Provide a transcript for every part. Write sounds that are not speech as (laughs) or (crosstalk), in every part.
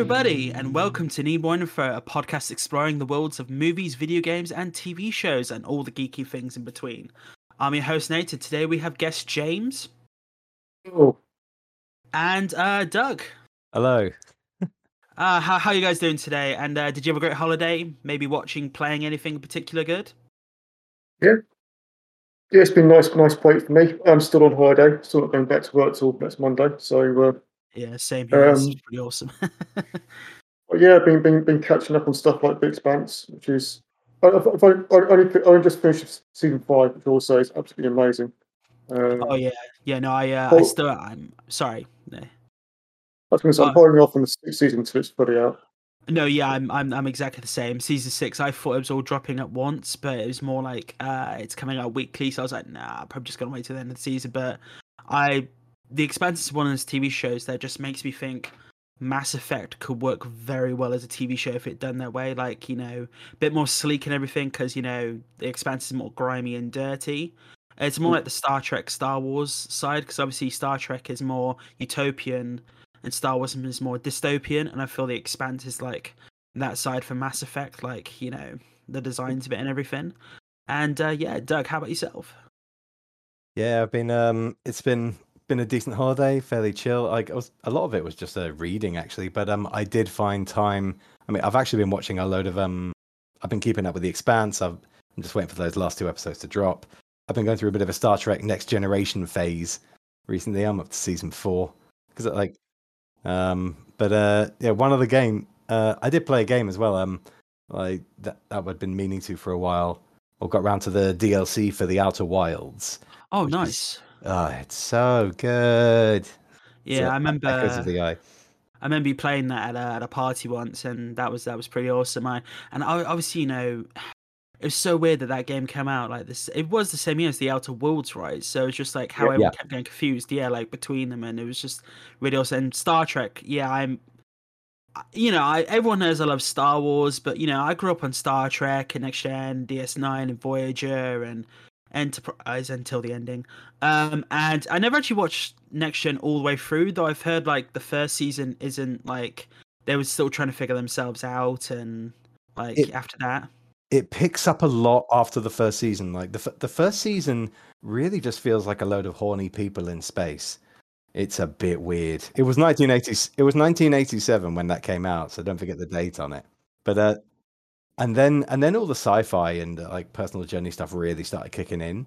Hello, everybody, and welcome to Need More Info, a podcast exploring the worlds of movies, video games, and TV shows, and all the geeky things in between. I'm your host, Nate, and today we have guest James Oh, and uh, Doug. Hello. Uh, how how you guys doing today? And uh, did you have a great holiday? Maybe watching, playing anything in particular good? yeah, Yeah, it's been nice, nice break for me. I'm still on holiday, still not going back to work till next Monday. So, uh, Yeah, same here. Um, pretty awesome. (laughs) yeah, been been been catching up on stuff like The Expanse, which is I, I, I, I only I only just finished season five, which also is absolutely amazing. Um, oh yeah, yeah. No, I uh, I still I'm sorry. No. I was going to say, I'm uh, holding off on the se- season two. It's fully out. No, yeah, I'm I'm I'm exactly the same. Season six, I thought it was all dropping at once, but it was more like uh it's coming out weekly, so I was like, nah, I'm probably just gonna wait till the end of the season. But I the Expanse is one of those TV shows that just makes me think Mass Effect could work very well as a TV show if it done that way. Like, you know, a bit more sleek and everything, because you know, the Expanse is more grimy and dirty. It's more Mm. like the Star Trek, Star Wars side, because obviously Star Trek is more utopian and Star Wars is more dystopian, and I feel the Expanse is like that side for Mass Effect, like you know the designs of it and everything. And uh, yeah, Doug, how about yourself? Yeah, I've been um it's been been a decent holiday, fairly chill. Like I was a lot of it was just uh, reading actually, but um I did find time. I mean, I've actually been watching a load of um I've been keeping up with the Expanse. I've, I'm just waiting for those last two episodes to drop. I've been going through a bit of a Star Trek Next Generation phase recently. I'm up to season 4 because like um but uh yeah, one other game uh I did play a game as well um like that that I'd been meaning to for a while. Or got round to the DLC for the Outer Wilds. Oh, Which is- nice. Oh, it's so good. Yeah, uh, I remember. Echoes of the Eye. I remember you playing that at a, at a party once, and that was that was pretty awesome. I and I, obviously, you know, it was so weird that that game came out like this. It was the same year as the Outer Worlds, right? So it's just like how Yeah. everyone Yeah. kept getting confused, yeah, like between them, and it was just really awesome. And Star Trek, yeah, I'm. You know, I everyone knows I love Star Wars, but you know, I grew up on Star Trek and Next Gen, DS9, and Voyager, and Enterprise until the ending. Um, and I never actually watched Next Gen all the way through, though I've heard like the first season isn't like they were still trying to figure themselves out, and like It- after that, It picks up a lot after the first season. Like the f- the first season really just feels like a load of horny people in space. It's a bit weird. It was 1980. It was 1987 when that came out, so don't forget the date on it. But uh, and then and then all the sci-fi and uh, like personal journey stuff really started kicking in,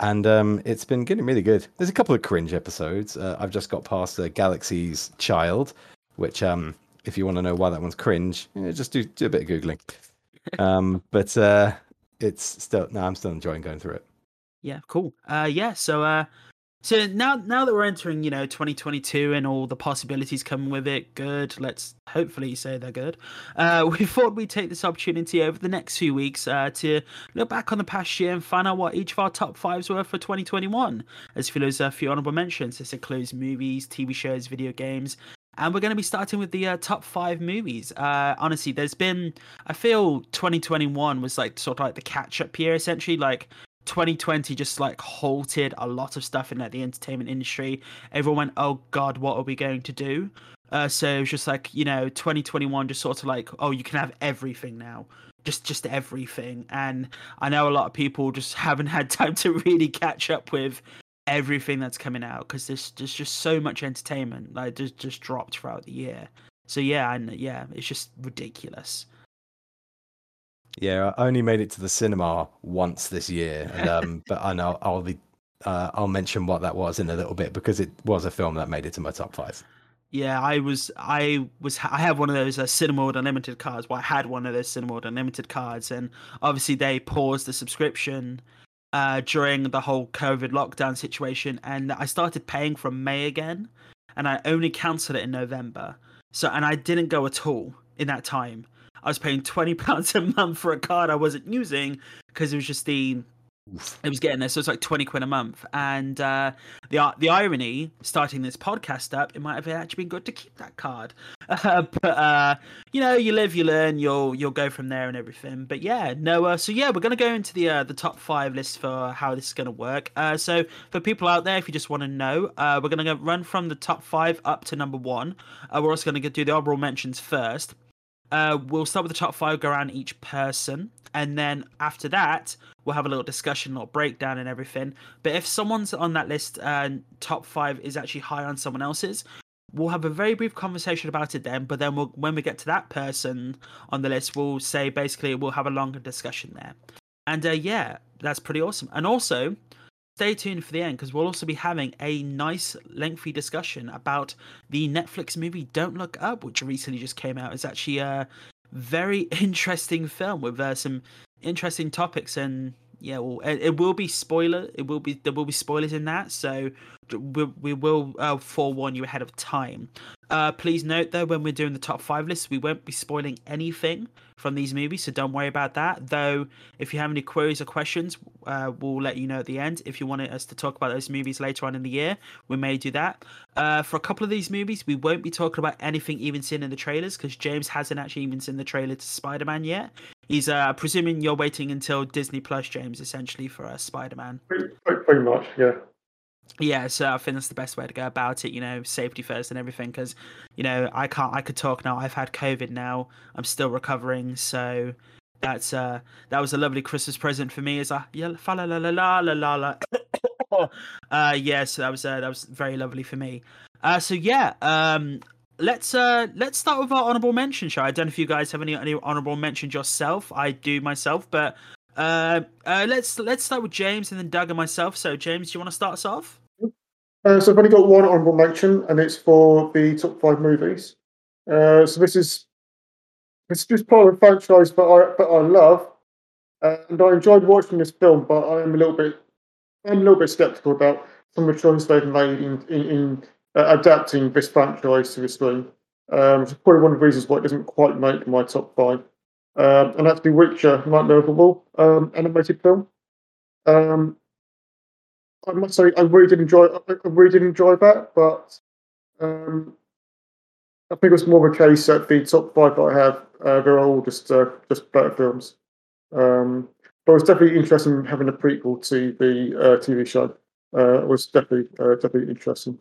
and um, it's been getting really good. There's a couple of cringe episodes. Uh, I've just got past uh, Galaxy's Child, which um, if you want to know why that one's cringe, yeah, just do do a bit of googling. (laughs) um, but uh, it's still no, I'm still enjoying going through it. yeah, cool. Uh, yeah, so uh, so now now that we're entering, you know, 2022 and all the possibilities come with it, good. Let's hopefully say they're good. Uh, (laughs) we thought we'd take this opportunity over the next few weeks uh, to look back on the past year and find out what each of our top fives were for 2021. As well as a few honorable mentions, this includes movies, TV shows, video games. And we're going to be starting with the uh, top five movies. Uh, honestly, there's been, I feel 2021 was like sort of like the catch up year, essentially. Like 2020 just like halted a lot of stuff in like the entertainment industry. Everyone went, "Oh God, what are we going to do?" Uh, so it was just like you know, 2021 just sort of like, "Oh, you can have everything now." Just, just everything, and I know a lot of people just (laughs) haven't had time to really catch up with everything that's coming out because there's, there's just so much entertainment like just just dropped throughout the year. So yeah, and yeah, it's just ridiculous. Yeah, I only made it to the cinema once this year, and, um, (laughs) but I know I'll be. Uh, I'll mention what that was in a little bit because it was a film that made it to my top five. Yeah, I was, I was, I have one of those uh, Cineworld Unlimited cards. Well, I had one of those Cineworld Unlimited cards, and obviously they paused the subscription uh, during the whole COVID lockdown situation, and I started paying from May again, and I only cancelled it in November. So, and I didn't go at all in that time. I was paying twenty (laughs) pounds a month for a card I wasn't using because it was just the it was getting there, so it's like twenty quid a month. And uh, the the irony, starting this podcast up, it might have actually been good to keep that card. (laughs) Uh, but uh, you know, you live, you learn. You'll you'll go from there and everything. But yeah, no. So yeah, we're gonna go into the uh, the top five list for how this is gonna work. Uh, so for people out there, if you just want to know, uh, we're gonna go run from the top five up to number one. We're also gonna do the honorable mentions first. Uh, we'll start with the top five, go around each person, and then after that, we'll have a little discussion, a little breakdown, and everything. But if someone's on that list and top five is actually higher on someone else's, we'll have a very brief conversation about it then. But then we'll, when we get to that person on the list, we'll say basically we'll have a longer discussion there. And uh, yeah, that's pretty awesome. And also, stay tuned for the end because we'll also be having a nice lengthy discussion about the Netflix movie Don't Look Up, which recently just came out. It's actually a very (laughs) interesting film with uh, some interesting topics and yeah, well, it, will be spoiler. It will be there will be spoilers in that, so we, we will uh, forewarn you ahead of time. Uh, please note though, when we're doing the top five list, we won't be spoiling anything from these movies, so don't worry about that. Though, if you have any queries or questions, uh, we'll let you know at the end. If you wanted us to talk about those movies later on in the year, we may do that. Uh, for a couple of these movies, we won't be talking about anything even seen in the trailers because James hasn't actually even seen the trailer to Spider Man yet. He's uh, presuming you're waiting until Disney Plus, James, essentially for uh, Spider Man. Pretty, pretty much, yeah. Yeah so i think that's the best way to go about it you know safety first and everything because you know i can't i could talk now. I've had covid now. I'm still recovering so that's uh that was a lovely christmas present for me as a yeah la la la la la la la. (coughs) Uh yeah so that was uh, that was very lovely for me. Uh so yeah um let's uh let's start with our honorable mention show i don't know if you guys have any any honorable mentions yourself i do myself but uh, uh, let's let's start with James and then Doug and myself. So, James, do you want to start us off? Uh, so I've only got one honorable mention, and it's for the top five movies. Uh, so this is it's just part of a franchise that I that I love, and I enjoyed watching this film. But I'm a little bit I'm a little bit skeptical about some of the choices they've made in in, in uh, adapting this franchise to the screen. Um, it's probably one of the reasons why it doesn't quite make my top five. Um, and that's The Witcher, Night Notable um, animated film. Um, I must say, I really did enjoy. I really did enjoy that, but um, I think it was more of a case that the top five that I have, uh, they're all just uh, just better films. Um, but it was definitely interesting having a prequel to the uh, TV show. Uh, it was definitely uh, definitely interesting.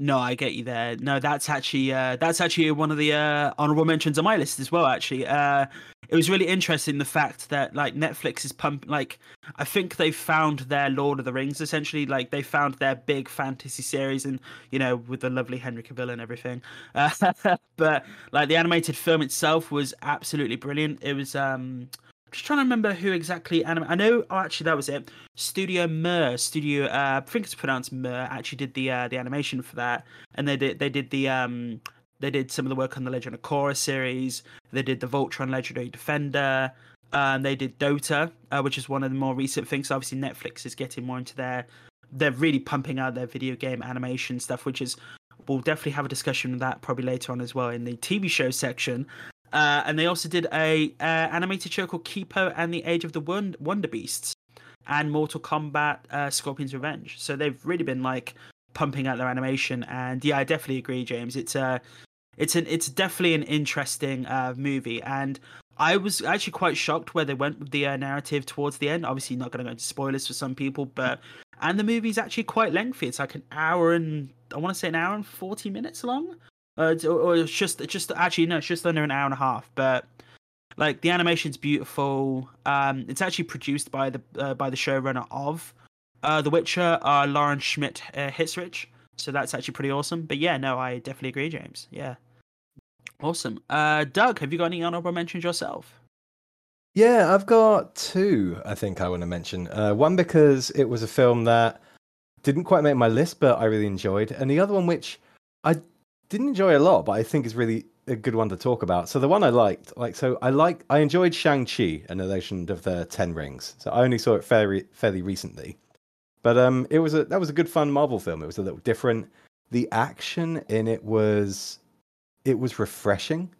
No, I get you there. No, that's actually uh, that's actually one of the uh, honorable mentions on my list as well. Actually, uh, it was really interesting the fact that like Netflix is pump like I think they found their Lord of the Rings essentially. Like they found their big fantasy series, and you know with the lovely Henry Cavill and everything. (laughs) but like the animated film itself was absolutely brilliant. It was um just trying to remember who exactly anim- I know. Oh, actually, that was it. Studio Mir, Studio. Uh, I think it's pronounced Mir. Actually, did the uh, the animation for that, and they did they did the um they did some of the work on the Legend of Korra series. They did the Voltron Legendary Defender. Um, they did Dota, uh, which is one of the more recent things. Obviously, Netflix is getting more into their. They're really pumping out their video game animation stuff, which is we'll definitely have a discussion of that probably later on as well in the TV show section. Uh, and they also did a uh, animated show called Kipo and the Age of the Wonder Beasts and Mortal Kombat uh, Scorpion's Revenge. So they've really been like pumping out their animation. And yeah, I definitely agree, James. It's a uh, it's an it's definitely an interesting uh, movie. And I was actually quite shocked where they went with the uh, narrative towards the end. Obviously, not going to go into spoilers for some people, but and the movie's actually quite lengthy. It's like an hour and I want to say an hour and forty minutes long. Uh, or it's just it's just actually no, it's just under an hour and a half. But like the animation's beautiful. Um, it's actually produced by the uh, by the showrunner of uh, The Witcher, uh, Lauren Schmidt uh, Hissrich. So that's actually pretty awesome. But yeah, no, I definitely agree, James. Yeah, awesome. Uh, Doug, have you got any honorable mentions yourself? Yeah, I've got two. I think I want to mention uh, one because it was a film that didn't quite make my list, but I really enjoyed, and the other one which I didn't enjoy a lot, but I think is really a good one to talk about. So the one I liked, like, so I like, I enjoyed Shang Chi and the Legend of the Ten Rings. So I only saw it fairly fairly recently, but um, it was a that was a good fun Marvel film. It was a little different. The action in it was, it was refreshing.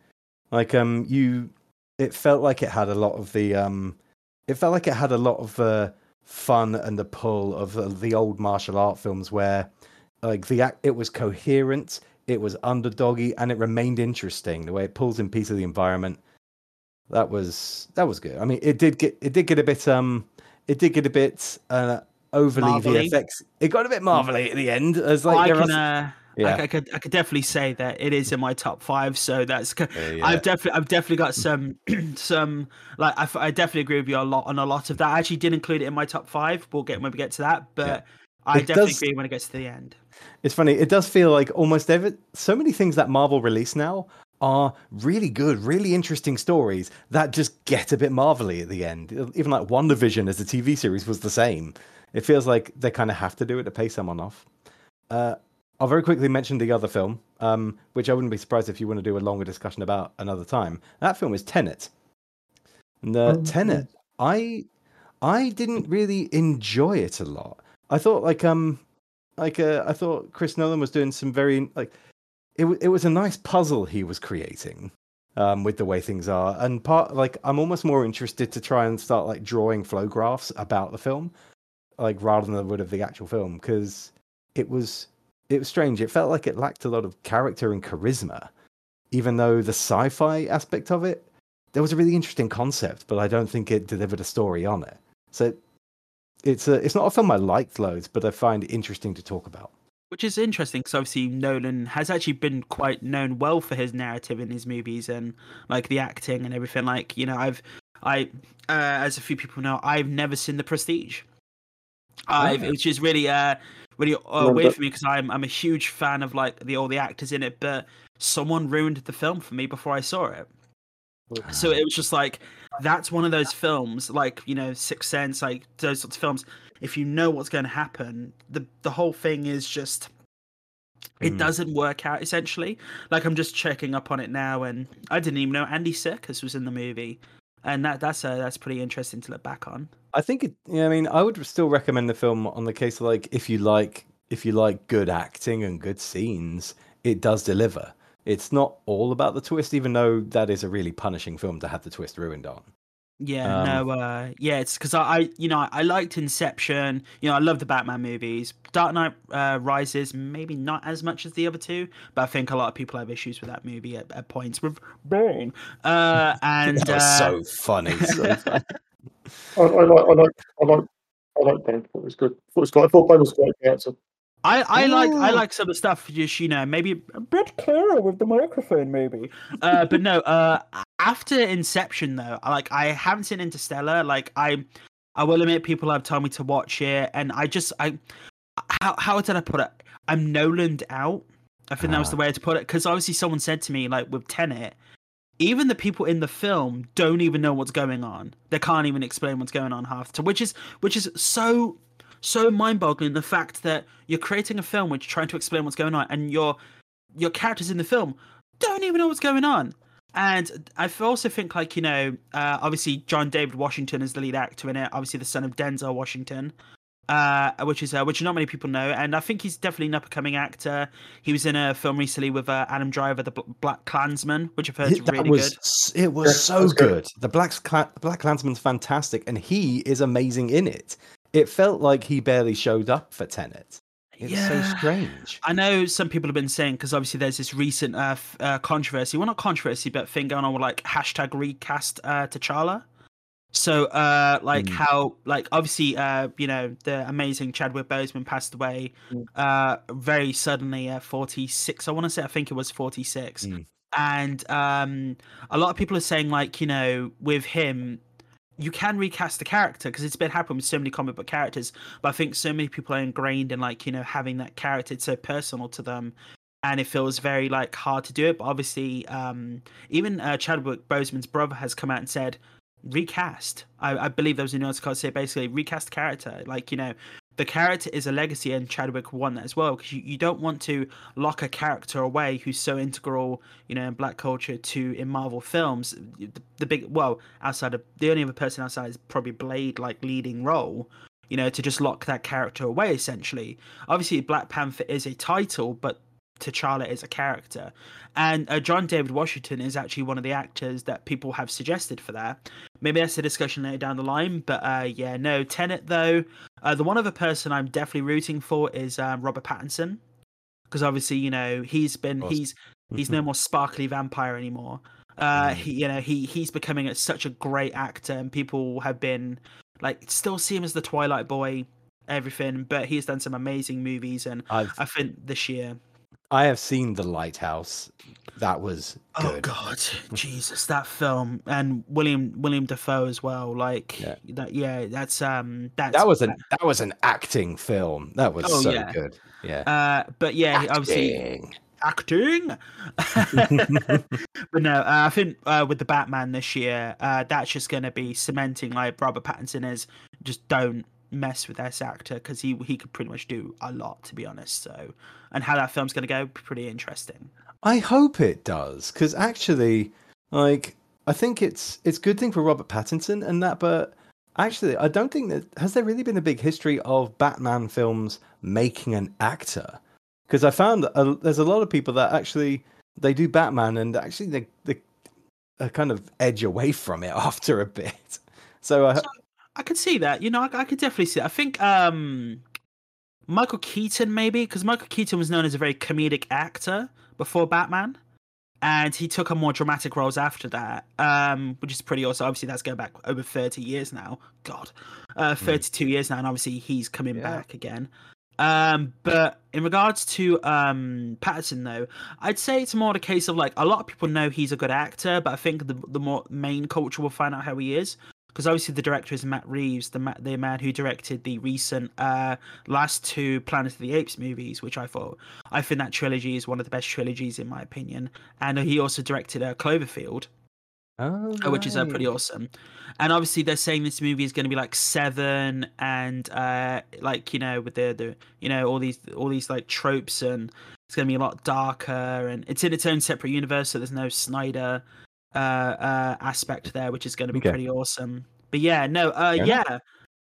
Like um, you, it felt like it had a lot of the um, it felt like it had a lot of uh, fun and the pull of the, the old martial art films where like the act it was coherent it was underdoggy and it remained interesting the way it pulls in pieces of the environment that was that was good i mean it did get it did get a bit um it did get a bit uh overly Marvelly. vfx it got a bit marvelly at the end as like I can, uh, Yeah. I, I could, I could definitely say that it is in my top five. So that's, c- Yeah, yeah. I've definitely, I've definitely got some, (clears throat) some like I, I definitely agree with you a lot on a lot of that. I actually did include it in my top five. We'll get when we get to that, but I It definitely does- agree when it gets to the end. It's funny. It does feel like almost every so many things that Marvel release now are really good, really interesting stories that just get a bit marvelly at the end. Even like WandaVision as a TV series was the same. It feels like they kind of have to do it to pay someone off. Uh, I'll very quickly mention the other film, um, which I wouldn't be surprised if you want to do a longer discussion about another time. That film is Tenet. And uh, Oh, Tenet, I I didn't really enjoy it a lot. I thought like um like uh, I thought Chris Nolan was doing some very like it it was a nice puzzle he was creating um with the way things are. And part like I'm almost more interested to try and start like drawing flow graphs about the film like rather than I would of the actual film because it was it was strange. It felt like it lacked a lot of character and charisma even though the sci-fi aspect of it there was a really interesting concept but I don't think it delivered a story on it. So it's a it's not a film I liked loads, but I find it interesting to talk about. Which is interesting because obviously Nolan has actually been quite known well for his narrative in his movies and like the acting and everything. Like you know, I've I uh, as a few people know, I've never seen The Prestige. I've Oh. which is really uh really uh, Well, weird but- for me because I'm I'm a huge fan of like the all the actors in it, but someone ruined the film for me before I saw it. So it was just like that's one of those films, like you know, Sixth Sense, like those sorts of films. If you know what's going to happen, the the whole thing is just it Mm. doesn't work out. Essentially, like I'm just checking up on it now, and I didn't even know Andy Serkis was in the movie, and that that's a, that's pretty interesting to look back on. I think it. Yeah, I mean, I would still recommend the film on the case of like if you like if you like good acting and good scenes, it does deliver. It's not all about the twist, even though that is a really punishing film to have the twist ruined on. Yeah, Um, no, uh, yeah, it's because I, I, you know, I liked Inception. You know, I love the Batman movies. Dark Knight uh, Rises, maybe not as much as the other two, but I think a lot of people have issues with that movie at, at points with Bane. Uh, (laughs) and that was uh, so funny. (laughs) So funny. I, I like, I like, I like, I like Ben. It was good. I it was quite, I thought Ben was quite the answer. I, I like I Oh. like some of the stuff just you know maybe a bit clearer with the microphone maybe uh but no (laughs) uh after Inception though like I haven't seen Interstellar like I I will admit people have told me to watch it and I just I how how did I put it I'm Nolaned out I think that was Ah. the way to put it because obviously someone said to me like with Tenet even the people in the film don't even know what's going on they can't even explain what's going on half To which is which is so so mind-boggling the fact that you're creating a film which is trying to explain what's going on and your your characters in the film don't even know what's going on and i also think like you know uh, obviously john david washington is the lead actor in it obviously the son of denzel washington uh, which is uh, which not many people know, and I think he's definitely an up and coming actor. He was in a film recently with uh, Adam Driver, the Bl- Black Klansman, which I've heard is that really was good. it was Yeah, so that's good. good. The Black Cla- Black Klansman's fantastic, and he is amazing in it. It felt like he barely showed up for Tenet. It's so strange. I know some people have been saying because obviously there's this recent uh, f- uh, controversy. Well, not controversy, but thing going on with like hashtag recast uh, T'Challa. So, uh, like Mm. how, like obviously, uh, you know, the amazing Chadwick Boseman passed away, Mm. uh, very suddenly at 46. I want to say, I think it was 46. Mm. And um, a lot of people are saying, like, you know, with him, you can recast the character because it's been happening with so many comic book characters. But I think so many people are ingrained in, like, you know, having that character. It's so personal to them. And it feels very like hard to do it. But obviously, um, even uh, Chadwick Boseman's brother has come out and said, recast. I, I believe there was an article that said basically recast character. Like, you know, the character is a legacy and Chadwick won that as well because you, you don't want to lock a character away who's so integral, you know, in black culture to in Marvel films. The, the big, well, outside of the only other person outside is probably Blade, like leading role. You know, to just lock that character away essentially. Obviously, Black Panther is a title, but T'Challa is a character. And uh, John David Washington is actually one of the actors that people have suggested for that. Maybe that's a discussion later down the line. But uh, yeah, no, Tenet though. Uh, the one other person I'm definitely rooting for is um, Robert Pattinson, because obviously you know he's been he's he's no more sparkly vampire anymore. Uh, he, you know he he's becoming a, such a great actor, and people have been like still see him as the Twilight Boy, everything. But he's done some amazing movies, and I've I think this year I have seen The Lighthouse. That was Oh. God, (laughs) Jesus, that film and William William Dafoe as well. Like Yeah. that, yeah, that's um, that's That was an that was an acting film. That was Oh, so yeah. good. Yeah. Uh, but yeah, he obviously Acting. acting. (laughs) but no, uh, I think uh, with the Batman this year, uh, that's just going to be cementing like Robert Pattinson is. Just don't mess with this actor because he he could pretty much do a lot, to be honest. So, and how that film's going to go, pretty interesting. I hope it does, because actually, like, I think it's it's good thing for Robert Pattinson and that, but actually, I don't think that has there really been a big history of Batman films making an actor. Because I found that uh, there's a lot of people that actually they do Batman and actually they they uh, kind of edge away from it (laughs) after a bit. So uh, I could see that. You know, I, I could definitely see. That. I think um, Michael Keaton maybe because Michael Keaton was known as a very comedic actor before Batman, and he took on more dramatic roles after that, um, which is pretty awesome. Obviously, that's going back over thirty years now. God, uh, thirty-two years now, and obviously he's coming Yeah. back again. Um, but in regards to um Pattinson though, I'd say it's more the case of like a lot of people know he's a good actor, but I think the the more main culture will find out how he is because obviously the director is Matt Reeves, the ma- the man who directed the recent uh last two Planet of the Apes movies, which I thought I think that trilogy is one of the best trilogies in my opinion, and he also directed uh, Cloverfield, oh, uh, which is uh, pretty awesome. And obviously they're saying this movie is going to be like Seven and uh like you know with the the you know all these all these like tropes and it's going to be a lot darker and it's in its own separate universe so there's no Snyder uh uh aspect there which is going to be Okay. pretty awesome. But yeah, no, uh Fair yeah.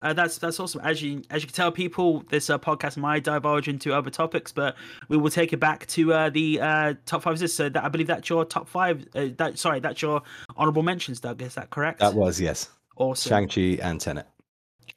Uh, that's that's awesome. As you as you can tell, people, this uh, podcast might divulge into other topics, but we will take it back to uh, the uh, top five lists. So that I believe that's your top five. Uh, that sorry, that's your honorable mentions, Doug. Is that correct? That was yes, awesome. Shang Chi and Tenet.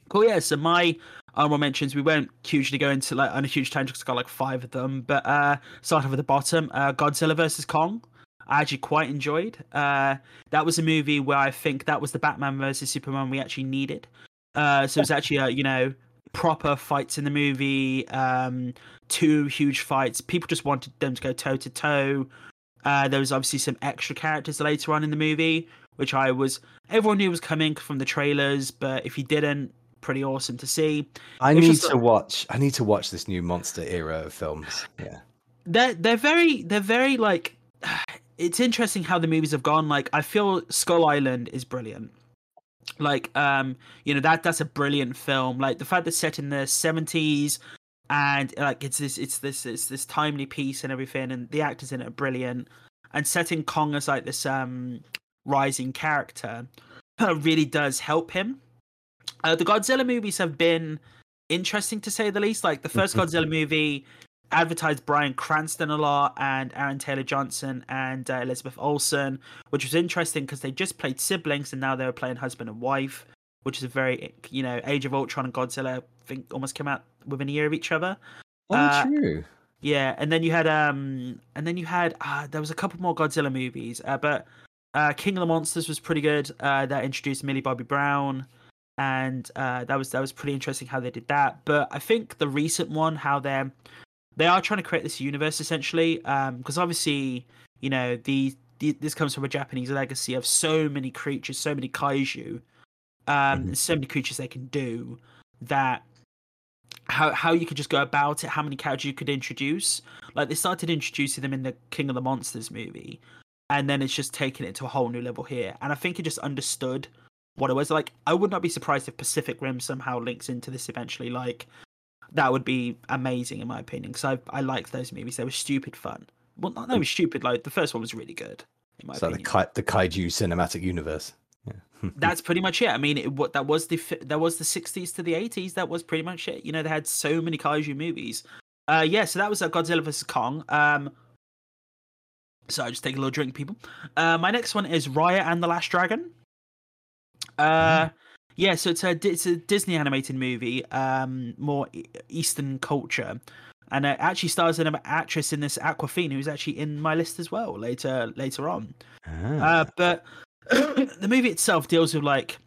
Cool. Yeah. So my honorable mentions, we won't hugely go into like on a huge tangent. 'cause I've got like five of them, but uh, start off at the bottom. Uh, Godzilla versus Kong. I actually quite enjoyed. Uh, that was a movie where I think that was the Batman versus Superman we actually needed. Uh, so it's actually a you know proper fights in the movie. Um, two huge fights. People just wanted them to go toe to toe. Uh, there was obviously some extra characters later on in the movie, which I was everyone knew was coming from the trailers, but if you didn't, pretty awesome to see. I need to like- watch. I need to watch this new monster era of films. Yeah. They're they're very they're very like it's interesting how the movies have gone. Like I feel Skull Island is brilliant. Like um you know that that's a brilliant film. Like the fact that it's set in the seventies and like it's this it's this it's this timely piece and everything and the actors in it are brilliant and setting Kong as like this um rising character (laughs) really does help him. Uh, the Godzilla movies have been interesting to say the least. Like the first (laughs) Godzilla movie advertised Bryan Cranston a lot and Aaron Taylor Johnson and uh, Elizabeth Olsen, which was interesting because they just played siblings and now they were playing husband and wife, which is a very you know Age of Ultron and Godzilla I think almost came out within a year of each other. Oh, Uh, true. Yeah, and then you had um, and then you had uh, there was a couple more Godzilla movies, uh, but uh, King of the Monsters was pretty good. Uh, that introduced Millie Bobby Brown, and uh, that was that was pretty interesting how they did that. But I think the recent one, how they're they are trying to create this universe essentially, because obviously you know the, the this comes from a Japanese legacy of so many creatures, so many kaiju, um, Mhm. so many creatures they can do that how how you could just go about it, how many characters you could introduce. Like they started introducing them in the King of the Monsters movie, and then it's just taking it to a whole new level here. And I think it just understood what it was. Like I would not be surprised if Pacific Rim somehow links into this eventually. Like that would be amazing in my opinion because I I liked those movies. They were stupid fun. Well, not they were stupid. Like the first one was really good in my So the opinion. kai- the kaiju cinematic universe. Yeah. (laughs) That's pretty much it. I mean, it, what that was the that was the '60s to the '80s. That was pretty much it. You know, they had so many kaiju movies. Uh, yeah, so that was uh, Godzilla vs Kong. Um, so I just take a little drink, people. Uh, my next one is Raya and the Last Dragon. Uh, yeah, so it's a it's a Disney animated movie, um, more Eastern culture, and it actually stars an actress in this Awkwafina, who's actually in my list as well later later on. Ah. Uh, but (coughs) the movie itself deals with like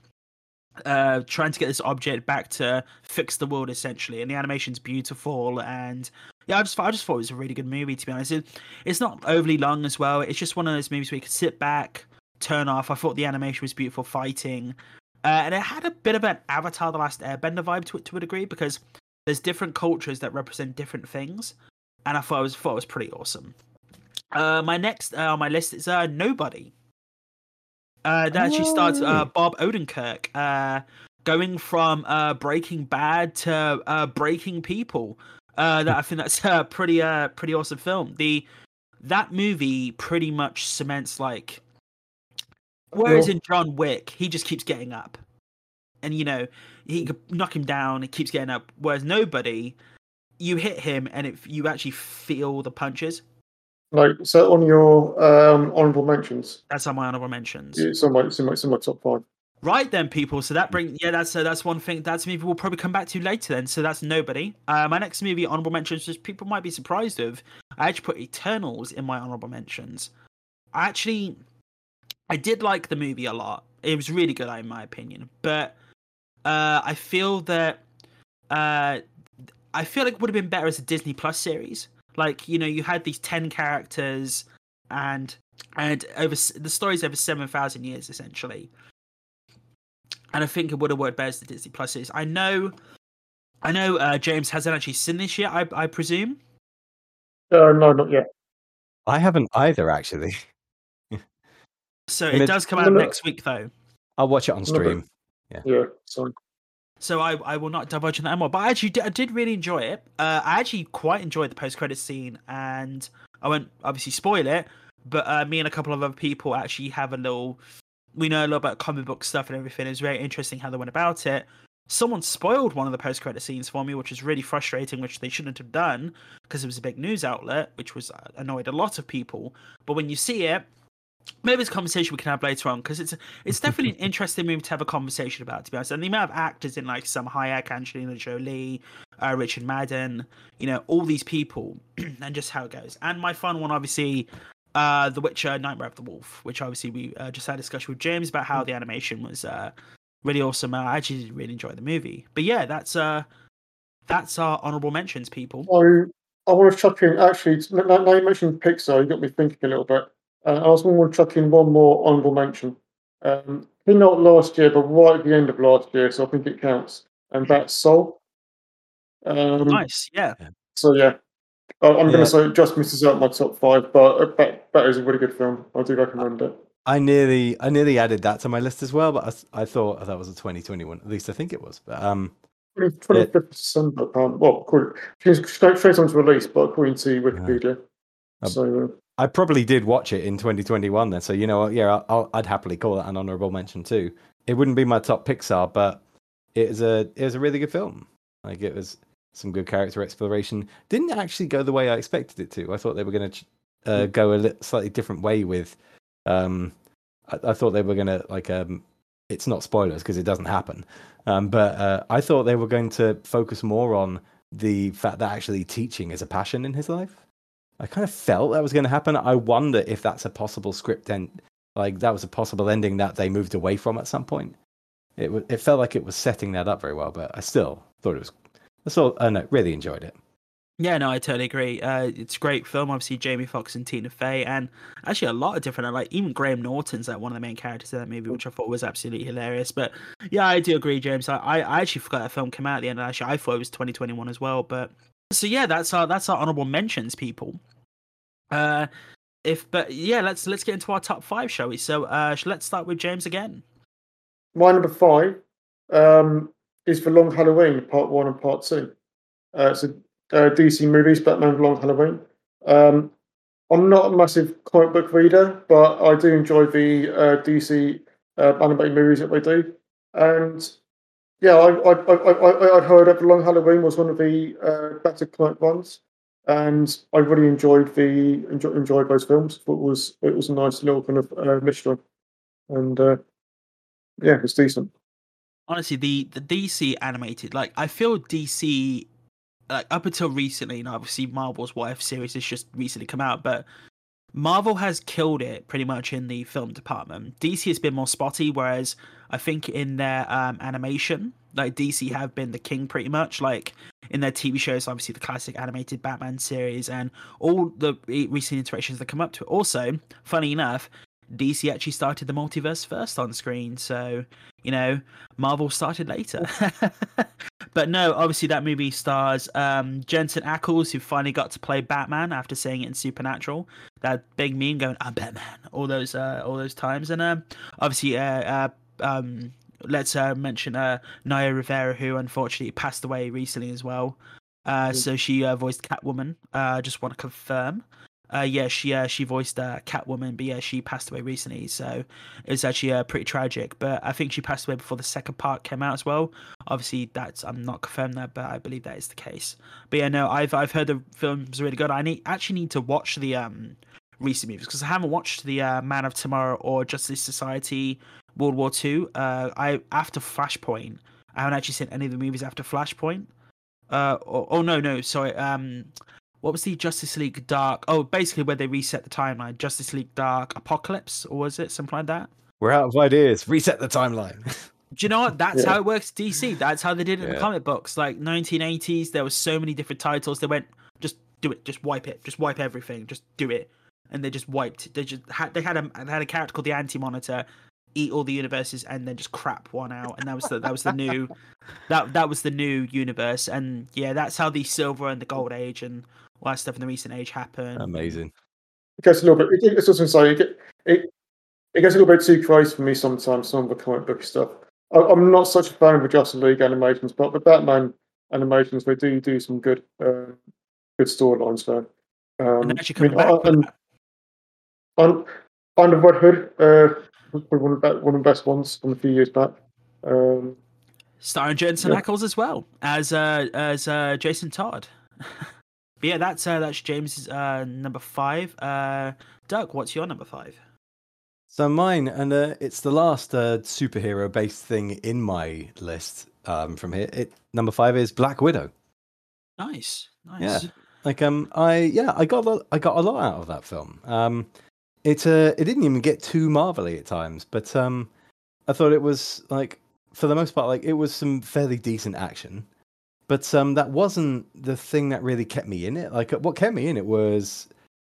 uh trying to get this object back to fix the world essentially. And the animation's beautiful and yeah i just i just thought it was a really good movie to be honest. It, it's not overly long as well. It's just one of those movies where you could sit back turn off. I thought the animation was beautiful fighting uh, and it had a bit of an avatar the last airbender vibe to it to a degree because there's different cultures that represent different things and i thought it was thought it was pretty awesome uh my next uh, on my list is uh nobody uh, that actually starts uh, Oh. Bob Odenkirk uh, going from uh, Breaking Bad to uh, Breaking People. Uh, that I think that's a pretty uh, pretty awesome film. The that movie pretty much cements like whereas in John Wick he just keeps getting up, and you know he could knock him down. He keeps getting up. Whereas nobody, you hit him and it, you actually feel the punches. Like so, on your um, honourable mentions, That's on my honorable mentions. it's on my it's in my, it's in my top five. Right then, people. So that brings yeah, that's uh, that's one thing. That's a movie we'll probably come back to later. Then, so that's nobody. Uh, my next movie honorable mentions, just people might be surprised of. I actually put Eternals in my honorable mentions. I actually, I did like the movie a lot. It was really good, in my opinion. But uh, I feel that uh, I feel like it would have been better as a Disney Plus series. Like you know, you had these ten characters, and and over s- the story's over seven thousand years essentially and I think it would have worked better as the Disney Plus series. I know, I know. Uh, James hasn't actually seen this yet. I, I presume. Uh, no, not yet. I haven't either, actually. (laughs) So it it- does come out no. next week, though. I'll watch it on No, but- stream. Yeah, sorry. So I, I will not divulge on that anymore. But I actually did, I did really enjoy it. Uh, I actually quite enjoyed the post credit scene, and I won't obviously spoil it. But uh, me and a couple of other people actually have a little. We know a lot about comic book stuff and everything. It was very interesting how they went about it. Someone spoiled one of the post credit scenes for me, which was really frustrating, which they shouldn't have done because it was a big news outlet, which was uh, annoyed a lot of people. But when you see it, maybe it's a conversation we can have later on because it's it's definitely an interesting movie to have a conversation about, to be honest. And the amount of actors in like Sam Hayek, Angelina Jolie, uh, Richard Madden, you know, all these people, (clears throat) and just how it goes. And my fun one, obviously, uh, The Witcher: Nightmare of the Wolf, which obviously we uh, just had a discussion with James about how the animation was uh, really awesome. I actually really enjoyed the movie. But yeah, that's uh, that's our honorable mentions, people. I I want to chuck in actually. Now you mentioned Pixar, you got me thinking a little bit. Uh, I also want to chuck in one more honourable mention. Um, maybe not last year, but right at the end of last year, so I think it counts. And that's Soul. Um, Nice, yeah. So yeah, I- I'm Yeah. going to say it just misses out my top five, but uh, that, that is a really good film. I do recommend it. I nearly, I nearly added that to my list as well, but I thought that was a 2021. At least I think it was. But um, 25th of December. Um, well, according, straight, straight on to release, but according to Wikipedia. Um, So uh, I probably did watch it in 2021 then. So you know, yeah, I'll, I'll, I'd happily call that an honorable mention too. It wouldn't be my top Pixar, but it was a, it was a really good film. Like it was some good character exploration. Didn't actually go the way I expected it to. I thought they were going to uh, go a li- slightly different way with. Um, I, I thought they were going to like um, it's not spoilers because it doesn't happen. Um, but uh, I thought they were going to focus more on the fact that actually teaching is a passion in his life. I kind of felt that was going to happen. I wonder if that's a possible script end, like that was a possible ending that they moved away from at some point. It w- it felt like it was setting that up very well, but I still thought it was. I still, uh, no, really enjoyed it. Yeah, no, I totally agree. Uh, it's a great film. Obviously, Jamie Foxx and Tina Fey, and actually a lot of different. Like even Graham Norton's like one of the main characters in that movie, which I thought was absolutely hilarious. But yeah, I do agree, James. I, I actually forgot that film came out at the end. And actually, I thought it was 2021 as well. But so yeah, that's our that's our honorable mentions, people. Uh, if but yeah, let's let's get into our top five, shall we? So uh, let's start with James again. my number five um, is for Long Halloween, part one and part two. Uh, a uh, DC movies, Batman Long Halloween. Um, I'm not a massive comic book reader, but I do enjoy the uh, DC uh, animated movies that they do. And yeah, I, I, I, I, heard that the Long Halloween was one of the uh, better comic ones. and I really enjoyed the enjoy, enjoyed those films. It was it was a nice little kind of uh, mystery, and uh, yeah, it's decent. Honestly, the the DC animated, like I feel DC, like up until recently, and obviously Marvel's If series has just recently come out, but Marvel has killed it pretty much in the film department. DC has been more spotty, whereas I think in their um, animation, like DC have been the king pretty much. Like in their TV shows, obviously the classic animated Batman series and all the recent iterations that come up to it. Also, funny enough, DC actually started the multiverse first on screen, so you know Marvel started later. (laughs) but no, obviously that movie stars um, Jensen Ackles, who finally got to play Batman after seeing it in Supernatural. That big meme going, "I'm Batman," all those uh, all those times, and um, obviously uh, uh, um, let's uh, mention uh, Naya Rivera, who unfortunately passed away recently as well. Uh, so she uh, voiced Catwoman. I uh, just want to confirm uh, yeah, she uh, she voiced uh, Catwoman, but yeah, she passed away recently, so it's actually uh, pretty tragic. But I think she passed away before the second part came out as well. Obviously, that's I'm not confirmed that, but I believe that is the case. But yeah, no, I've I've heard the film's really good. I need actually need to watch the um recent movies because I haven't watched the uh, Man of Tomorrow or Justice Society World War Two. Uh, I after Flashpoint, I haven't actually seen any of the movies after Flashpoint. Uh, oh, oh no, no, sorry. Um, what was the Justice League Dark? Oh, basically where they reset the timeline. Justice League Dark Apocalypse, or was it something like that? We're out of ideas. Reset the timeline. (laughs) Do you know what? That's yeah. how it works. DC. That's how they did it yeah. in the comic books. Like 1980s, there were so many different titles. They went, just do it, just wipe it, just wipe everything, just do it, and they just wiped. They just had they had a they had a character called the Anti Monitor, eat all the universes and then just crap one out, and that was the that was the new that that was the new universe. And yeah, that's how the Silver and the Gold Age and all that stuff in the recent age happen. Amazing. It gets a little bit. It, it's just say it, it, it gets a little bit too crazy for me sometimes. Some of the comic book stuff. I, am not such a fan of the Justice League animations, but the Batman animations they do do some good uh, good storylines there. Um, and actually coming I mean, back. And, and, and the Red Hood, uh, one of the one of the best ones from a few years back. Um, Starring Jensen yeah. Ackles as well as uh, as uh, Jason Todd. (laughs) But yeah, that's uh, that's James's uh, number five. Uh, Doug, what's your number five? So mine, and uh, it's the last uh, superhero-based thing in my list um, from here. It number five is Black Widow. Nice, nice. Yeah, like um, I yeah, I got a lot, I got a lot out of that film. Um, it uh, it didn't even get too marvelly at times, but um, I thought it was like for the most part, like it was some fairly decent action. But um, that wasn't the thing that really kept me in it. Like, what kept me in it was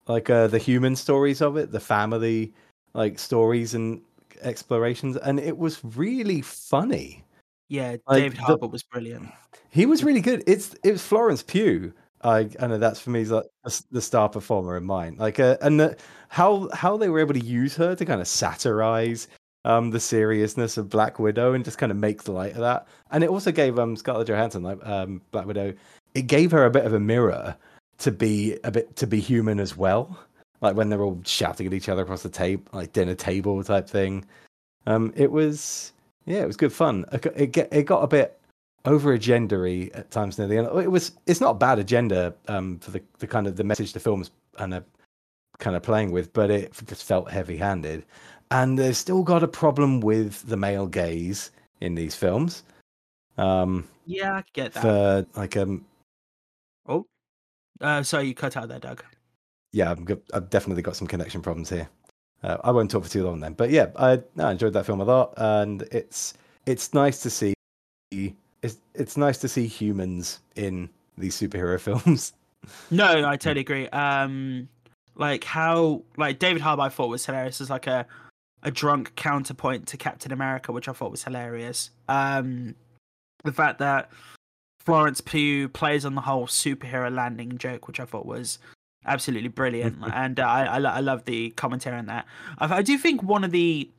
like uh, the human stories of it, the family like stories and explorations, and it was really funny. Yeah, like, David Harbour was brilliant. He was really good. It's it was Florence Pugh. I, I know that's for me like the star performer in mine. Like, uh, and the, how how they were able to use her to kind of satirize um, the seriousness of Black Widow and just kind of make the light of that. And it also gave um, Scarlett Johansson, like um, Black Widow, it gave her a bit of a mirror to be a bit to be human as well. Like when they're all shouting at each other across the table, like dinner table type thing. Um, it was yeah, it was good fun. It it, it got a bit over agendery at times near the end. It was it's not bad agenda um, for the, the kind of the message the film's and a kind of playing with, but it just felt heavy handed and they've still got a problem with the male gaze in these films. Um, yeah, I get that. For like um, oh, uh, sorry, you cut out there, Doug. Yeah, I'm good. I've definitely got some connection problems here. Uh, I won't talk for too long then, but yeah, I, I enjoyed that film a lot, and it's it's nice to see it's it's nice to see humans in these superhero (laughs) films. No, I totally agree. Um, like how like David Harbour I thought was hilarious as like a a drunk counterpoint to Captain America, which I thought was hilarious. Um, the fact that Florence Pugh plays on the whole superhero landing joke, which I thought was absolutely brilliant, (laughs) and uh, I, I, I love the commentary on that. I, I, do think one of the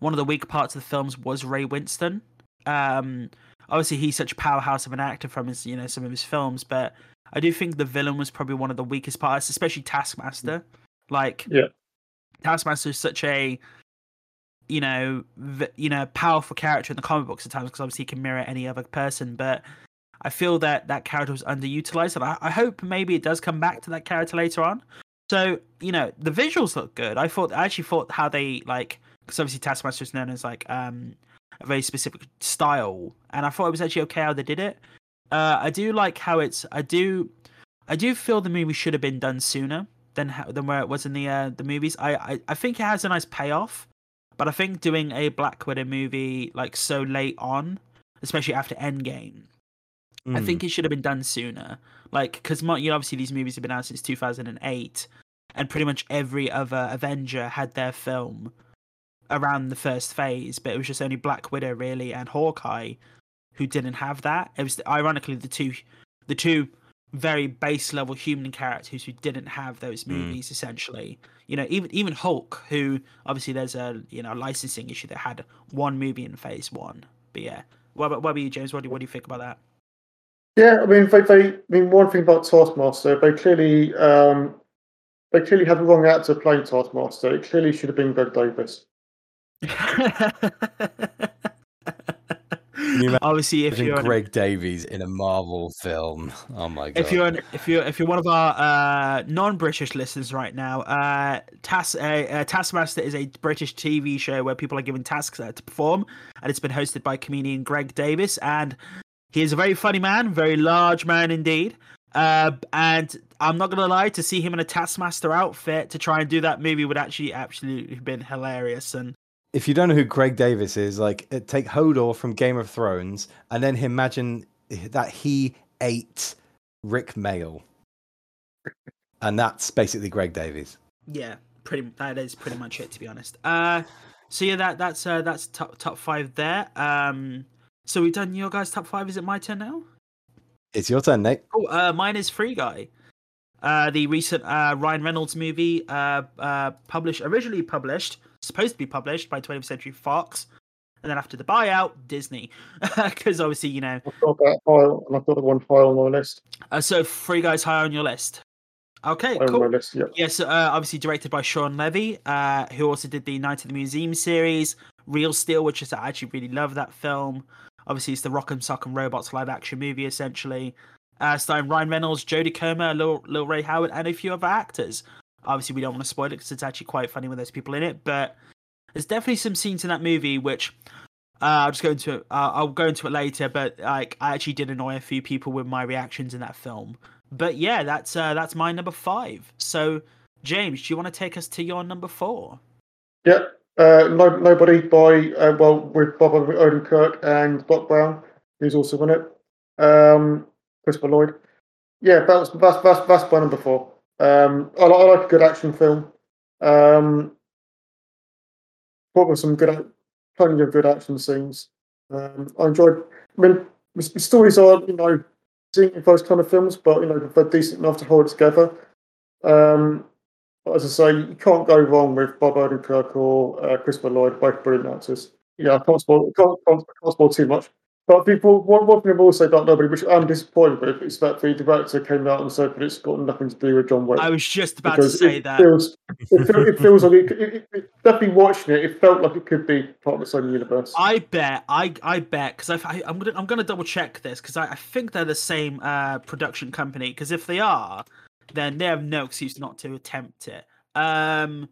one of the weak parts of the films was Ray Winstone. Um, obviously, he's such a powerhouse of an actor from his you know some of his films, but I do think the villain was probably one of the weakest parts, especially Taskmaster. Like, yeah. Taskmaster is such a you know, v- you know, powerful character in the comic books at times because obviously he can mirror any other person. But I feel that that character was underutilized, and I, I hope maybe it does come back to that character later on. So you know, the visuals look good. I thought I actually thought how they like because obviously Taskmaster is known as like um a very specific style, and I thought it was actually okay how they did it. Uh, I do like how it's. I do, I do feel the movie should have been done sooner than than where it was in the uh, the movies. I, I I think it has a nice payoff, but I think doing a Black Widow movie like so late on, especially after Endgame, I think hmm. it should have been done sooner. Like, because you know, obviously these movies have been out since 2008, and pretty much every other Avenger had their film around the first phase, but it was just only Black Widow really and Hawkeye who didn't have that. It was ironically the two, the two very base level human characters who didn't have those Mm. movies essentially. You know, even even Hulk, who obviously there's a you know licensing issue that had one movie in phase one. But yeah, what about, what about you, James? What do what do you think about that? Yeah, I mean, they, they, I mean, one thing about Taskmaster, they clearly, um, they clearly had the wrong actor playing Taskmaster. It clearly should have been Greg Davies. (laughs) you Obviously, if you're an, Greg Davies in a Marvel film. Oh my god! if you're an, if you're if you're one of our uh, non-British listeners right now, uh, uh, uh, Taskmaster is a British TV show where people are given tasks uh, to perform, and it's been hosted by comedian Greg Davies, and he is a very funny man, very large man indeed. Uh, and I'm not gonna lie, to see him in a Taskmaster outfit to try and do that movie would actually absolutely have been hilarious. And if you don't know who Greg Davies is, like uh, take Hodor from Game of Thrones, and then imagine that he ate Rik Mayall, and that's basically Greg Davies. Yeah, pretty. That is pretty much it, to be honest. Uh, so yeah, that that's uh, that's top top five there. Um, so we've done your guys' top five. Is it my turn now? It's your turn, Nate. Oh, uh, mine is Free Guy. Uh, the recent uh, Ryan Reynolds movie, uh, uh, published originally published, supposed to be published by 20th Century Fox, and then after the buyout, Disney, (laughs) because obviously you know. I've got that file, and I've got the one file on my list. Uh, so Free Guy's higher on your list. Okay, cool. list, yeah. Yes, uh, obviously directed by Shawn Levy, uh, who also did the Night at the Museum series, Real Steel, which is I actually really love that film. Obviously, it's the Rock'em and Robots live action movie, essentially. Uh, starring Ryan Reynolds, Jodie Comer, Lil, Lil Rel Howery, and a few other actors. Obviously, we don't want to spoil it because it's actually quite funny when there's people in it, but there's definitely some scenes in that movie which uh, I'll just go into it. Uh, I'll go into it later, but like I actually did annoy a few people with my reactions in that film. But yeah, that's uh, that's my number five. So James, do you want to take us to your number four? Yeah, uh, no, nobody by uh, well with Bob Odenkirk and Doc Brown, who's also in it. Um, Christopher Lloyd. Yeah, that's that's that's, that's my number four. Um, I, I like a good action film. Um, what some good, plenty of good action scenes. Um, I enjoyed. I mean, stories are you know, seeing those kind of films, but you know they're decent enough to hold it together. Um, as I say, you can't go wrong with Bob Odenkirk or uh, Christopher Lloyd, both brilliant actors. Yeah, I can't spoil, can't, can't, can't spoil too much. But people, one, one thing I've also got nobody, which I'm disappointed with, is that the director came out and said that it's got nothing to do with John Wick. I was just about to say it that. Feels, it, feel, it feels like it, it, it, it, definitely watching it, it felt like it could be part of the same universe. I bet, I I bet, because I, I'm gonna I'm gonna double check this because I, I think they're the same uh, production company. Because if they are, then they have no excuse not to attempt it. Um,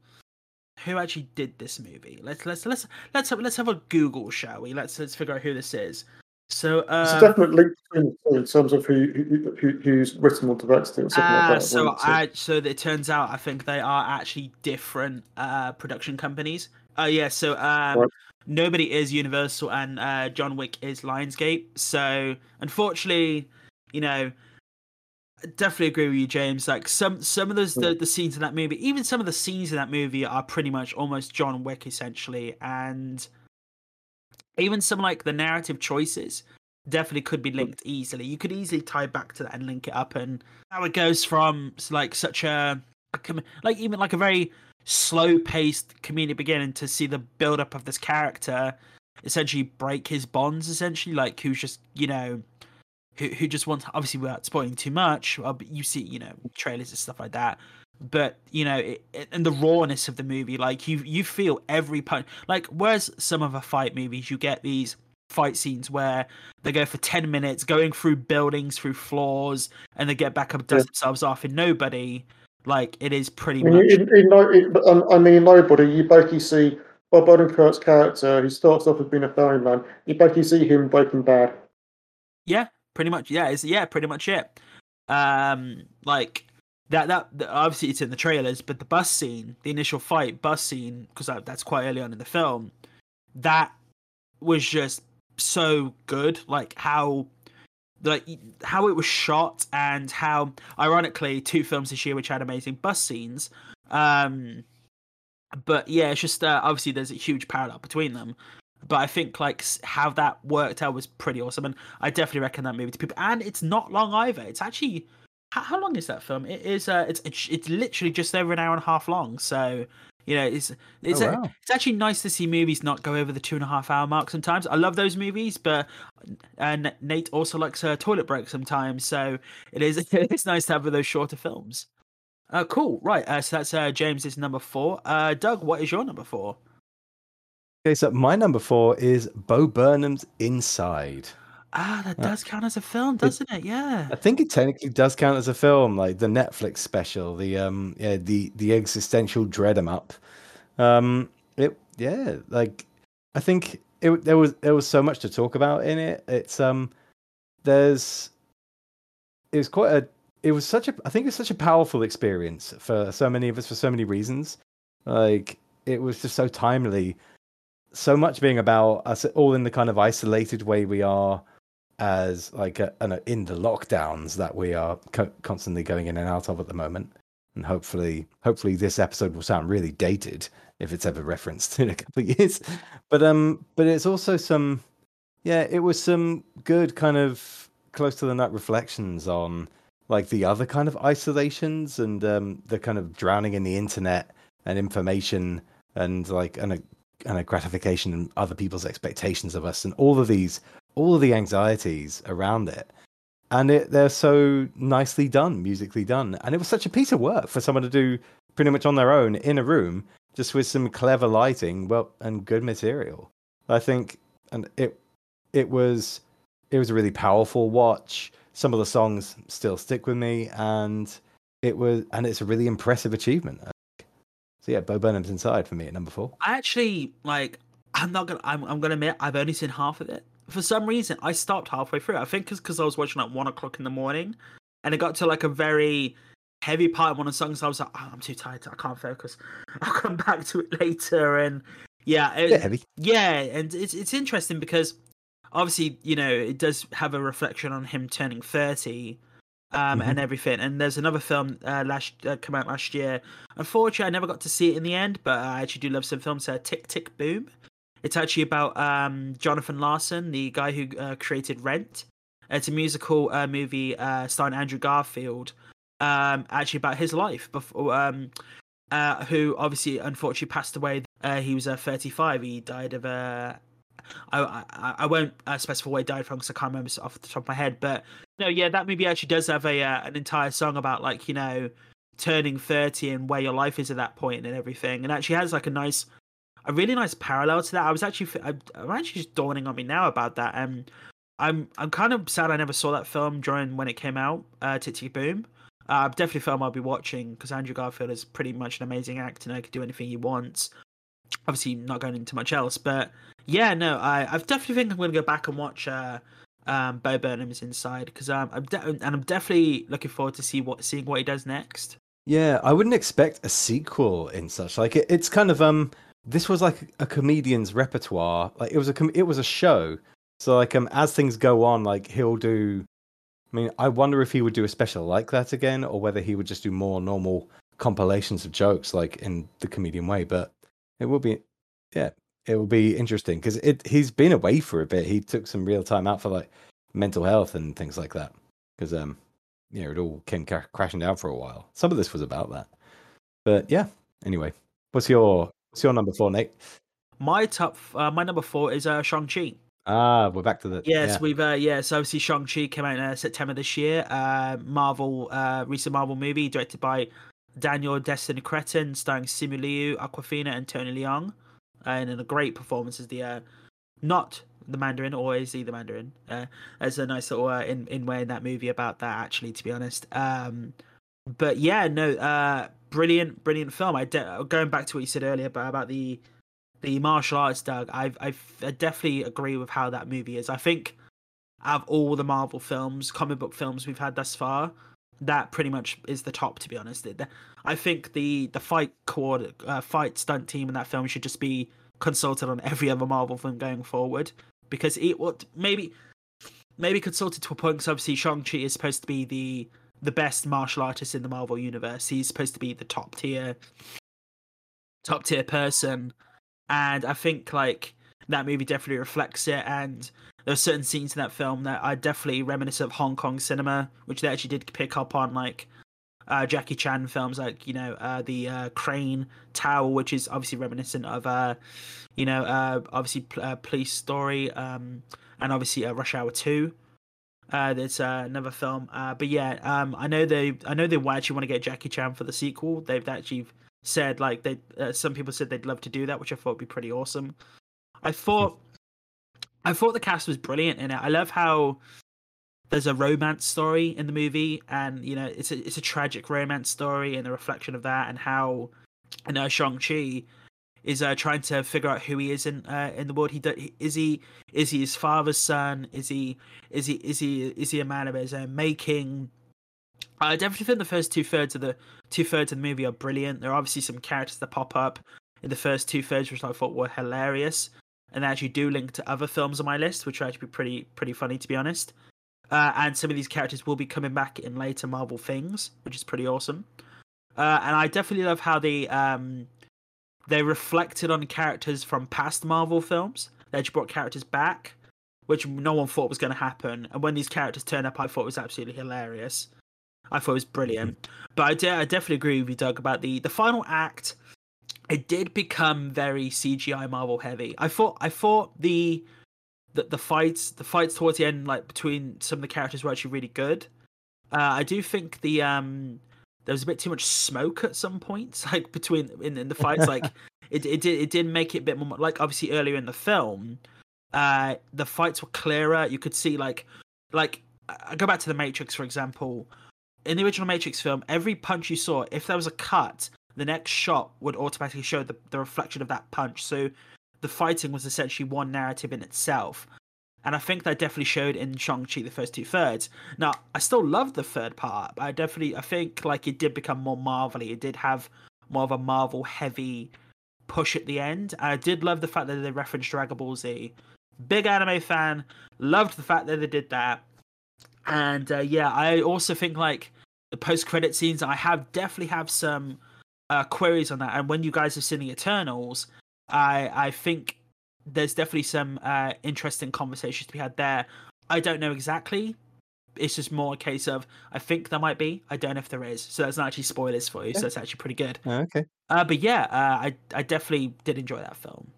who actually did this movie? Let's let's let's let's have let's have a Google, shall we? Let's let's figure out who this is. So It's a uh, definite link between the two in terms of who, who, who who's written or directed it and something Uh, like that. so it? I so it turns out I think they are actually different uh production companies. Oh yeah, so um Right. nobody is Universal and uh John Wick is Lionsgate. So unfortunately, you know, I definitely agree with you, James. Like some some of those the, the scenes in that movie, even some of the scenes in that movie are pretty much almost John Wick essentially, and even some like the narrative choices definitely could be linked easily. You could easily tie back to that and link it up, and how it goes from like such a, a com- like even like a very slow paced comedic beginning to see the build up of this character essentially break his bonds essentially like who's just you know who who just wants obviously without spoiling too much uh, but you see you know trailers and stuff like that but you know it, it, and the rawness of the movie like you you feel every punch like whereas some of the fight movies you get these fight scenes where they go for 10 minutes going through buildings through floors and they get back up dust Yeah. themselves off in nobody like it is pretty I mean, much in, in, in, I mean, Nobody, you basically see Bob Odenkirk's character, who starts off as being a fireman, you basically see him Breaking Bad. Yeah, pretty much. Yeah, it's yeah, pretty much it. Um, like that that obviously it's in the trailers, but the bus scene, the initial fight bus scene, because that, that's quite early on in the film, that was just so good. Like how. Like how it was shot and how, ironically, two films this year which had amazing bus scenes. Um, but yeah, it's just uh, obviously there's a huge parallel between them. But I think like how that worked out was pretty awesome, and I definitely recommend that movie to people. And it's not long either. It's actually how, how long is that film? It is uh, it's it's it's literally just over an hour and a half long. So you know, it's it's Oh, a- wow. it's actually nice to see movies not go over the two and a half hour mark. Sometimes I love those movies, but and Nate also likes a toilet break sometimes. So it is (laughs) it's nice to have those shorter films. Uh, cool. Right. Uh, so that's uh, James's number four. Uh, Doug, what is your number four? Okay, so my number four is Bo Burnham's Inside. Ah, that Uh, does count as a film, doesn't it? Yeah. I think it technically does count as a film, like the Netflix special, the um, yeah, the the existential dread 'em up. Um, it yeah, like I think it there was there was so much to talk about in it. It's um, there's it was quite a it was such a I think it's such a powerful experience for so many of us for so many reasons. Like it was just so timely, so much being about us all in the kind of isolated way we are as like a, an, in the lockdowns that we are co- constantly going in and out of at the moment. And hopefully hopefully this episode will sound really dated if it's ever referenced (laughs) in a couple of years. But um but it's also some yeah it was some good kind of close to the nut reflections on like the other kind of isolations and um the kind of drowning in the internet and information and like and a and a gratification and other people's expectations of us and all of these all of the anxieties around it and it they're so nicely done musically done and it was such a piece of work for someone to do pretty much on their own in a room just with some clever lighting well and good material i think and it it was it was a really powerful watch some of the songs still stick with me and it was and it's a really impressive achievement so yeah bo burnham's inside for me at number four I actually like. I'm not gonna. I'm. I'm gonna admit I've only seen half of it. For some reason, I stopped halfway through. I think it's because I was watching at one o'clock in the morning, and it got to like a very heavy part of one of the songs. I was like, oh, I'm too tired. I can't focus. (laughs) I'll come back to it later. And yeah, it, yeah heavy Yeah, and it's it's interesting because obviously, you know, it does have a reflection on him turning 30 um and everything. And there's another film uh, last uh, come out last year. Unfortunately, I never got to see it in the end, but I actually do love some films. Uh, Tick Tick Boom. It's actually about um Jonathan Larson, the guy who uh, created Rent. It's a musical uh, movie uh, starring Andrew Garfield. Um, actually about his life before um uh, who obviously unfortunately passed away. Uh, he was uh, 35. He died of a. I, I, I won't specify what he died from because I can't remember off the top of my head. But no, yeah, that movie actually does have a an entire song about like you know turning 30 and where your life is at that point and everything, and actually has like a nice, a really nice parallel to that. I was actually I'm actually just dawning on me now about that. Um, I'm I'm kind of sad I never saw that film during when it came out. Uh, Tick Boom. Uh, definitely a film I'll be watching because Andrew Garfield is pretty much an amazing actor and he can do anything he wants. Obviously, not going into much else, but yeah, no, I I definitely think I'm going to go back and watch uh, um, Bo Burnham's Inside because um, I'm de- and I'm definitely looking forward to see what seeing what he does next. Yeah, I wouldn't expect a sequel in such like it, it's kind of um this was like a comedian's repertoire. Like it was a com- it was a show. So like um as things go on like he'll do I mean, I wonder if he would do a special like that again or whether he would just do more normal compilations of jokes like in the comedian way, but it will be yeah, it will be interesting cuz it he's been away for a bit. He took some real time out for like mental health and things like that cuz um yeah, it all came ca- crashing down for a while. Some of this was about that, but yeah. Anyway, what's your what's your number four, Nate? My top, uh, my number four is uh, Shang Chi. Ah, we're back to the Yes, yeah. we've uh, yeah. So obviously Shang Chi came out in uh, September this year. Uh, Marvel, uh, recent Marvel movie directed by Daniel Destiny Cretton, starring Simu Liu, Awkwafina, and Tony Leung, and in a great performance as the uh, not the Mandarin, or is he the Mandarin? Uh, there's a nice little uh, in in way in that movie about that. Actually, to be honest, um, but yeah, no, uh, brilliant, brilliant film. I de- going back to what you said earlier about about the the martial arts, Doug. I I definitely agree with how that movie is. I think out of all the Marvel films, comic book films we've had thus far, that pretty much is the top. To be honest, I think the the fight coord uh, fight stunt team in that film should just be consulted on every other Marvel film going forward because it would maybe maybe consulted to a point because obviously Shang Chi is supposed to be the the best martial artist in the Marvel universe. He's supposed to be the top tier top tier person, and I think like that movie definitely reflects it. And there are certain scenes in that film that are definitely reminiscent of Hong Kong cinema, which they actually did pick up on, like uh, Jackie Chan films, like you know uh, the uh, Crane Tower, which is obviously reminiscent of uh, you know uh, obviously uh, Police Story, um, and obviously Rush Hour Two. There's another film, Uh, but yeah, um, I know they I know they actually want to get Jackie Chan for the sequel. They've actually said like they some people said they'd love to do that, which I thought would be pretty awesome. I thought I thought the cast was brilliant in it. I love how there's a romance story in the movie, and you know it's a it's a tragic romance story, and the reflection of that, and how you know Shang Chi is uh, trying to figure out who he is in uh, in the world. He is he is he his father's son? Is he is he is he is he a man of his own making? I definitely think the first two thirds of the two thirds of the movie are brilliant. There are obviously some characters that pop up in the first two thirds, which I thought were hilarious and they actually do link to other films on my list, which are actually pretty pretty funny to be honest. Uh, and some of these characters will be coming back in later Marvel things, which is pretty awesome. Uh, and I definitely love how the um, they reflected on characters from past Marvel films. They just brought characters back, which no one thought was going to happen. And when these characters turned up, I thought it was absolutely hilarious. I thought it was brilliant. Mm-hmm. But I, de- I definitely agree with you, Doug, about the the final act it did become very CGI Marvel heavy. I thought I thought the the, the fights the fights towards the end like between some of the characters were actually really good. Uh, I do think the um there was a bit too much smoke at some points (laughs) like between in, in the fights like (laughs) it it did it did make it a bit more like obviously earlier in the film uh the fights were clearer you could see like like I go back to the Matrix for example in the original Matrix film every punch you saw if there was a cut the next shot would automatically show the, the reflection of that punch. So the fighting was essentially one narrative in itself. And I think that definitely showed in Shang-Chi the first two thirds. Now, I still love the third part, but I definitely I think like it did become more marvelly. It did have more of a Marvel heavy push at the end. I did love the fact that they referenced Dragon Ball Z. Big anime fan, loved the fact that they did that. And uh, yeah, I also think like the post credit scenes, I have definitely have some uh, queries on that. And when you guys have seen the Eternals, I I think there's definitely some uh, interesting conversations to be had there. I don't know exactly. It's just more a case of I think there might be. I don't know if there is. So that's not actually spoilers for you. Yeah. So it's actually pretty good. Oh, okay. Uh, but yeah, uh, I I definitely did enjoy that film.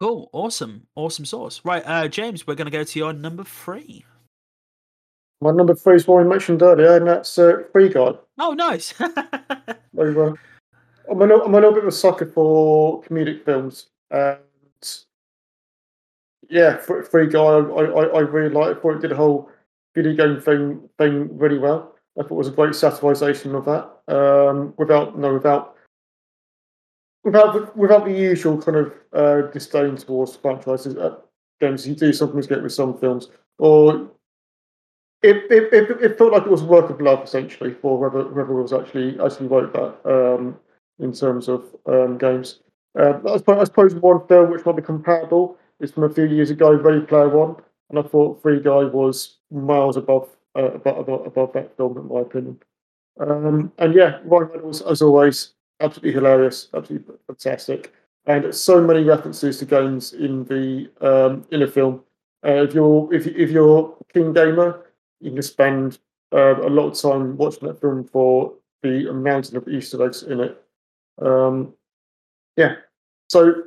Cool, awesome, awesome source. Right, uh, James, we're gonna go to your number three. My number three is one we mentioned earlier, and that's uh, Free Guy. Oh, nice. (laughs) Over I'm a, little, I'm a little bit of a sucker for comedic films, and yeah, Free Guy, I, I, I really liked. it. it did a whole video game thing thing really well. I thought it was a great satirization of that, um, without no without without without the usual kind of uh, disdain towards franchises. Uh, games you do sometimes get with some films, or it, it, it, it, felt like it was a work of love essentially for whoever, whoever was actually actually wrote that. Um, in terms of um, games. Uh, I suppose one film which might be comparable is from a few years ago, Ready Player One, and I thought Free Guy was miles above uh, above, above that film in my opinion. Um, and yeah, Ryan Reynolds, as always, absolutely hilarious, absolutely fantastic, and so many references to games in the um, in the film. Uh, if you're if if you're keen gamer, you can spend uh, a lot of time watching that film for the mountain of Easter eggs in it. Um, yeah, so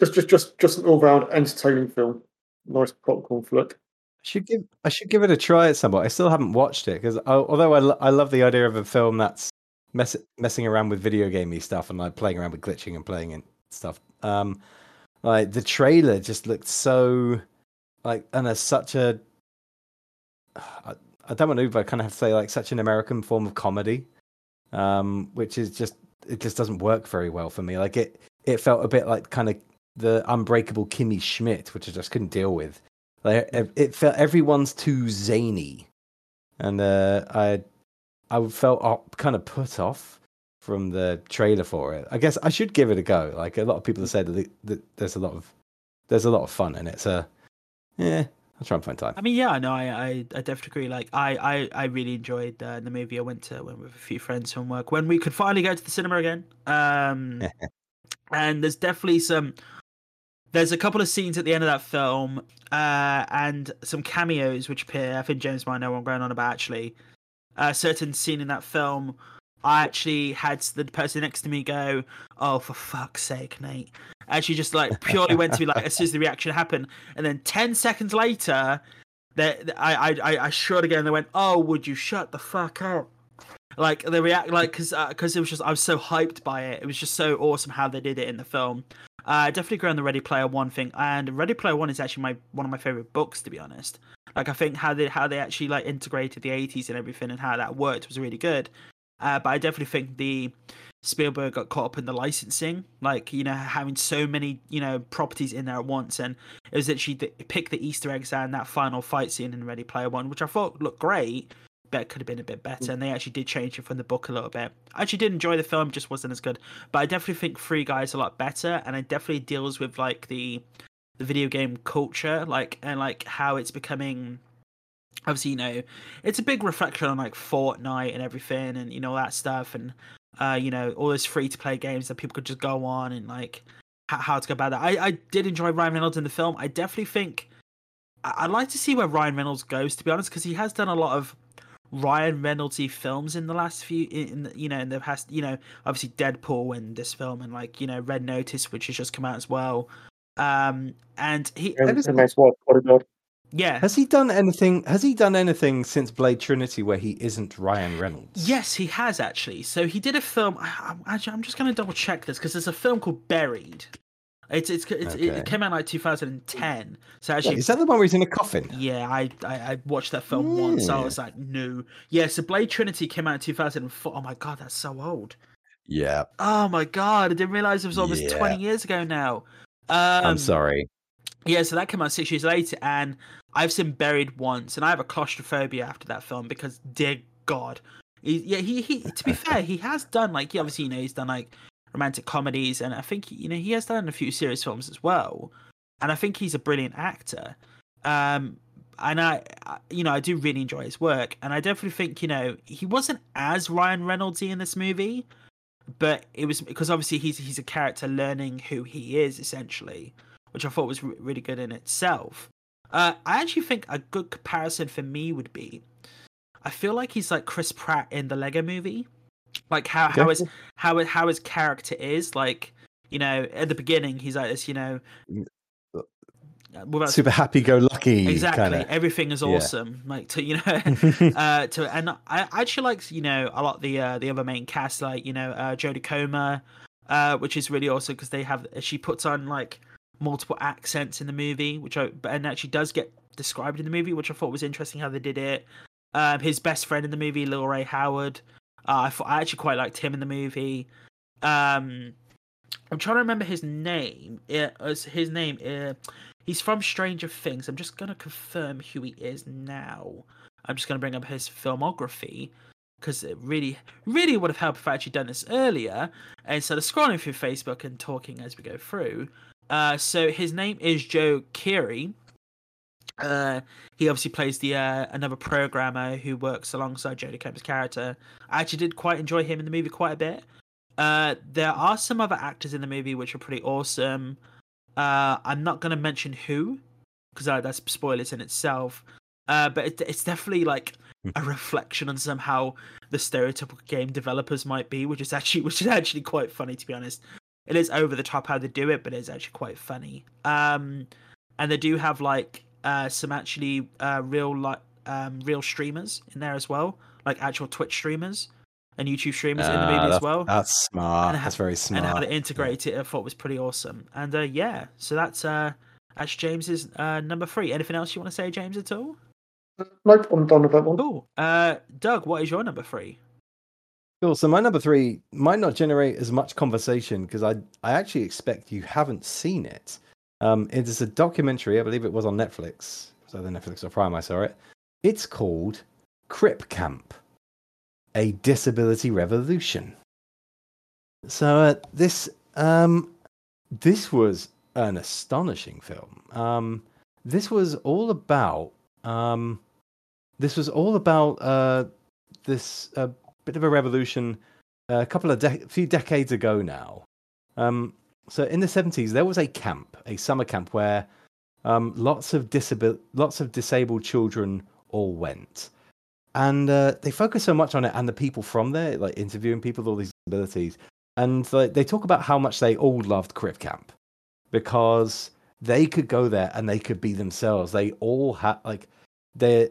just just just just an all round entertaining film. Nice popcorn flick. I should give I should give it a try at some point. I still haven't watched it because although I, lo- I love the idea of a film that's mess- messing around with video gamey stuff and like playing around with glitching and playing and stuff. Um, Like the trailer just looked so like and as such a I, I don't want to, but I kind of have to say like such an American form of comedy, um, which is just it just doesn't work very well for me. Like it it felt a bit like kind of the unbreakable Kimmy Schmidt, which I just couldn't deal with. Like it, felt everyone's too zany, and uh, I I felt kind of put off from the trailer for it. I guess I should give it a go. Like a lot of people have said that, that there's a lot of there's a lot of fun in it. So yeah, I'll try and find time. I mean, yeah, no, I, I, I definitely agree. Like, I, I, I really enjoyed uh, the movie. I went to went with a few friends from work when we could finally go to the cinema again. Um, (laughs) and there's definitely some. There's a couple of scenes at the end of that film, uh, and some cameos which appear. I think James might know what I'm going on about. Actually, a certain scene in that film, I actually had the person next to me go, "Oh, for fuck's sake, Nate!" She just like purely went to me like as soon as the reaction happened, and then ten seconds later, that I I I shot again. They went, "Oh, would you shut the fuck up?" Like the react like because because uh, it was just I was so hyped by it. It was just so awesome how they did it in the film. Uh, definitely agree on the Ready Player One thing, and Ready Player One is actually my one of my favorite books to be honest. Like I think how they how they actually like integrated the 80s and everything and how that worked was really good. Uh, but I definitely think the Spielberg got caught up in the licensing, like you know having so many you know properties in there at once, and it was actually the, pick the Easter eggs and that final fight scene in Ready Player One, which I thought looked great, but could have been a bit better. And they actually did change it from the book a little bit. I actually did enjoy the film, just wasn't as good. But I definitely think Free Guy's a lot better, and it definitely deals with like the the video game culture, like and like how it's becoming. Obviously, you know, it's a big reflection on like Fortnite and everything, and you know that stuff, and uh, you know, all those free to play games that people could just go on and like how, how to go about that. I I did enjoy Ryan Reynolds in the film. I definitely think I'd like to see where Ryan Reynolds goes, to be honest, because he has done a lot of Ryan Reynoldsy films in the last few, in the, you know, in the past, you know, obviously Deadpool and this film, and like you know Red Notice, which has just come out as well. Um, and he, and, and that's what Bodyguard. Yeah. Has he done anything? Has he done anything since Blade Trinity where he isn't Ryan Reynolds? Yes, he has actually. So he did a film. I, am actually, I'm just going to double check this because there's a film called Buried. It's it's, it's okay. it came out like 2010. So actually, is that the one where he's in a coffin? Yeah, I I, I watched that film yeah. once. So I was like, no. Yeah, so Blade Trinity came out in 2004. Oh my god, that's so old. Yeah. Oh my god, I didn't realize it was almost yeah. 20 years ago now. Um, I'm sorry. Yeah, so that came out six years later, and I've seen Buried once, and I have a claustrophobia after that film because, dear God, he, yeah, he, he to be (laughs) fair, he has done like, yeah, obviously, you know, he's done like romantic comedies, and I think you know he has done a few serious films as well, and I think he's a brilliant actor. Um, and I, you know, I do really enjoy his work, and I definitely think you know he wasn't as Ryan Reynoldsy in this movie, but it was because obviously he's he's a character learning who he is essentially, which I thought was re- really good in itself. Uh, I actually think a good comparison for me would be, I feel like he's like Chris Pratt in the Lego Movie like how how his how how his character is like you know at the beginning he's like this you know mm, uh, super happy go lucky exactly kinda. everything is awesome yeah. like to you know (laughs) (laughs) uh to and i actually like you know a lot the uh the other main cast like you know uh jodie comer uh which is really awesome because they have she puts on like multiple accents in the movie which i and actually does get described in the movie which i thought was interesting how they did it um his best friend in the movie lil rel howery uh, I, thought, I actually quite liked him in the movie. Um, I'm trying to remember his name. It, his name. Uh, he's from Stranger Things. I'm just gonna confirm who he is now. I'm just gonna bring up his filmography because it really, really would have helped if I actually done this earlier instead of scrolling through Facebook and talking as we go through. Uh, so his name is Joe Keery. Uh, he obviously plays the uh, another programmer who works alongside Jodie Comer's character. I actually did quite enjoy him in the movie quite a bit. Uh, there are some other actors in the movie which are pretty awesome. Uh, I'm not going to mention who because that's spoilers in itself. Uh, but it, it's definitely like hmm. a reflection on somehow the stereotypical game developers might be, which is actually (laughs) which is actually quite funny to be honest. It is over the top how they do it, but it's actually quite funny. Um, and they do have like uh, some actually uh, real like um, real streamers in there as well, like actual Twitch streamers. and YouTube streamers in the Ah, movie as well. That's smart. And how- that's very smart. and how to integrate it, I thought was pretty awesome. And uh, yeah, so that's uh, that's James's uh, number three. Anything else you want to say, James, at all? Nope, I'm done with that one. Cool. Uh, Doug, what is your number three? Cool. So my number three might not generate as much conversation because I I actually expect you haven't seen it. Um, it is a documentary. I believe it was on Netflix. So the Netflix or Prime. I saw it. It's called Crip Camp: A Disability Revolution. So uh, this um, this was an astonishing film. Um, this was all about um, this was all about uh, this uh, bit of a revolution a couple of de- few decades ago now. Um, so in the seventies, there was a camp, a summer camp where um, lots of disabil- lots of disabled children all went, and uh, they focus so much on it and the people from there, like interviewing people with all these disabilities, and like, they talk about how much they all loved Crip Camp because they could go there and they could be themselves. They all had like they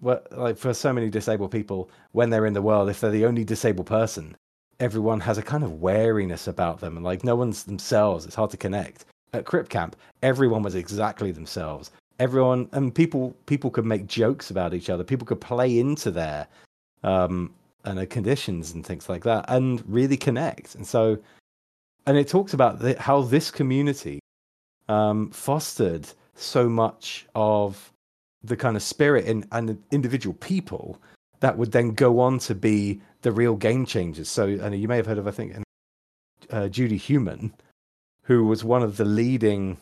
well, like for so many disabled people, when they're in the world, if they're the only disabled person, everyone has a kind of wariness about them, and like no one's themselves. It's hard to connect. At Crip Camp, everyone was exactly themselves. Everyone and people people could make jokes about each other. People could play into their um and their conditions and things like that, and really connect. And so, and it talks about the, how this community um, fostered so much of the kind of spirit in and individual people that would then go on to be the real game changers. So, and you may have heard of, I think, uh, Judy Heumann, who was one of the leading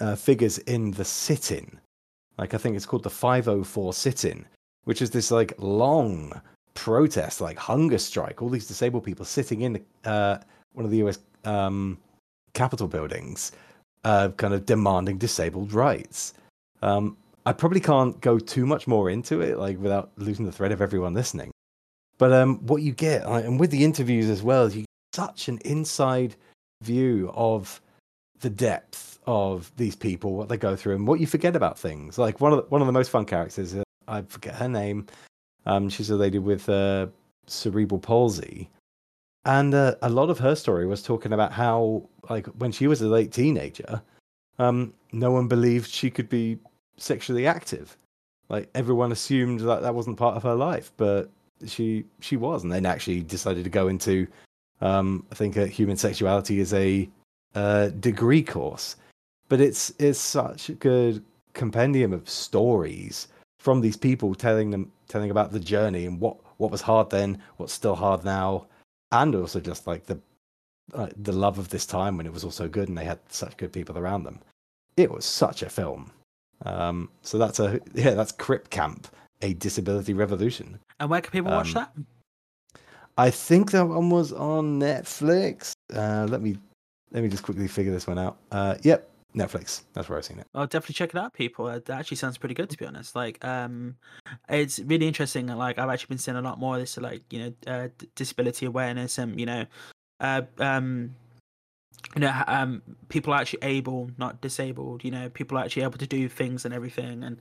uh, figures in the sit-in. Like I think it's called the 504 sit-in, which is this like long protest, like hunger strike. All these disabled people sitting in uh, one of the U.S. Um, Capitol buildings, uh, kind of demanding disabled rights. Um, I probably can't go too much more into it, like without losing the thread of everyone listening. But um, what you get, and with the interviews as well, you get such an inside view of the depth of these people, what they go through, and what you forget about things. Like one of the, one of the most fun characters, uh, I forget her name. Um, she's a lady with uh, cerebral palsy, and uh, a lot of her story was talking about how, like, when she was a late teenager, um, no one believed she could be sexually active. Like everyone assumed that that wasn't part of her life, but she she was, and then actually decided to go into, um, I think, uh, human sexuality is a uh, degree course. But it's it's such a good compendium of stories from these people telling them telling about the journey and what what was hard then, what's still hard now, and also just like the uh, the love of this time when it was all so good and they had such good people around them. It was such a film. Um, so that's a (laughs) yeah, that's Crip Camp, a disability revolution. And where can people watch Um, that? I think that one was on Netflix. Uh, let me let me just quickly figure this one out. Uh, yep, Netflix. That's where I've seen it. I'll definitely check it out, people. It actually sounds pretty good, to be honest. Like, um, it's really interesting. Like, I've actually been seeing a lot more of this, like, you know, uh, disability awareness and, you know, uh, um, you know, um, people are actually able, not disabled. You know, people are actually able to do things and everything, and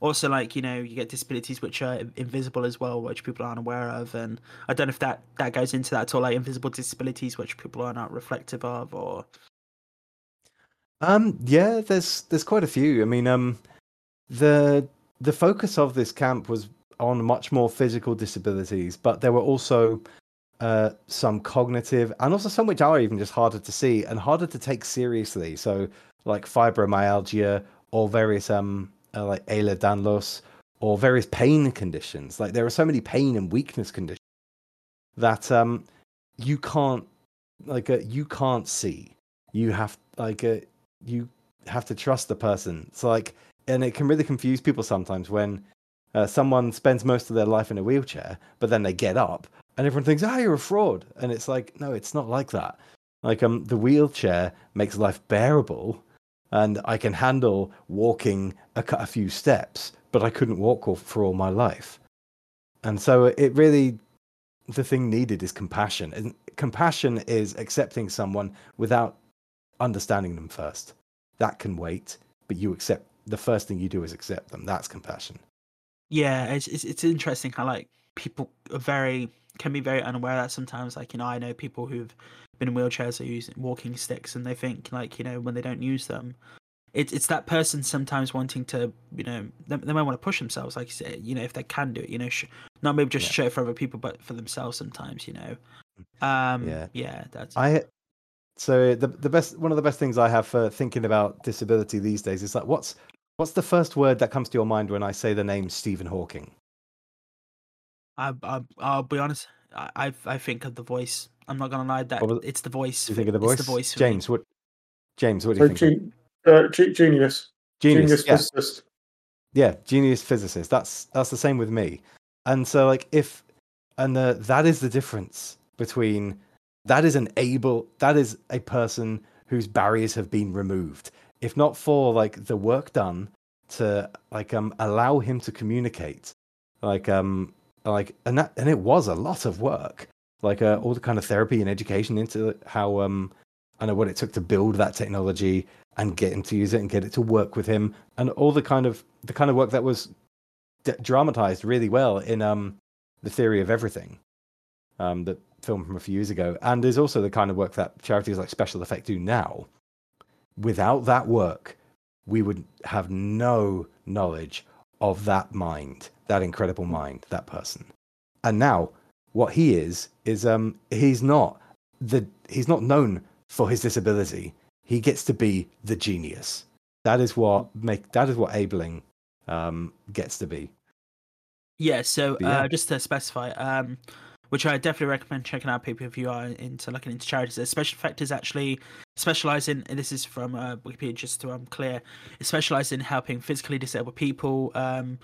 also like, you know, you get disabilities which are invisible as well, which people aren't aware of. And I don't know if that that goes into that at all, like invisible disabilities which people are not reflective of, or Um, yeah, there's there's quite a few. I mean, um, the the focus of this camp was on much more physical disabilities, but there were also uh, some cognitive and also some which are even just harder to see and harder to take seriously. So, like fibromyalgia or various um uh, like Ehlers-Danlos or various pain conditions. Like there are so many pain and weakness conditions that um you can't like uh, you can't see. You have like uh, you have to trust the person. It's like, and it can really confuse people sometimes when uh, someone spends most of their life in a wheelchair, but then they get up and everyone thinks, "Ah, you're a fraud," and it's like, no, it's not like that. Like, um, the wheelchair makes life bearable, and I can handle walking a, a few steps, but I couldn't walk for all my life. And so it really, the thing needed is compassion, and compassion is accepting someone without understanding them first. That can wait, but you accept the first thing you do is accept them. That's compassion. yeah, it's it's, it's interesting how like people are very can be very unaware of that sometimes. Like you know, I know people who've been in wheelchairs or using walking sticks, and they think like you know when they don't use them, it's it's that person sometimes wanting to you know they, they might want to push themselves, like you said, you know if they can do it, you know, sh- not maybe just Yeah. show it for other people, but for themselves sometimes, you know. Um, Yeah. yeah, that's I so the the best one of the best things I have for thinking about disability these days is like what's what's the first word that comes to your mind when I say the name Stephen Hawking? I, I I'll be honest. I I I think of the voice. I'm not gonna lie. That was- it's the voice. You think of the voice? It's the voice. James, what James, what do you So, think? gen- uh, ge- genius. Genius. Genius yeah. physicist. Yeah, genius physicist. That's that's the same with me. And so like if and the, that is the difference between that is an able that is a person whose barriers have been removed. If not for like the work done to like um allow him to communicate. Like um like and that and it was a lot of work. Like uh, all the kind of therapy and education into how um I know what it took to build that technology and get him to use it and get it to work with him. And all the kind of the kind of work that was d- dramatized really well in um the theory of everything um that film from a few years ago. And is also the kind of work that charities like special effect do now. Without that work we would have no knowledge of that mind that incredible mind that person and now what he is is um he's not the he's not known for his disability he gets to be the genius that is what make that is what abling um gets to be Yeah, so But yeah. Uh, just to specify, um, which I definitely recommend checking out people if you are into looking into charities. Special effect is actually specialised in. and This is from uh, Wikipedia, just to um clear. It's specialised in helping physically disabled people, um,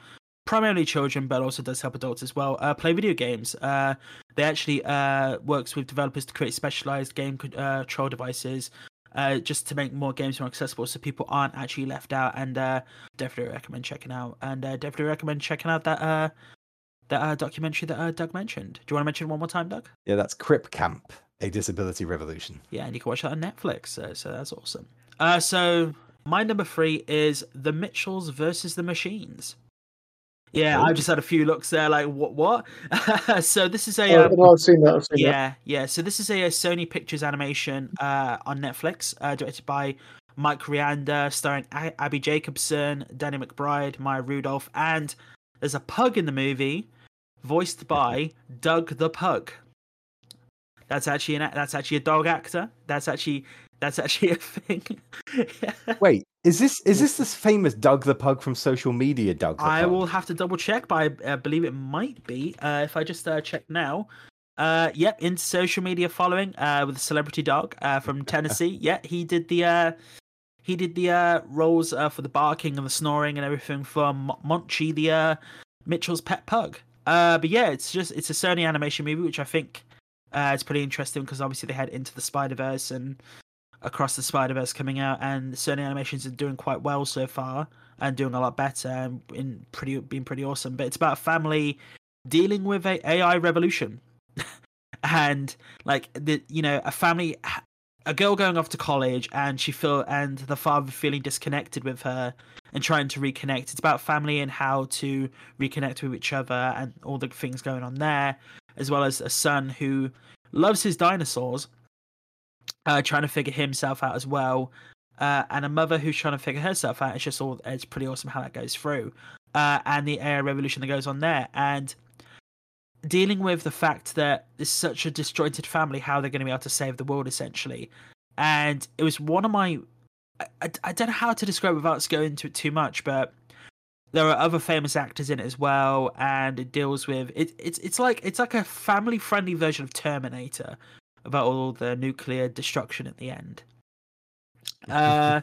primarily children, but also does help adults as well. Uh, play video games. Uh, they actually uh works with developers to create specialised game con- uh, control devices. Uh, just to make more games more accessible, so people aren't actually left out, and uh, definitely recommend checking out, and uh, definitely recommend checking out that uh, that uh, documentary that uh, Doug mentioned. Do you want to mention one more time, Doug? yeah that's crip camp a disability revolution Yeah, and you can watch that on Netflix. So, so that's awesome. Uh, so my number three is The Mitchells versus the Machines. Yeah, I just had a few looks there, like what? What? (laughs) so this is a Oh, um, no, I've seen that. I've seen that. yeah, yeah. So this is a, uh, Sony Pictures animation uh, on Netflix, uh, directed by Mike Rianda, starring a- Abbi Jacobson, Danny McBride, Maya Rudolph, and there's a pug in the movie, voiced by Doug the Pug. That's actually an a- that's actually a dog actor. That's actually that's actually (laughs) a thing. wait is this is this this famous doug the pug from social media doug I Pug? will have to double check, but I uh, believe it might be. Uh, if I just uh, check now. Uh, yep, in social media following uh, with a celebrity dog uh, from (laughs) Tennessee. yeah, he did the uh, he did the uh, roles uh, for the barking and the snoring and everything for Mo- Monchi, the uh, Mitchell's pet pug. Uh, but yeah, it's just it's a Sony animation movie, which I think uh, is pretty interesting because obviously they had Into the Spider Verse and Across the Spider Verse coming out, and Sony animations are doing quite well so far and doing a lot better and in pretty being pretty awesome. But it's about family dealing with a AI revolution, (laughs) and like the you know a family, a girl going off to college, and she feel and the father feeling disconnected with her and trying to reconnect. It's about family and how to reconnect with each other and all the things going on there, as well as a son who loves his dinosaurs, uh, trying to figure himself out as well uh, and a mother who's trying to figure herself out. It's just all it's pretty awesome how that goes through, uh, and the AI revolution that goes on there, and dealing with the fact that it's such a disjointed family, how they're going to be able to save the world essentially. And it was one of my, I, I, don't know how to describe it without going into it too much, but there are other famous actors in it as well, and it deals with it. It's it's like it's like a family friendly version of Terminator about all the nuclear destruction at the end. (laughs) Uh,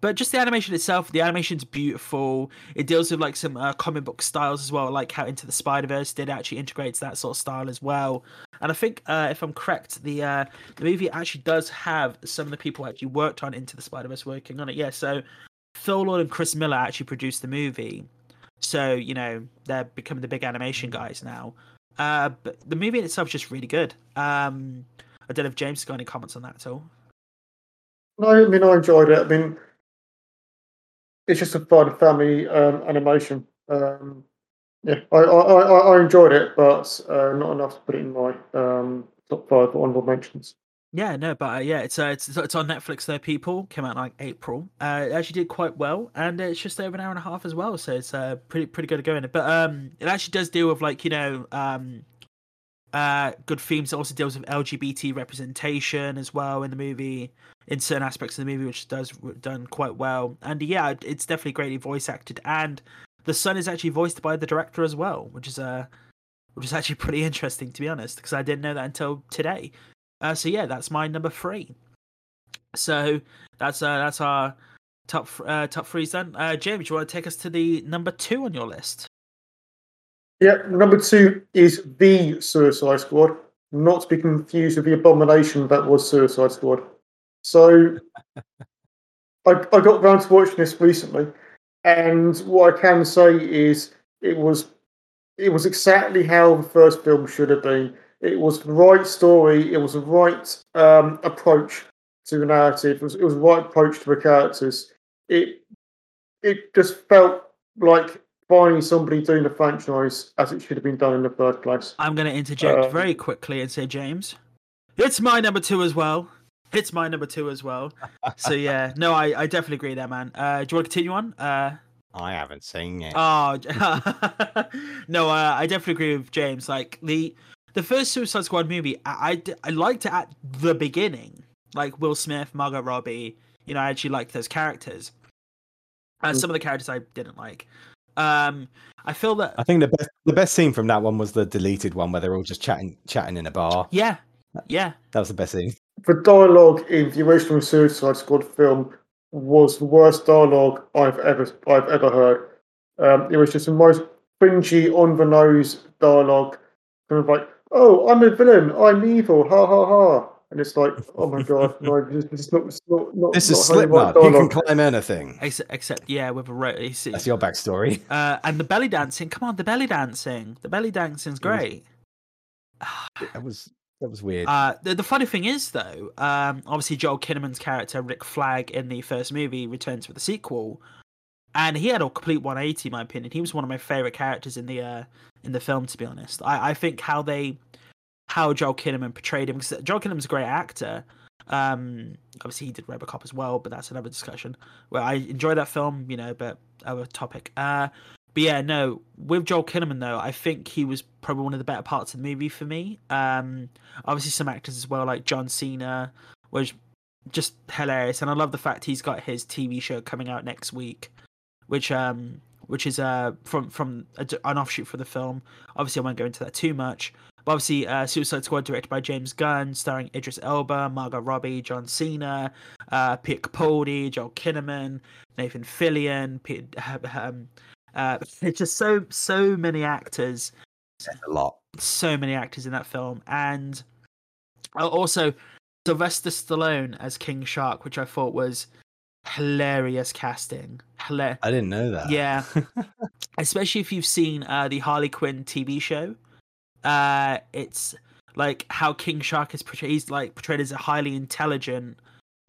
but just the animation itself, the animation's beautiful. It deals with like some uh, comic book styles as well, like how Into the Spider Verse did actually integrates that sort of style as well. And I think, uh, if I'm correct, the uh, the movie actually does have some of the people who actually worked on Into the Spider Verse working on it. Yeah, so Phil Lord and Chris Miller actually produced the movie, so you know they're becoming the big animation guys now. Uh, but the movie in itself is just really good. Um, I don't know if James has got any comments on that at all. No, I mean I enjoyed it. I mean, it's just a fun family um, animation. Um, Yeah, I, I, I, I enjoyed it, but uh, not enough to put it in my um, top five honorable mentions. Yeah, no, but uh, yeah, it's, uh, it's it's on Netflix. There, people came out in, like April. Uh, it actually did quite well, and it's just over an hour and a half as well, so it's uh pretty pretty good to go in it. But um, it actually does deal with like you know um, uh, good themes. It also deals with LGBT representation as well in the movie, in certain aspects of the movie, which does done quite well. And yeah, it's definitely greatly voice acted, and the son is actually voiced by the director as well, which is uh which is actually (laughs) pretty interesting to be honest, because I didn't know that until today. Uh, so yeah, that's my number three. So that's uh, that's our top uh, top threes done. Uh, James, you want to take us to the number two on your list? Yeah, number two is the Suicide Squad, not to be confused with the abomination that was Suicide Squad. So (laughs) I, I got round to watching this recently, and what I can say is it was it was exactly how the first film should have been. It was the right story. It was the right um, approach to the narrative. It was, it was the right approach to the characters. It it just felt like finding somebody doing the franchise as it should have been done in the first place. I'm going to interject Uh, very quickly and say, James, it's my number two as well. It's my number two as well. (laughs) So yeah, no, I, I definitely agree there, man. Uh, do you want to continue on? Uh, I haven't seen it. Oh (laughs) no, uh, I definitely agree with James. Like the the first Suicide Squad movie, I I liked it at the beginning. Like Will Smith, Margot Robbie. You know, I actually liked those characters. Uh, some of the characters I didn't like. Um, I feel that I think the best the best scene from that one was the deleted one where they're all just chatting chatting in a bar. yeah, yeah, That was the best scene. The dialogue in the original Suicide Squad film was the worst dialogue I've ever I've ever heard. Um, it was just the most cringy, on the nose dialogue, kind of like, "Oh, I'm a villain. I'm evil. Ha ha ha." And it's like, "Oh my god, no, this, (laughs) this is not, not, not This not is how you Slipknot. He can climb anything. except, except yeah, with a ro- you That's your backstory. uh, and the belly dancing. Come on, the belly dancing. The belly dancing's great. (sighs) That was that was weird. Uh, the, the funny thing is, though, um, obviously Joel Kinnaman's character Rick Flag in the first movie returns for the sequel, and he had a complete 180, in my opinion. He was one of my favorite characters in the uh, in the film, to be honest. I, I think how they how Joel Kinnaman portrayed him because Joel Kinnaman's a great actor. Um, obviously he did RoboCop as well, but that's another discussion. Well, I enjoy that film, you know, but other topic. Uh, but yeah, no, with Joel Kinnaman though, I think he was probably one of the better parts of the movie for me. Um, obviously some actors as well, like John Cena, was just hilarious, and I love the fact he's got his TV show coming out next week, which um, which is uh from from a, an offshoot for the film. Obviously, I won't go into that too much. But obviously, uh, Suicide Squad, directed by James Gunn, starring Idris Elba, Margot Robbie, John Cena, uh, Peter Capaldi, Joel Kinnaman, Nathan Fillion, Peter, (laughs) um, uh, it's just so so many actors a lot. so many actors in that film, and also Sylvester Stallone as King Shark, which I thought was hilarious casting. Hilar- I didn't know that. Yeah. (laughs) especially if you've seen uh, the Harley Quinn TV show. Uh, it's like how King Shark is portrayed. He's like portrayed as a highly intelligent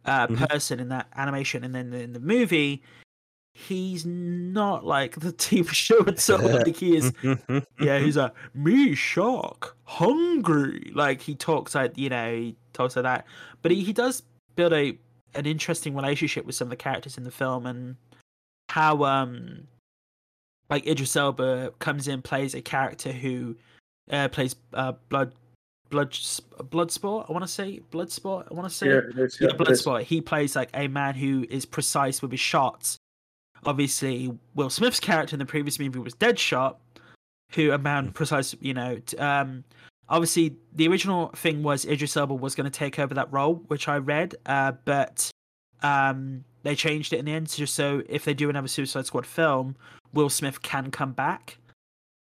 uh, Mhm. person in that animation, and then in the movie, he's not like the TV show at all. (laughs) like he is (laughs) yeah, he's a me shark hungry. Like he talks like you know he talks like that, but he, he does build a an interesting relationship with some of the characters in the film and how um like Idris Elba comes in plays a character who uh, plays uh, blood blood blood sport. I want to say blood sport. I want to say Yeah, it is, yeah, yeah, it is. Bloodsport. He plays like a man who is precise with his shots. Obviously, Will Smith's character in the previous movie was Deadshot, who a man precise. You know, t- um, obviously the original thing was Idris Elba was going to take over that role, which I read, uh, but um, they changed it in the end just so if they do another Suicide Squad film, Will Smith can come back.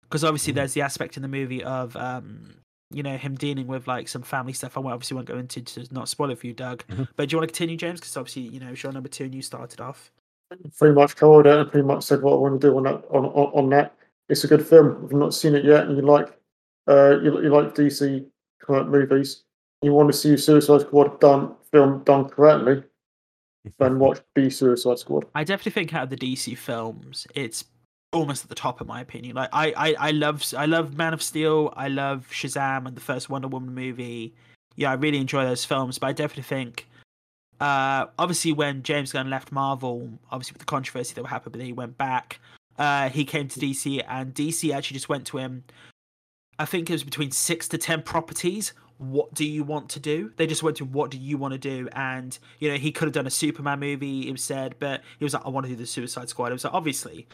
Because obviously, Mhm. there's the aspect in the movie of um, you know him dealing with like some family stuff. I won't- obviously won't go into to not spoil it for you, Doug. Mhm. But do you want to continue, James? Because obviously, you know, it's your number two, and you started off. pretty much covered it and pretty much said what I want to do on that. On, on, on that, it's a good film. If you've not seen it yet, and you like, uh, you, you like DC kind of movies, you want to see Suicide Squad done film done correctly, then (laughs) watch the Suicide Squad. I definitely think out of the DC films, it's almost at the top in my opinion. Like I, I, I love I love Man of Steel, I love Shazam and the first Wonder Woman movie. Yeah, I really enjoy those films, but I definitely think uh obviously when James Gunn left Marvel, obviously with the controversy that happened, but then he went back. Uh he came to DC and DC actually just went to him I think it was between six to ten properties. What do you want to do? They just went to what do you want to do? And you know, he could have done a Superman movie, it was said, but he was like, I want to do the Suicide Squad. It was like obviously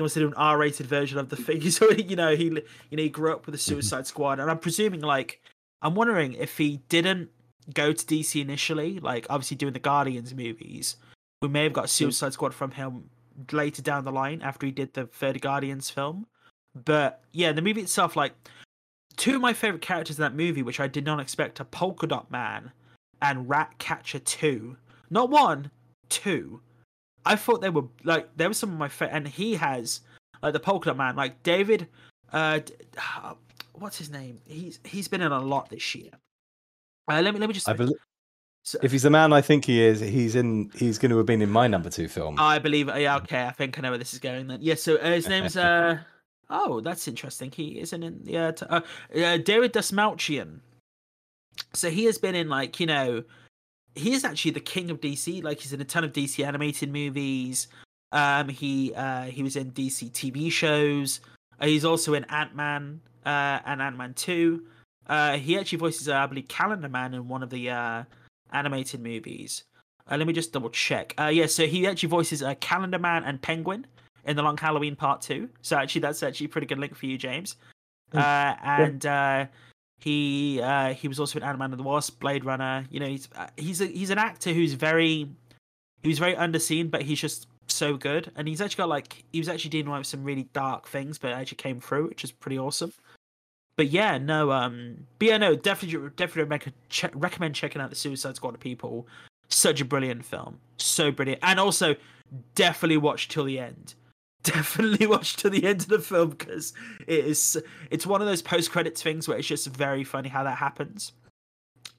he wants to do an R-rated version of the thing. (laughs) So you know, he you know he grew up with the Suicide mm-hmm. Squad, and I'm presuming like I'm wondering if he didn't go to DC initially, like obviously doing the Guardians movies, we may have got Suicide Squad from him later down the line after he did the third Guardians film. But yeah, the movie itself, like two of my favorite characters in that movie, which I did not expect, are Polka Dot Man and Ratcatcher Two. Not one, two. I thought they were like they were some of my favorite, and he has like the Polka Man, like David. Uh, (sighs) what's his name? He's he's been in a lot this year. Uh, let me let me just. So, if he's the man I think he is, he's in. He's going to have been in my number two film. I believe. Yeah, okay. I think I know where this is going. Then, yeah. So uh, his (laughs) name's uh Oh, that's interesting. He isn't in the uh, t- uh, uh, David Dastmalchian. So he has been in like you know, he is actually the king of DC. Like he's in a ton of DC animated movies. Um, he uh, he was in DC TV shows. Uh, he's also in Ant Man uh, and Ant Man Two. Uh, he actually voices, uh, I believe, Calendar Man in one of the uh, animated movies. Uh, let me just double check. Uh, yeah, so he actually voices uh, Calendar Man and Penguin in the Long Halloween Part Two. So actually, that's actually a pretty good link for you, James. Uh, and uh, he uh, he was also in Ant Man and the Wasp, Blade Runner. You know, he's uh, he's a, he's an actor who's very who's very underseen, but he's just so good. And he's actually got like he was actually dealing with some really dark things, but actually came through, which is pretty awesome. But yeah, no, um, but yeah, no, definitely, definitely recommend checking out the Suicide Squad of people. Such a brilliant film, so brilliant, and also definitely watch till the end definitely (laughs) watch to the end of the film because it is it's one of those post credits things where it's just very funny how that happens.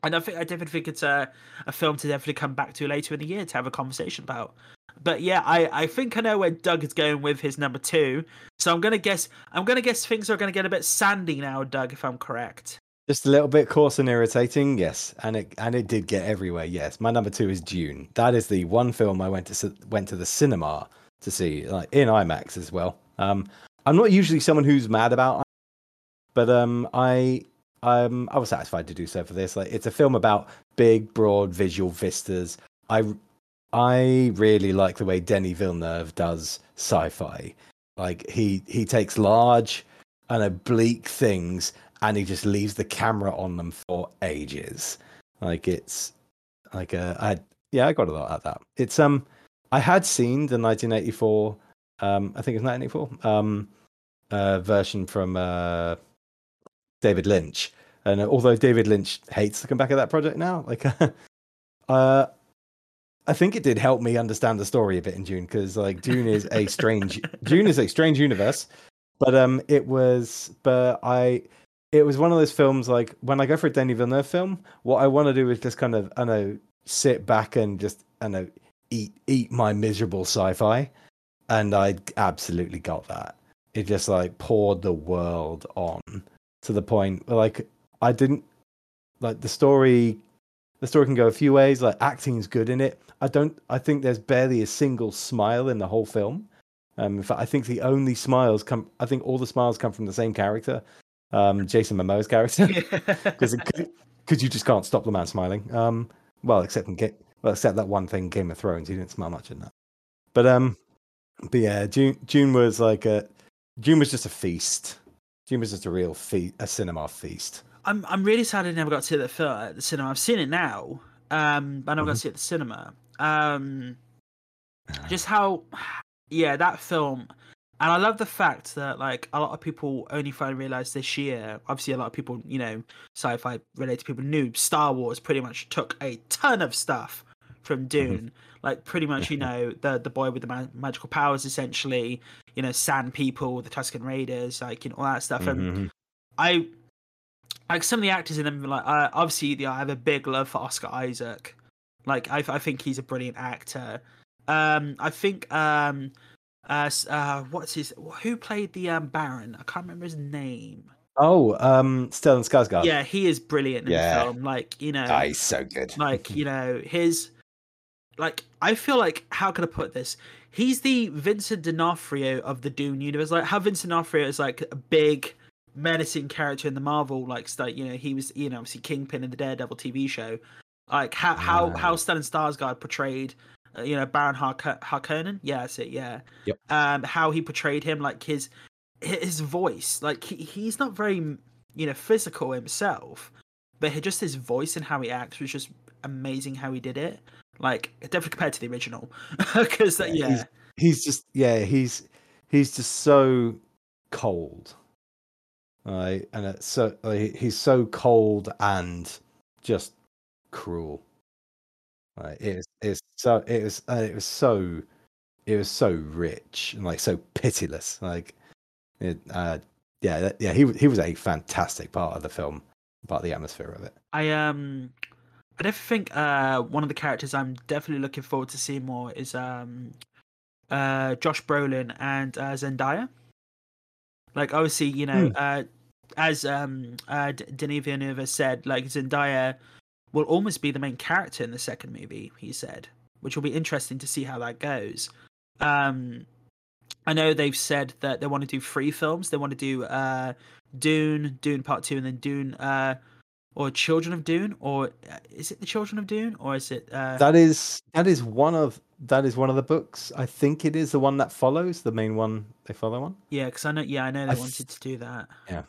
And I think I definitely think it's a a film to definitely come back to later in the year to have a conversation about. But yeah, I, I think I know where Doug is going with his number two. So I'm gonna guess I'm gonna guess things are gonna get a bit sandy now, Doug, if I'm correct. Just a little bit coarse and irritating, yes, and it and it did get everywhere. Yes, my number two is Dune. That is the one film I went to went to the cinema to see, like in IMAX as well. Um, I'm not usually someone who's mad about, but um, I um, I was satisfied to do so for this. Like, it's a film about big, broad visual vistas. I I really like the way Denis Villeneuve does sci-fi. Like he he takes large and oblique things and he just leaves the camera on them for ages. Like it's like uh, I yeah I got a lot out of that. It's um I had seen the 1984, um, I think it's 1984 um, uh, version from uh, David Lynch, and although David Lynch hates to come back at that project now, like, (laughs) uh, I think it did help me understand the story a bit in Dune because like Dune is a strange (laughs) Dune is a strange universe, but um, it was, but I. It was one of those films like when I go for a Denis Villeneuve film, what I want to do is just kind of I know sit back and just I know eat eat my miserable sci-fi, and I absolutely got that. It just like poured the world on to the point where, like I didn't like the story. The story can go a few ways. Like acting's good in it. I don't. I think there's barely a single smile in the whole film. Um, in fact, I think the only smiles come. I think all the smiles come from the same character, um, Jason Momoa's character, (laughs) because because you just can't stop the man smiling. Um, well, except in get well, except that one thing, Game of Thrones. He didn't smell much in that. But um, but yeah, June Dune was like a Dune was just a feast. June was just a real feast, a cinema feast. I'm I'm really sad I never got to see the film at the cinema. I've seen it now, um, but I never mm-hmm. got to see it at the cinema. Um, just how, yeah, that film. And I love the fact that like a lot of people only finally realized this year. Obviously, a lot of people, you know, sci-fi related people knew Star Wars pretty much took a ton of stuff from mm-hmm. Dune. Like pretty much, you know, the the boy with the ma- magical powers, essentially, you know, Sand People, the Tusken Raiders, like you know all that stuff. And mm-hmm. I like some of the actors in them. Like uh, obviously, I have a big love for Oscar Isaac. Like I, I think he's a brilliant actor. Um, I think um, Uh, uh, what's his? Who played the um, Baron? I can't remember his name. Oh, um, Stellan Skarsgård. Yeah, he is brilliant in Yeah. the film. Like you know, Ah, he's so good. like you (laughs) know his like i feel like how can i put this? He's the vincent d'onofrio of the dune universe. Like how vincent d'onofrio is like a big menacing character in the marvel like stuff you know he was you know obviously kingpin in the daredevil tv show. Like how how how Right. stellan Skarsgård portrayed uh, you know baron Hark- harkonnen? Yeah that's it yeah. Yep. um how he portrayed him like his his voice. Like he, he's not very you know physical himself but just his voice and how he acts was just amazing how he did it like definitely compared to the original. (laughs) Because Yeah, yeah, he's- he's just yeah he's he's just so cold. Right and it's so like, he's so cold and just cruel. Right it's it's so it was uh, it was so it was so rich and like so pitiless. Like it uh yeah that, yeah he he was a fantastic part of the film part of the atmosphere of it. I um i definitely think uh one of the characters i'm definitely looking forward to seeing more is um uh josh brolin and uh zendaya. Like obviously you know Hmm. uh as um uh denis villeneuve said like zendaya will almost be the main character in the second movie he said which will be interesting to see how that goes. Um i know they've said that they want to do three films. They want to do uh dune dune part two and then dune uh or children of dune or uh, is it the children of dune or is it uh that is that is one of that is one of the books i think it is the one that follows the main one they follow on yeah because i know yeah i know they I th- wanted to do that Yeah.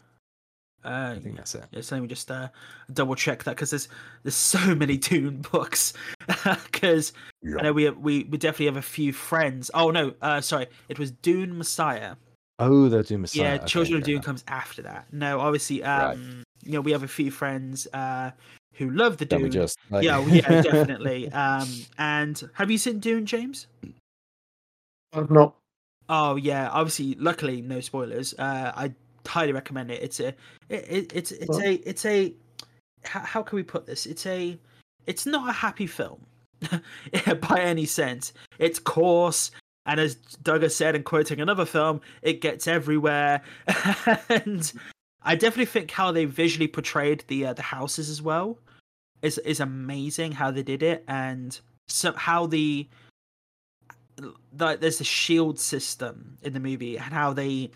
uh i think that's it Yeah, so let me just uh, double check that because there's there's so (laughs) many Dune books. (laughs) Because I know we have, we we definitely have a few friends. Oh no, uh, sorry, it was Dune Messiah. oh they're Messiah. yeah, Okay, Children of Dune enough. comes after that. No, obviously, um, Right. You know, we have a few friends uh who love the Don't we Dune. just like- Yeah, well, yeah, (laughs) definitely. Um, and have you seen Dune, James? I've not. Oh yeah, obviously. Luckily, no spoilers. Uh, I highly recommend it. It's a, it, it, it's it's Well- a, it's a. How, how can we put this? It's a, it's not a happy film, (laughs) by any sense. It's coarse, and as Doug has said, and quoting another film, it gets everywhere. (laughs) and I definitely think how they visually portrayed the uh, the houses as well is is amazing. How they did it, and so how the like there's a shield system in the movie and how they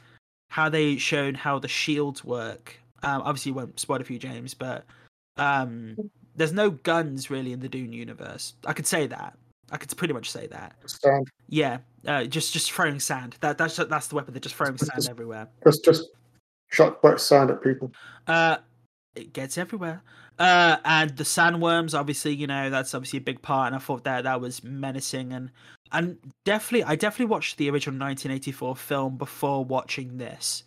how they shown how the shields work. Um obviously you won't spoil a few james but um there's no guns really in the dune universe. I could say that. I could pretty much say that. Stand. yeah uh, just just throwing sand. That that's that's the weapon. They're just throwing sand everywhere. Just just shot wet sand at people. Uh, it gets everywhere. Uh, and the sandworms, obviously, you know, that's obviously a big part. And I thought that that was menacing and and definitely, I definitely watched the original 1984 film before watching this.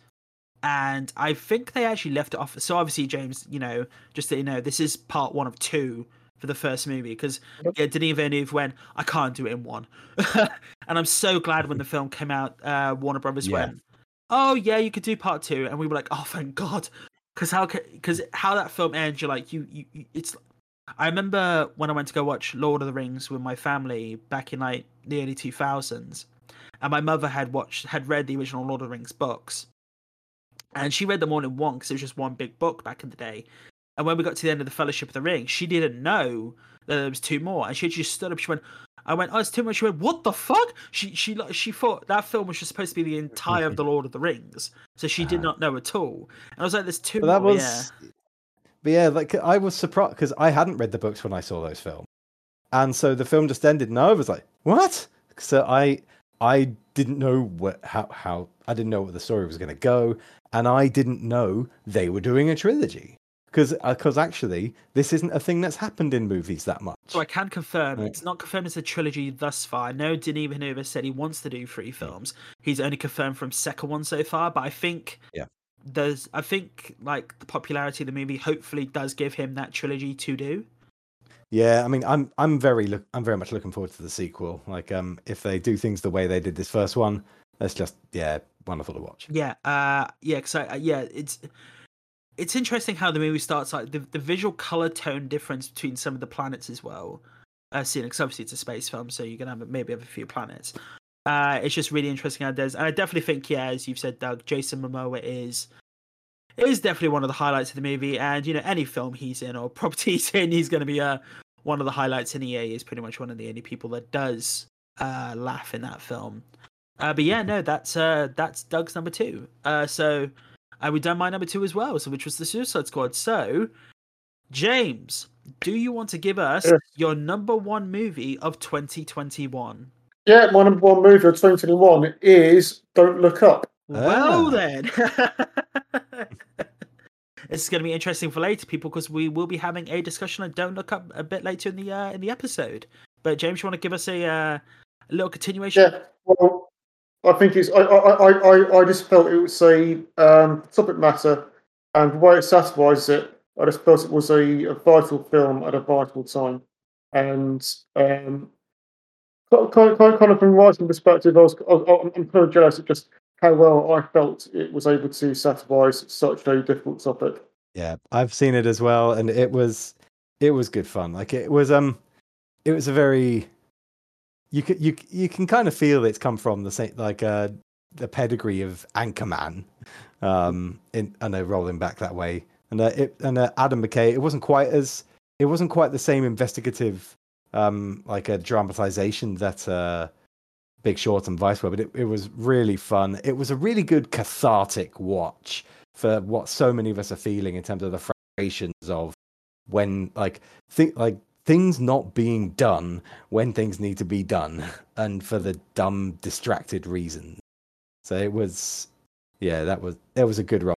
And I think they actually left it off. So obviously, James, you know, just that you know, this is part one of two for the first movie because Yep. yeah, Denis Villeneuve went, I can't do it in one. (laughs) and I'm so glad when the film came out, uh, Warner Brothers Yeah. went, oh yeah, you could do part two, and we were like, oh thank God, because how because how that film ends, you're like you, you you- it's. I remember when I went to go watch Lord of the Rings with my family back in like the early 2000s, and my mother had watched had read the original Lord of the Rings books, and she read them all in one because it was just one big book back in the day. And when we got to the end of the Fellowship of the Ring, she didn't know that there was two more, and she just stood up. She went, "I went, oh, it's too much." She went, "What the fuck?" She she like she thought that film was just supposed to be the entire of (laughs) the Lord of the Rings, so she did Ah. not know at all. And I was like, "There's too. But that more." was, yeah. but yeah, like I was surprised because I hadn't read the books when I saw those films, and so the film just ended, and I was like, "What?" So I, I didn't know what how how I didn't know what the story was going to go, and I didn't know they were doing a trilogy because because actually this isn't a thing that's happened in movies that much. So I can confirm Right. it's not confirmed as a trilogy thus far. I know Denis Villeneuve said he wants to do three films. He's only confirmed from second one so far, but I think Yeah. there's I think like the popularity of the movie hopefully does give him that trilogy to do. Yeah, I mean, I'm I'm very look I'm very much looking forward to the sequel. Like, um, if they do things the way they did this first one, that's just yeah, wonderful to watch. Yeah, uh, yeah, because I, uh, yeah, it's it's interesting how the movie starts. Like the the visual color tone difference between some of the planets as well. Uh, seeing because obviously it's a space film, so you're gonna have maybe have a few planets. Uh, it's just really interesting how there's, and I definitely think, yeah, as you've said, Doug, Jason Momoa is is definitely one of the highlights of the movie. And you know, any film he's in or (laughs) property he's in, he's going to be uh, one of the highlights. And EA is pretty much one of the only people that does uh, laugh in that film. Uh, but yeah, no, that's uh, that's Doug's number two. Uh, so uh, we've done my number two as well, so which was the Suicide Squad. So, James, do you want to give us Yes. your number one movie of 2021? Yeah, my number one movie of 2021 is Don't Look Up. Well Ah. then. (laughs) This is going to be interesting for later people because we will be having a discussion on Don't Look Up a bit later in the uh, in the episode. But James, you want to give us a, uh, a little continuation? Yeah, well, I think it's. I, I, I, I, just felt it was a um, topic matter, and the way it satirized it, I just felt it was a, a vital film at a vital time. And um, kind, kind, kind of from writing perspective, I was, I, I'm kind of jealous at just how well I felt it was able to satirize such a difficult topic. Yeah, I've seen it as well, and it was it was good fun. Like it was um, it was a very you can you you can kind of feel it's come from the same like uh the pedigree of Anchorman, um, in I know rolling back that way, and uh, it and uh, Adam McKay. It wasn't quite as it wasn't quite the same investigative um like a dramatization that uh Big Short and Vice were, but it, it was really fun. It was a really good cathartic watch for what so many of us are feeling in terms of the frustrations of when like think like things not being done when things need to be done and for the dumb distracted reasons. So it was yeah, that was that was a good role.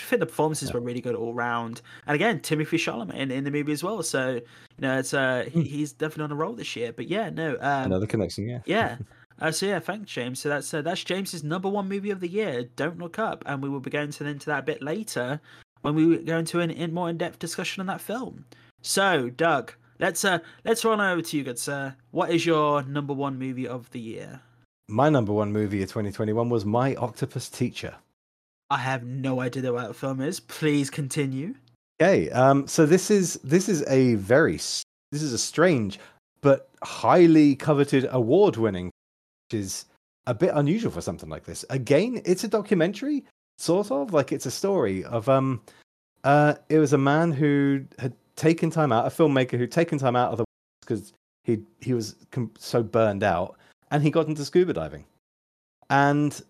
I think the performances Yeah. were really good all round. And again, Timothy Chalamet in, in the movie as well. So you know, it's uh, he, Hmm. he's definitely on a roll this year. But yeah, no, um, Another connection, yeah. yeah. (laughs) Uh, so yeah, thanks, James. So that's uh, that's James's number one movie of the year. Don't look up, and we will be going to into that a bit later when we go into an in more in depth discussion on that film. So, Doug, let's uh let's run over to you, good sir. What is your number one movie of the year? My number one movie of 2021 was My Octopus Teacher. I have no idea what that film is. Please continue. Okay, um, so this is this is a very this is a strange but highly coveted award-winning, which is a bit unusual for something like this. Again, it's a documentary, sort of like it's a story of um, uh, it was a man who had taken time out, a filmmaker who'd taken time out of the because he he was com- so burned out, and he got into scuba diving, and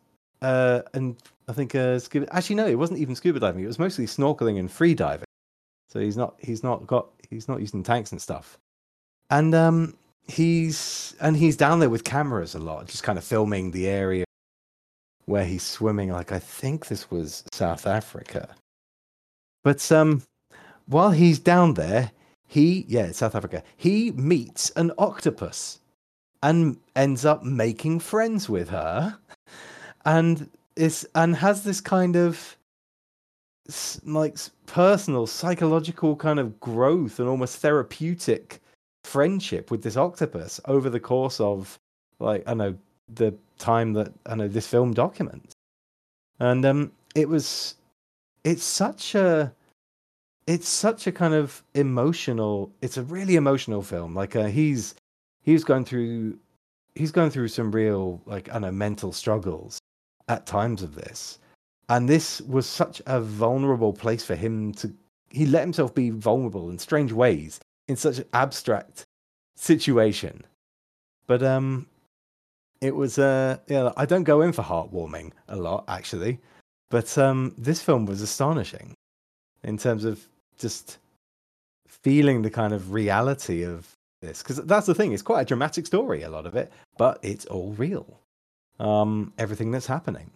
uh, and I think uh, scuba. Actually, no, it wasn't even scuba diving. It was mostly snorkeling and free diving. So he's not he's not got he's not using tanks and stuff. And um he's and he's down there with cameras a lot, just kind of filming the area where he's swimming. Like I think this was South Africa. But um while he's down there, he yeah, South Africa. He meets an octopus and ends up making friends with her. And is and has this kind of like personal psychological kind of growth and almost therapeutic friendship with this octopus over the course of like I know the time that I know this film documents. And um it was it's such a it's such a kind of emotional it's a really emotional film. Like uh, he's he's going through he's going through some real like I know mental struggles at times of this. And this was such a vulnerable place for him to he let himself be vulnerable in strange ways in such an abstract situation. But um it was uh yeah i don't go in for heartwarming a lot actually. But um this film was astonishing in terms of just feeling the kind of reality of this because that's the thing it's quite a dramatic story a lot of it but it's all real um everything that's happening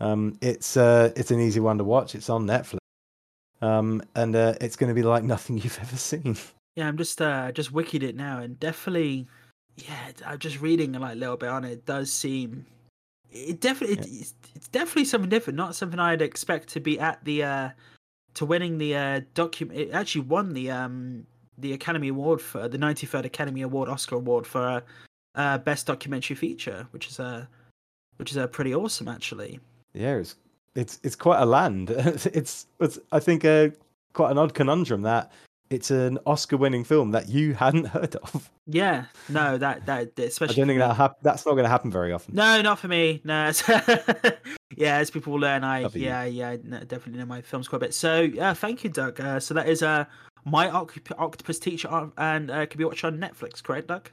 um, it's uh, it's an easy one to watch. It's on Netflix, um, and uh, it's going to be like nothing (laughs) you've ever seen. Yeah, I'm just uh just wikied it now, and definitely, yeah, I'm just reading like a little bit on it. It does seem, it definitely, it's, it's definitely something different. Not something I'd expect to be at the uh to winning the uh document. It actually won the um the Academy Award for the 93rd Academy Award Oscar Award for uh, uh best documentary feature, which is uh which is uh, pretty awesome actually. Yeah, it's it's it's quite a land. (laughs) it's it's I think uh, quite an odd conundrum that it's an Oscar-winning film that you hadn't (laughs) heard of. Yeah, no, that that especially. I don't think that hap- that's not going to happen very often. No, not for me. No. (laughs) yeah, as people learn, I Not for you. yeah yeah definitely know my films quite a bit. So yeah, thank you, Doug. Uh, so that is uh my Oct- octopus teacher uh, and uh, can be watched on Netflix, correct, Doug?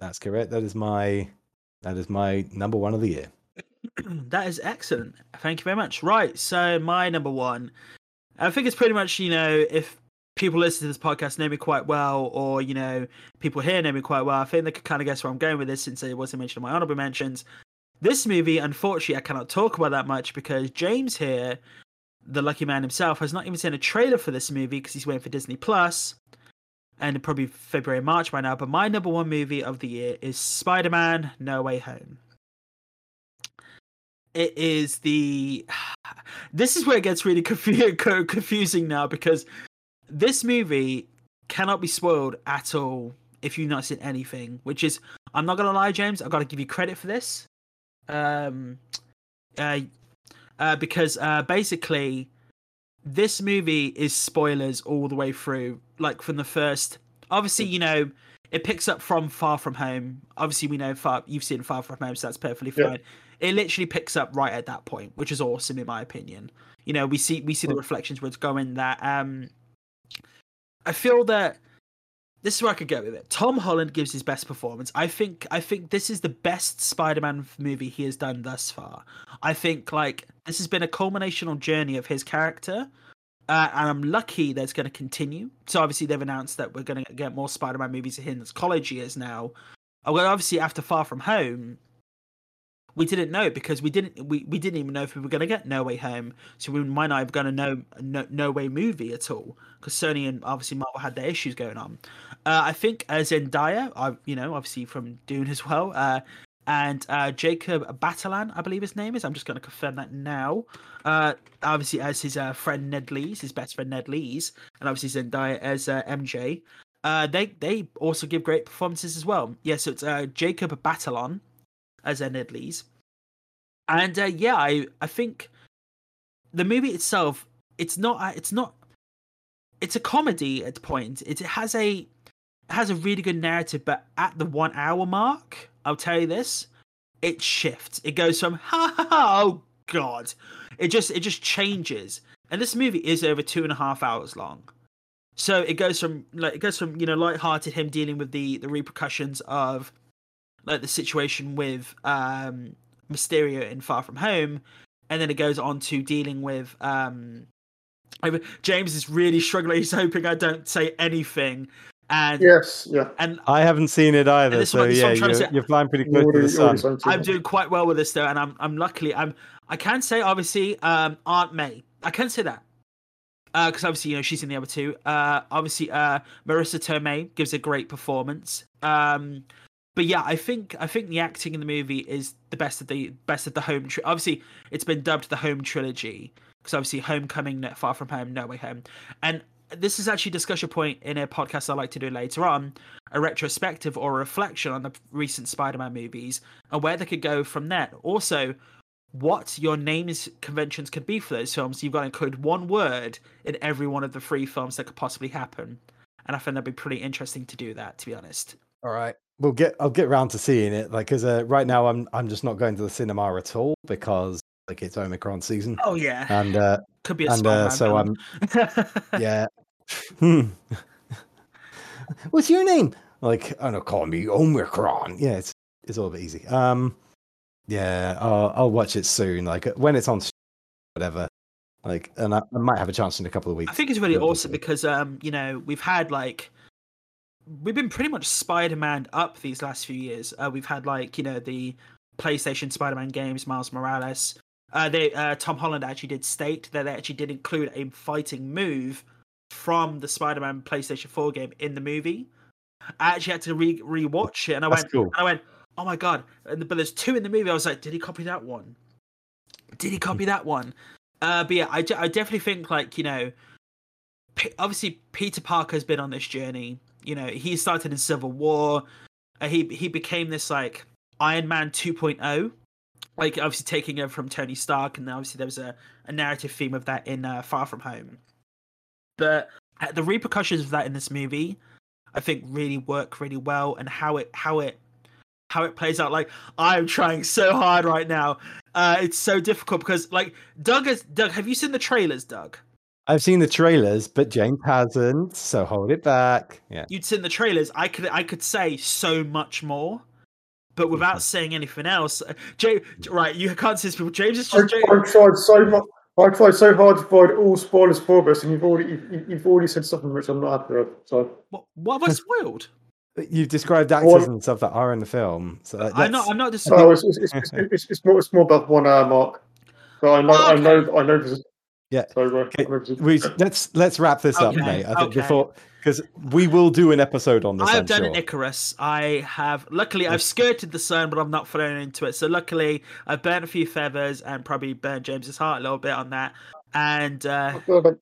That's correct. That is my that is my number one of the year. (clears throat) that is excellent. Thank you very much. Right, so my number one, I think it's pretty much you know if people listen to this podcast know me quite well, or you know people here know me quite well, I think they could kind of guess where I'm going with this since it wasn't mentioned in my honorable mentions. This movie, unfortunately, I cannot talk about that much because James here, the lucky man himself, has not even seen a trailer for this movie because he's waiting for Disney Plus, and probably February, March by now. But my number one movie of the year is Spider-Man: No Way Home it is the (sighs) this is where it gets really (laughs) confusing now because this movie cannot be spoiled at all if you've not seen anything which is i'm not gonna lie james i've got to give you credit for this um uh, uh because uh basically this movie is spoilers all the way through like from the first obviously you know it picks up from far from home obviously we know far you've seen far from home so that's perfectly Yeah. fine it literally picks up right at that point, which is awesome in my opinion. You know, we see we see the Mm. reflections where it's going that um I feel that this is where I could go with it. Tom Holland gives his best performance. I think I think this is the best Spider-Man movie he has done thus far. I think like this has been a culminational journey of his character. Uh, and I'm lucky that's going to continue. So obviously they've announced that we're going to get more Spider-Man movies in his college years now. Well, obviously after Far From Home, we didn't know because we didn't we, we didn't even know if we were going to get No Way Home, so we might not have got a No No, no Way movie at all because Sony and obviously Marvel had their issues going on. Uh, I think uh, Zendaya, I you know obviously from Dune as well, uh, and uh, Jacob Batalon, I believe his name is. I'm just going to confirm that now. Uh, obviously as his uh, friend Ned Lees, his best friend Ned Lees, and obviously Zendaya as uh, MJ. Uh, they they also give great performances as well. Yeah, so it's uh, Jacob Batalon as Ned Lees. And uh, yeah, I I think the movie itself it's not uh, it's not it's a comedy at point. It, it has a it has a really good narrative, but at the one hour mark, I'll tell you this, it shifts. It goes from ha ha ha oh god, it just it just changes. And this movie is over two and a half hours long. So it goes from like it goes from you know light-hearted him dealing with the the repercussions of like the situation with um Mysterio in Far From Home, and then it goes on to dealing with um James is really struggling. (laughs) He's hoping I don't say anything, and Yes, yeah. and I haven't seen it either, this is so what- this yeah, I'm trying to you're, say. you're flying pretty You close to the sun. I'm doing quite well with this though, and I'm I'm luckily I'm I can say obviously um Aunt May. I can say that. Because obviously, you know, she's in the other two. Uh, obviously, uh, Marisa Tomei gives a great performance. Um, but yeah, I think I think the acting in the movie is the best of the best of the home. Tri- obviously, it's been dubbed the home trilogy because obviously, Homecoming, Far From Home, No Way Home, and this is actually a discussion point in a podcast I like to do later on, a retrospective or a reflection on the recent Spider-Man movies and where they could go from there. Also, what your names conventions could be for those films. You've got to include one word in every one of the three films that could possibly happen, and I think that'd be pretty interesting to do that. To be honest. All right. We'll get. I'll get round to seeing it. Like, cause uh, right now I'm I'm just not going to the cinema at all because like it's Omicron season, Oh yeah, and uh, could be a and uh, so I'm (laughs) yeah. Hmm. (laughs) What's your name? Like, I don't call me Omicron. Yeah, it's it's all a bit easy. Um, yeah, I'll, I'll watch it soon. Like when it's on, whatever. Like, and I, I might have a chance in a couple of weeks. I think it's really awesome because um, you know, we've had like we've been pretty much Spider-Man up these last few years. Uh, we've had like, you know, the PlayStation Spider-Man games, Miles Morales. Uh, they uh, Tom Holland actually did state that they actually did include a fighting move from the Spider-Man PlayStation 4 game in the movie. I actually had to re rewatch it and I That's went cool. and I went, "Oh my god." And, but there's two in the movie. I was like, "Did he copy that one? Did he copy that one?" Uh, but yeah, I, I definitely think like you know, obviously Peter Parker's been on this journey. You know, he started in Civil War. Uh, he he became this like Iron Man 2.0, like obviously taking over from Tony Stark, and obviously there was a, a narrative theme of that in uh, Far From Home. But uh, the repercussions of that in this movie, I think, really work really well, and how it how it how it plays out. Like I'm trying so hard right now. Uh, it's so difficult because like Doug has Doug. Have you seen the trailers, Doug? I've seen the trailers, but James hasn't, so hold it back. Yeah. You'd seen the trailers. I could I could say so much more, but without saying anything else. Uh, Jay, right? You can't see this, people. James is just. I tried so much. I tried so hard to avoid all spoilers for us, and you've already you've, you've already said something which I'm not happy with. So What, what have I spoiled? (laughs) You've described actors Well- and stuff that are in the film. So that- I'm not. I'm not just. oh, it's, it's, it's, it's, it's, it's more it's more about one hour mark. So I know I know I know this is Yeah. So, uh, Okay, I know this is- we let's let's wrap this up, mate. I think okay. before because we will do an episode on this. I have I'm done sure. an Icarus. I have. Luckily, I've skirted the sun, but I'm not flown into it. So luckily, I've burnt a few feathers and probably burned James's heart a little bit on that. And uh, I (laughs) don't-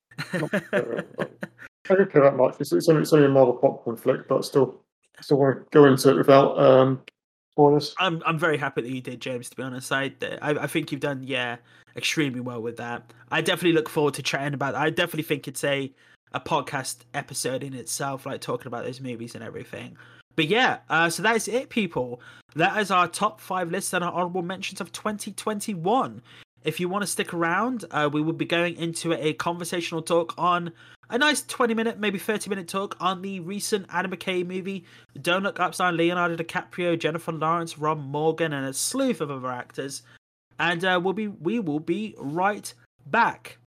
care that much. It's, it's, only, it's only a Marvel popcorn flick, but still, still want to go into it without um, spoilers. I'm I'm very happy that you did, James. To be honest, I I, I think you've done yeah extremely well with that. I definitely look forward to chatting about. I definitely think it's a a podcast episode in itself, like talking about those movies and everything. But yeah, uh, so that is it, people. That is our top five lists and our honorable mentions of 2021. If you want to stick around, uh, we will be going into a conversational talk on a nice 20 minute, maybe 30 minute talk on the recent Adam McKay movie Don't Look Up, starring Leonardo DiCaprio, Jennifer Lawrence, Rob Morgan, and a slew of other actors. And uh, we'll be we will be right back.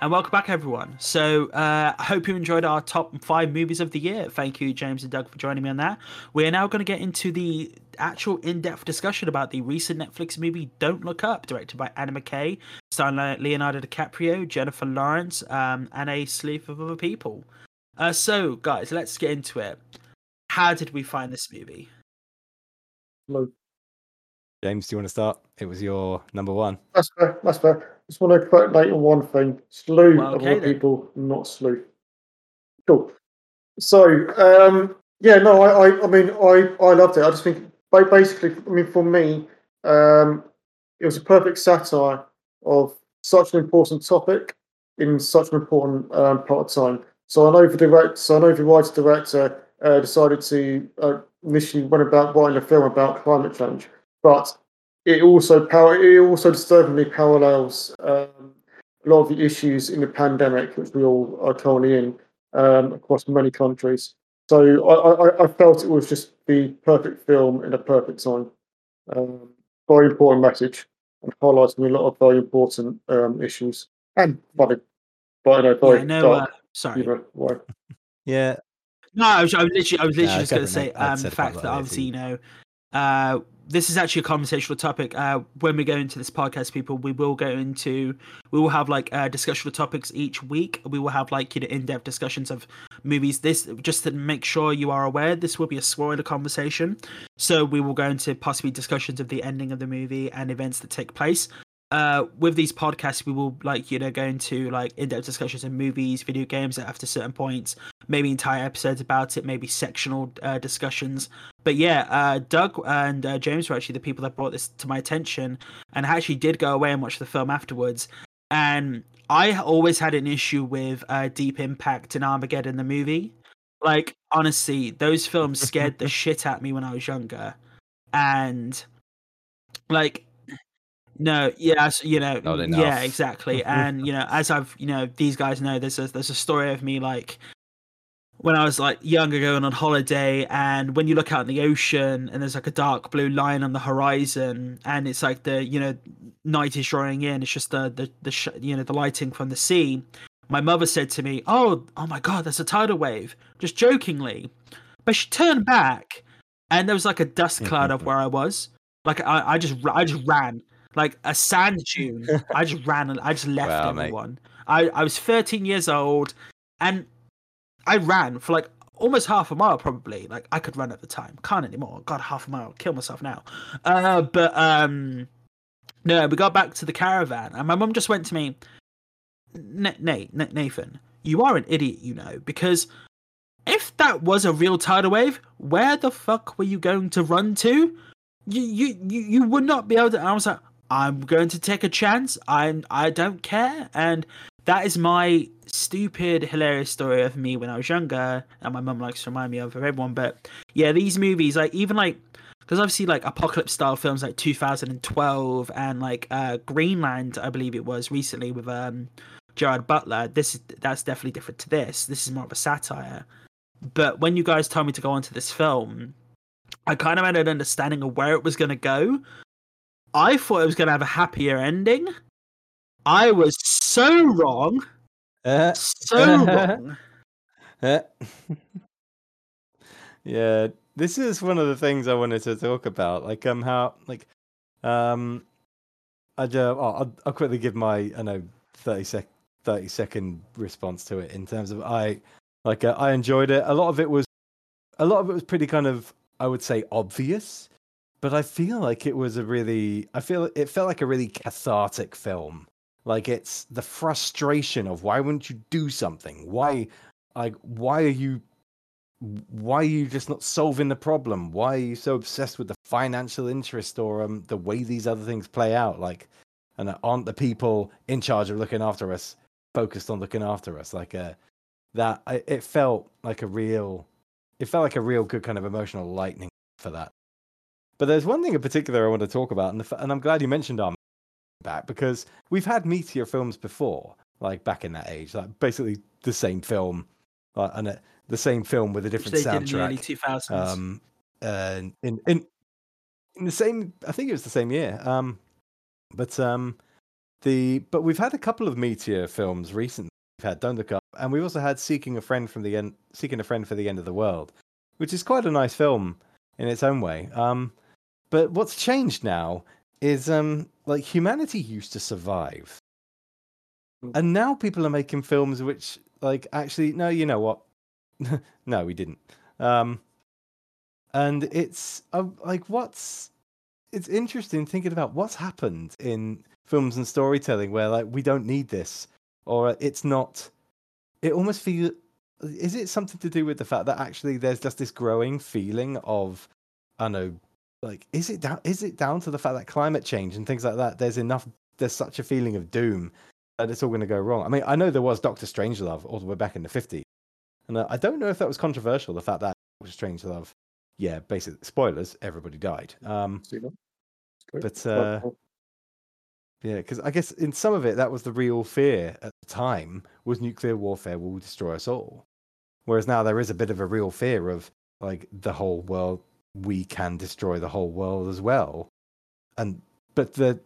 And welcome back, everyone. So, uh, I hope you enjoyed our top five movies of the year. Thank you, James and Doug, for joining me on that. We are now going to get into the actual in depth discussion about the recent Netflix movie Don't Look Up, directed by Adam McKay, starring Leonardo DiCaprio, Jennifer Lawrence, um, and a slew of other people. Uh, so, guys, let's get into it. How did we find this movie? Look, James, do you want to start? It was your number one. That's fair. That's fair. Just want to clarify on one thing: slew Well, of all then. people, not slew. Cool. So, um, yeah, no, I, I, I mean, I, I loved it. I just think, basically, I mean, for me, um, it was a perfect satire of such an important topic in such an important um, part of time. So I know the director, so I know the writer director uh, decided to uh, initially went about writing a film about climate change, but it also power it also disturbingly parallels um, a lot of the issues in the pandemic, which we all are currently in um, across many countries. So I, I, I felt it was just the perfect film in a perfect time. Um, very important message and highlighting a lot of very important um, issues and funny, but I know very (laughs) Yeah, no, uh, dark sorry. humour way. Yeah, No, I was, I was literally, I was literally just going to say um, the fact that that obviously, you know, uh, this is actually a conversational topic. Uh, when we go into this podcast, people, we will go into, we will have like uh, discussional topics each week. We will have like you know in-depth discussions of movies. This just to make sure you are aware, this will be a spoiler conversation. So we will go into possibly discussions of the ending of the movie and events that take place. Uh, with these podcasts, we will like you know go into like in-depth discussions of movies, video games after certain points, maybe entire episodes about it, maybe sectional uh, discussions. But yeah, uh, Doug and uh, James were actually the people that brought this to my attention, and I actually did go away and watch the film afterwards. And I always had an issue with uh, Deep Impact and Armageddon, the movie. Like honestly, those films scared the (laughs) shit out of me when I was younger, and like no, yeah, you know, oh, Not yeah, exactly. And you know, as I've, you know, these guys know, there's a there's a story of me like when I was like younger, going on holiday, and when you look out in the ocean, and there's like a dark blue line on the horizon, and it's like the you know night is drawing in. It's just the the the sh- you know the lighting from the sea. My mother said to me, "Oh, oh my God, that's a tidal wave," just jokingly, but she turned back, and there was like a dust (laughs) cloud of where I was. Like I, I just I just ran like a sand (laughs) dune. I just ran and I just left Wow, mate. everyone. I, I was 13 years old and I ran for like almost half a mile probably. Like I could run at the time. Can't anymore. God, half a mile. Kill myself now. Uh, but um, no, we got back to the caravan and my mum just went to me, "Na- Nate, Nathan, you are an idiot, you know, because if that was a real tidal wave, where the fuck were you going to run to? You you you, you would not be able to. I was like, I'm going to take a chance. I'm I don't care, and that is my stupid, hilarious story of me when I was younger, and my mum likes to remind me of everyone. But yeah, these movies, like even like because obviously like apocalypse style films like 2012 and like uh Greenland, I believe it was recently with um Gerard Butler. This is that's definitely different to this. This is more of a satire. But when you guys told me to go onto this film, I kind of had an understanding of where it was going to go. I thought it was going to have a happier ending. I was so wrong. Uh, So wrong. (laughs) uh. yeah, this is one of the things I wanted to talk about. Like, um, how, like, um, I uh, oh, I'll, I'll quickly give my, I know, 30 sec, 30 second response to it in terms of I, like, uh, I enjoyed it. A lot of it was, a lot of it was pretty kind of, I would say, obvious. But I feel like it was a really, I feel it felt like a really cathartic film. Like it's the frustration of why wouldn't you do something? Why, like, why are you, why are you just not solving the problem? Why are you so obsessed with the financial interest or um the way these other things play out? Like, and aren't the people in charge of looking after us focused on looking after us? Like, uh, that it felt like a real, it felt like a real good kind of emotional lightning for that. But there's one thing in particular I want to talk about, and, the, and I'm glad you mentioned Arm back because we've had meteor films before, like back in that age, like basically the same film, like, and a, the same film with a different did in the early soundtrack. 2000s. Um, and in in in the same, I think it was the same year. Um, but um, the but we've had a couple of meteor films recently. We've had Don't Look Up, and we've also had Seeking a Friend from the end, Seeking a Friend for the End of the World, which is quite a nice film in its own way. Um, but what's changed now is um, like humanity used to survive, Mm. and now people are making films which like actually no, you know what? (laughs) no, we didn't. Um, and it's uh, like what's it's interesting thinking about what's happened in films and storytelling where like we don't need this or it's not it almost feels is it something to do with the fact that actually there's just this growing feeling of i don't know like is it down is it down to the fact that climate change and things like that there's enough there's such a feeling of doom that it's all going to go wrong i mean i know there was dr strangelove all the way back in the 50s and i don't know if that was controversial the fact that dr strangelove yeah basically spoilers everybody died um See that? Great. but uh yeah, because I guess in some of it, that was the real fear at the time was nuclear warfare will destroy us all. Whereas now there is a bit of a real fear of like the whole world, we can destroy the whole world as well. And but the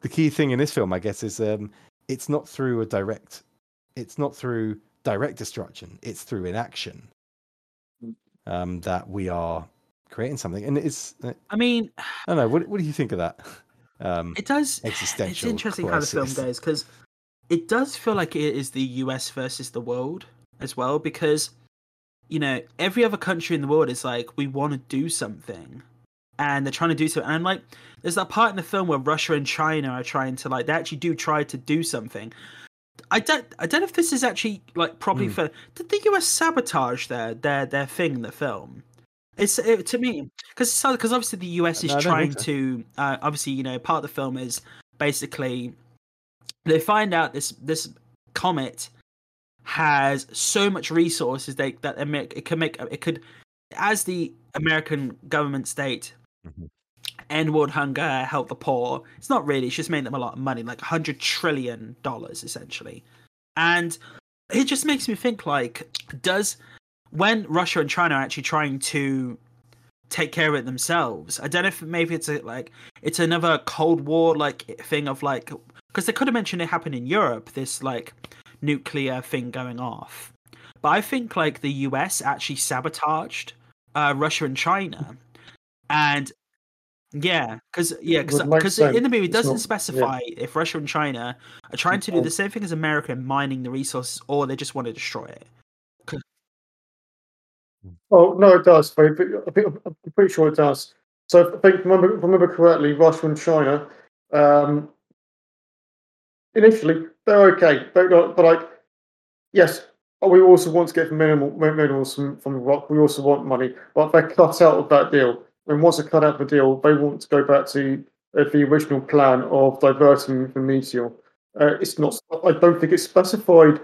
the key thing in this film, I guess, is um, it's not through a direct, it's not through direct destruction. It's through inaction Mm. um, that we are creating something. And it's I mean, I don't know. What what do you think of that? Um, it does. Existential. It's interesting how the film crisis. goes because it does feel like it is the US versus the world as well because you know every other country in the world is like we want to do something and they're trying to do so and I'm like there's that part in the film where Russia and China are trying to like they actually do try to do something. I don't I don't know if this is actually like properly Hmm. fair. Did the US sabotage their their their thing in the film? It's it, to me because because obviously the US is No, trying to uh, obviously you know part of the film is basically they find out this this comet has so much resources they that it, make, it can make it could as the American government state Mhm. end world hunger help the poor it's not really it's just made them a lot of money like 100 trillion dollars essentially and it just makes me think like does when Russia and China are actually trying to take care of it themselves I don't know if maybe it's a like it's another Cold War like thing of like because they could have mentioned it happened in Europe this like nuclear thing going off. But I think like the US actually sabotaged uh, Russia and China. And yeah because yeah because in the movie it doesn't not- specify if Russia and China are trying to do the same thing as America in mining the resources or they just want to destroy it. Oh no, it does. I think, I think I'm pretty sure it does. So I think, if I remember, remember correctly, Russia and China, um, initially they're okay, they're not, but like, yes, oh, we also want to get minimal minerals from from rock. We also want money, but they're cut out of that deal. And once they're cut out of the deal, they want to go back to uh, the original plan of diverting the meteor. Uh, it's not. I don't think it's specified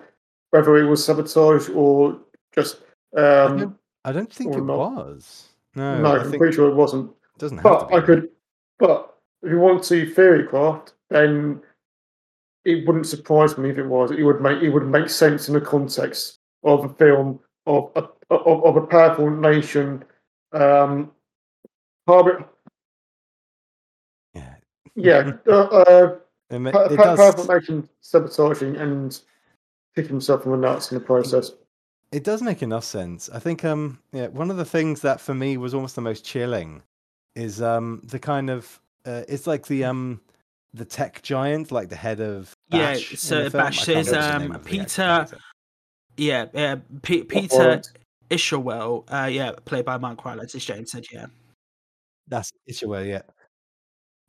whether it was sabotage or just. I Um, don't, I don't think it not. was. No, no, I I'm think pretty sure it wasn't. it doesn't have But to be. I could. But if you want to theory craft, then it wouldn't surprise me if it was. It would make it would make sense in the context of a film of a of, of a powerful nation. Um, harbor, Yeah, yeah, (laughs) uh, uh, it, it powerful does. nation sabotaging and kicking himself in the nuts in the process. It does make enough sense. I think um yeah, one of the things that for me was almost the most chilling is um the kind of uh, it's like the um the tech giant, like the head of Yeah, Bash in so. Bash is, um, name of the Peter-. Yeah, uh, P- Peter. Isherwell, uh, yeah, played by Mark Rylance, as James said, yeah. That's Ishawell, yeah.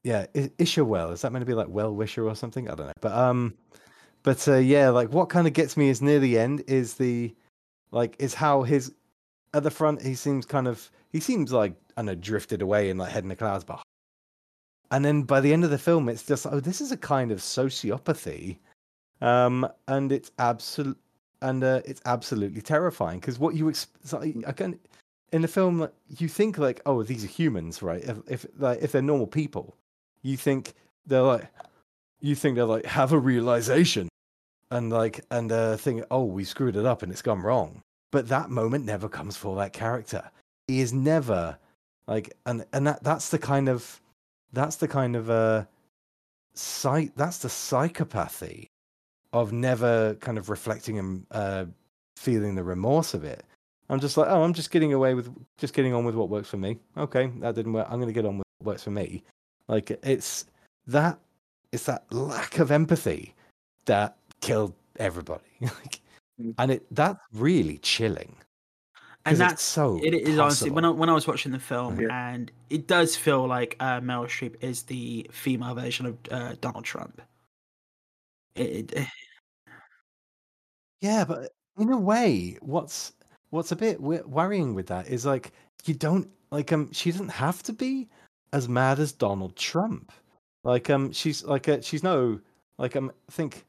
Yeah, I- Ishawell. Is that meant to be like well wisher or something? I don't know. But um but uh, yeah, like what kind of gets me is near the end is the like is how his at the front he seems kind of he seems like I don't know drifted away and like head in the clouds but and then by the end of the film it's just oh this is a kind of sociopathy. Um and it's absolute and uh, it's absolutely terrifying because what you ex- I, I can in the film you think like oh these are humans right? If, if like if they're normal people you think they're like you think they're like have a realization and like and uh think oh we screwed it up and it's gone wrong. But that moment never comes for that character. He is never like and and that that's the kind of that's the kind of uh psych that's the psychopathy of never kind of reflecting and uh feeling the remorse of it. I'm just like oh i'm just getting away with just getting on with what works for me. Okay that didn't work. I'm going to get on with what works for me. Like it's that it's that lack of empathy that killed everybody. (laughs) Like, Mm. and it that's really chilling And that's so it is honestly when I, when I was watching the film, Yeah. and it does feel like uh, Meryl Streep is the female version of uh, Donald Trump. It, it, Yeah, but in a way, what's what's a bit worrying with that is like you don't like um she doesn't have to be as mad as Donald Trump. Like um she's like a, she's no like um I think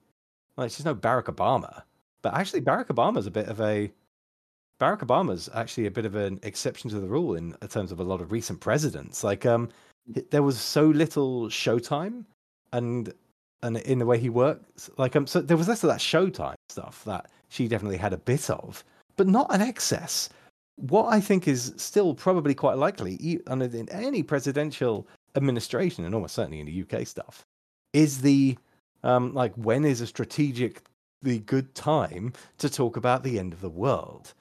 like she's no Barack Obama, but actually Barack Obama's a bit of a Barack Obama's actually a bit of an exception to the rule in terms of a lot of recent presidents. Like um there was so little showtime and and in the way he works like um so there was less of that showtime stuff that she definitely had a bit of but not an excess what i think is still probably quite likely and in any presidential administration and almost certainly in the uk stuff is the um like when is a strategically good time to talk about the end of the world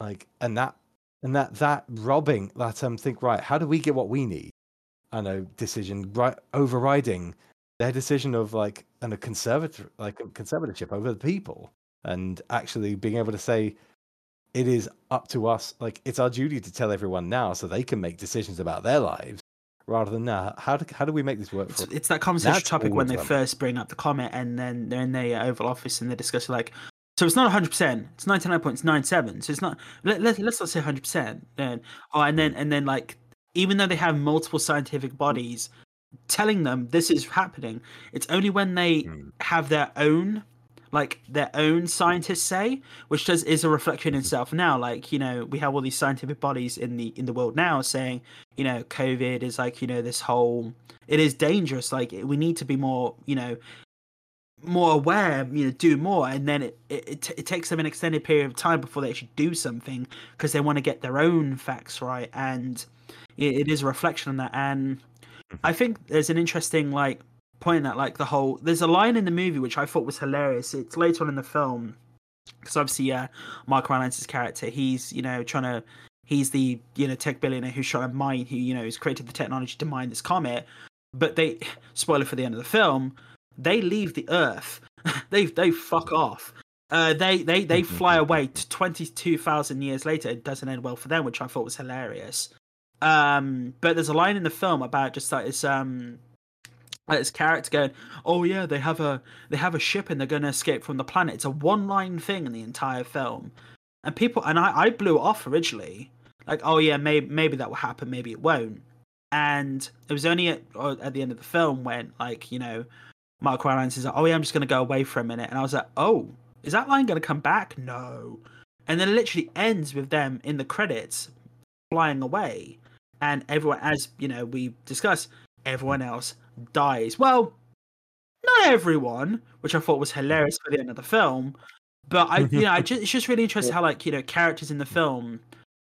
like and that and that that robbing that um think right how do we get what we need? I know decision right overriding their decision of like and a conservator like a conservatorship over the people. And actually being able to say it is up to us like it's our duty to tell everyone now so they can make decisions about their lives rather than now. How do, how do we make this work it's, it's that conversation That's topic when they them. first bring up the comment, and then they're in the Oval Office and they discuss like, so it's not 100, percent it's 99.97, so it's not. Let, let, let's not say 100. percent Then oh, and then and then like, even though they have multiple scientific bodies telling them this is happening, it's only when they Mm. have their own like their own scientists say which does is a reflection in itself now like you know we have all these scientific bodies in the in the world now saying you know covid is like you know this whole it is dangerous like we need to be more you know more aware you know do more and then it it, it, t- it takes them an extended period of time before they actually do something because they want to get their own facts right and it, it is a reflection on that and i think there's an interesting like point that like the whole there's a line in the movie which i thought was hilarious it's later on in the film because obviously uh mark rylance's character he's you know trying to he's the you know tech billionaire who's trying to mine who you know has created the technology to mine this comet but they spoiler for the end of the film they leave the earth. (laughs) They they fuck off. Uh they they they (laughs) fly away to 22,000 years later. It doesn't end well for them which i thought was hilarious. Um but there's a line in the film about just like this um this character going oh yeah they have a they have a ship and they're going to escape from the planet. It's a one line thing in the entire film. And people and i i blew it off originally. Like oh yeah maybe maybe that will happen maybe it won't. And it was only at, at the end of the film when, like, you know, Mark Rylance says, "Oh yeah, I'm just going to go away for a minute," and I was like, "Oh, is that line going to come back?" No. And then it literally ends with them in the credits flying away, and everyone, as you know, we discussed, everyone else dies. Well, not everyone, which I thought was hilarious for the end of the film. But I, you know, I (laughs) just, it's just really interesting how like you know characters in the film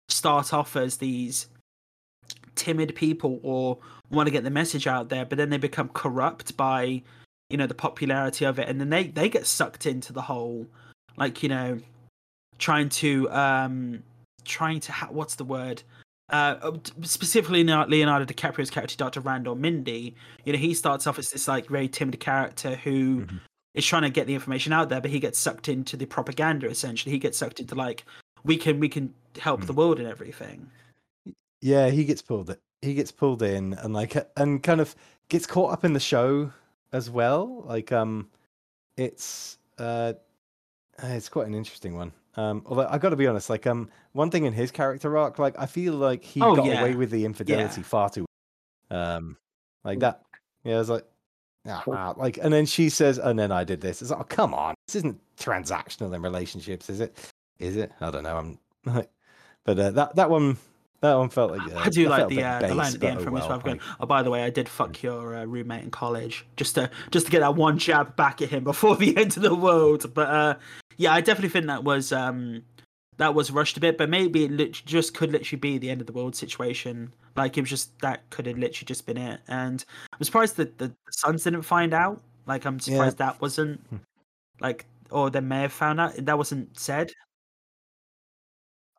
start off as these timid people or want to get the message out there, but then they become corrupt by you know the popularity of it, and then they they get sucked into the whole like you know trying to um trying to ha- what's the word uh, specifically Leonardo DiCaprio's character, Dr. Randall Mindy, you know, he starts off as this like very timid character who mm-hmm. is trying to get the information out there, but he gets sucked into the propaganda. Essentially, he gets sucked into like we can we can help mm-hmm. the world and everything. Yeah, he gets pulled. He gets pulled in and like and kind of gets caught up in the show as well. Like um, it's uh, it's quite an interesting one. Um, although I got to be honest, like um, one thing in his character arc, like I feel like he oh, got yeah. away with the infidelity yeah. far too, um, like that. Yeah, I was like, ah, like, and then she says, and then I did this. It's like, oh, come on, this isn't transactional in relationships, is it? Is it? I don't know. I'm (laughs) like, but uh, that that one that one felt like uh, I do like the uh, base, the line at the end from oh, well, going, "Oh, by the way, I did fuck your uh, roommate in college just to just to get that one jab back at him before (laughs) the end of the world." But uh, yeah, I definitely think that was um, that was rushed a bit, but maybe it just could literally be the end of the world situation. Like it was just that could have literally just been it. And I'm surprised that the, the Sons didn't find out. Like I'm surprised yeah. that wasn't hmm. like, or they may have found out that wasn't said.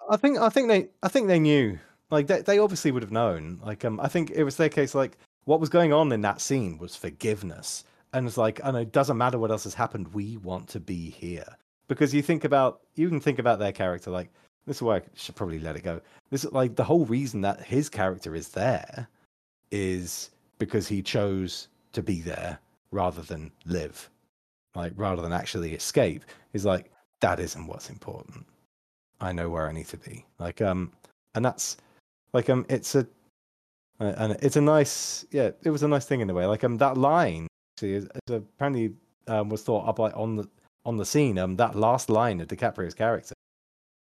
I think I think they I think they knew. Like they they obviously would have known. Like um I think it was their case. Like what was going on in that scene was forgiveness, and it's like know it doesn't matter what else has happened. We want to be here because you think about you can think about their character like this is why I should probably let it go. This is like the whole reason that his character is there is because he chose to be there rather than live, like rather than actually escape. Is like that isn't what's important. I know where I need to be. Like um, and that's like um, it's a uh, and it's a nice yeah, it was a nice thing in a way. Like um, that line see is, is apparently um, was thought up like on the on the scene. Um, that last line of DiCaprio's character,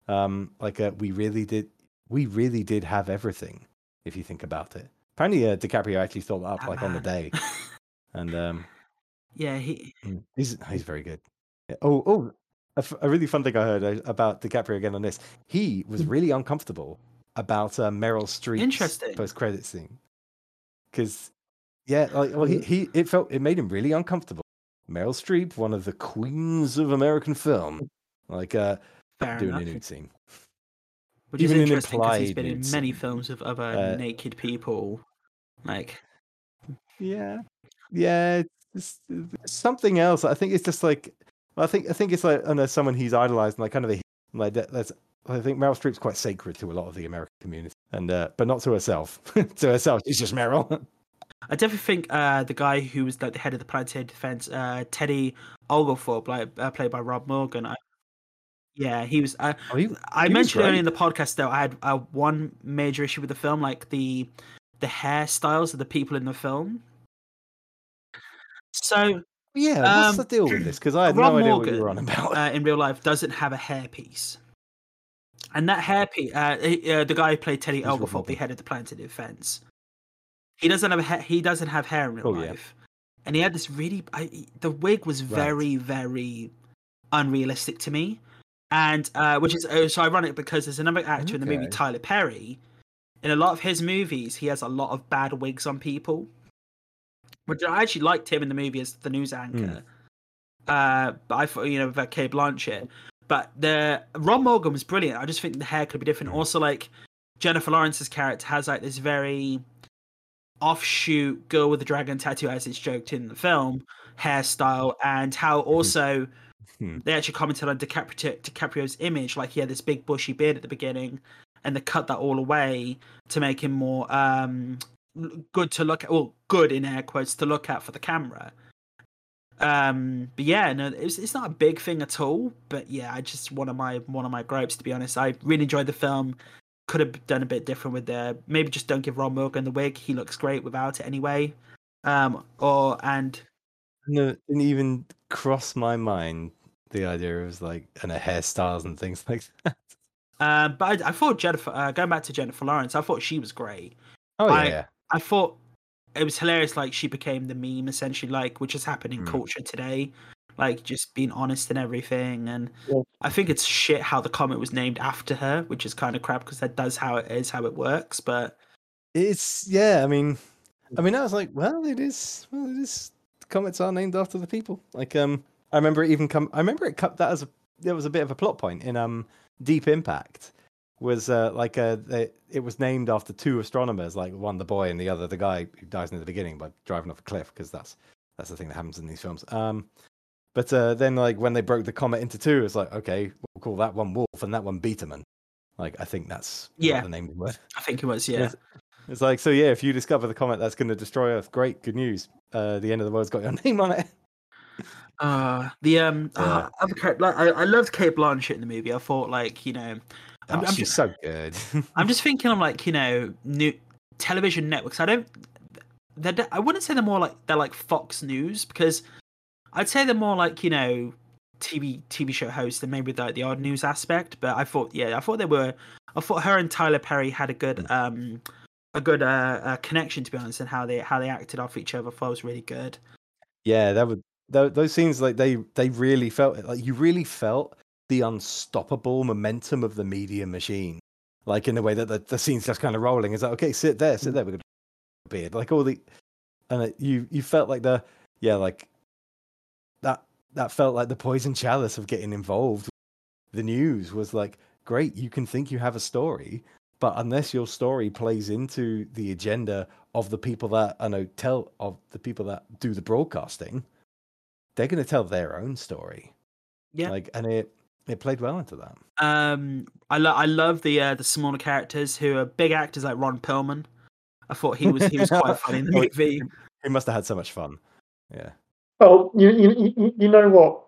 um, like uh, we really did, we really did have everything. If you think about it, apparently uh, DiCaprio actually thought up like man. on the day, (laughs) and um, yeah, he mm, he's he's very good. Yeah. Oh oh, a, f- a really fun thing I heard uh, about DiCaprio again on this. He was mm. really uncomfortable about uh, Meryl Streep's post credit scene because yeah, like well, he, he it felt it made him really uncomfortable Meryl Streep, one of the queens of American film, like uh, Fair doing enough. a nude scene. Which Even is interesting because he's been in many scene. films of other uh, naked people. Like, yeah, yeah, it's, it's something else. I think it's just like, I think I think it's like I know someone he's idolized, like kind of a like that, that's. I think Meryl Streep's quite sacred to a lot of the American community, and uh, but not to herself. (laughs) to herself, she's just Meryl. I definitely think uh, the guy who was like the head of the planetary defense, uh, Teddy Oglethorpe, like uh, played by Rob Morgan. I, yeah, he was. Uh, oh, he, I mentioned earlier in the podcast though. I had uh, one major issue with the film, like the the hairstyles of the people in the film. So yeah, what's um, the deal with this? Because I had Rob no idea Morgan, what you were on about. Uh, in real life, doesn't have a hairpiece, and that hairpiece, uh, uh, the guy who played Teddy Oglethorpe, the head of the planetary defense, he doesn't have ha- he doesn't have hair in real oh, life, yeah. and he had this really. I, the wig was very right. very unrealistic to me, and uh, which is uh, so ironic because there's another actor okay. in the movie Tyler Perry. In a lot of his movies, he has a lot of bad wigs on people. Which I actually liked him in the movie as the news anchor. Mm. Uh, but I thought you know with Cate Blanchett. But the Ron Morgan was brilliant. I just think the hair could be different. Also, like Jennifer Lawrence's character has like this very offshoot girl with a dragon tattoo, as it's joked in the film, hairstyle, and how mm-hmm. also hmm. they actually commented on DiCaprio, DiCaprio's image, like he had this big bushy beard at the beginning, and they cut that all away to make him more um, good to look at, well, good in air quotes to look at for the camera. Um, but yeah, no, it's it's not a big thing at all. But yeah, I just one of my one of my gripes to be honest. I really enjoyed the film could have done a bit different with the maybe just don't give Ron Morgan the wig. He looks great without it anyway. Um, or and No, didn't even cross my mind the idea of like and a hairstyles and things (laughs) like that. uh, but I, I thought Jennifer uh, going back to Jennifer Lawrence, I thought she was great. Oh I- yeah, I thought it was hilarious. Like she became the meme essentially, like which has happened in Mm. culture today. Like just being honest and everything, and Yeah. I think it's shit how the comet was named after her, which is kind of crap because that does how it is how it works. But it's yeah. I mean, I mean, I was like, well, it is. Well, it is. The comics are named after the people. Like, um, I remember it even come. I remember it cut that as a. There was a bit of a plot point in um Deep Impact. Was uh, like uh they, it was named after two astronomers, like one the boy and the other the guy who dies in the beginning by driving off a cliff, because that's that's the thing that happens in these films. Um, but uh, then like when they broke the comet into two, it's like okay, we'll call that one Wolf and that one Biederman. Like I think that's Yeah. the name of the word. I think it was yeah. Yes. It's like, so yeah, if you discover the comet that's going to destroy Earth, great, good news. Uh, the end of the world's got your (laughs) name on it. Uh the um Yeah. uh, I, I loved Cate Blanchett in the movie. I thought like you know I'm- I'm she's ju- so good. (laughs) I'm just thinking of like you know new television networks. I don't. They're, I wouldn't say they're more like they're like Fox News because I'd say they're more like you know TV TV show hosts and maybe like the odd news aspect. But I thought yeah, I thought they were. I thought her and Tyler Perry had a good um a good uh, uh connection to be honest, and how they how they acted off each other. I thought was really good. yeah, that would tho- those scenes like they they really felt it. like you really felt the unstoppable momentum of the media machine. Like in the way that the, the scene's just kind of rolling. It's like okay, sit there, sit mm. there. We're gonna beard like all the and it, you you felt like the yeah like that that felt like the poison chalice of getting involved. The news was like great. You can think you have a story, but unless your story plays into the agenda of the people that I know tell of the people that do the broadcasting, they're going to tell their own story. Yeah. Like, and it it played well into that. Um, I lo- I love the uh, the smaller characters who are big actors like Ron Perlman. I thought he was he was quite funny in the (laughs) Oh, movie. He must have had so much fun. Yeah. Oh, you, you, you, you know what?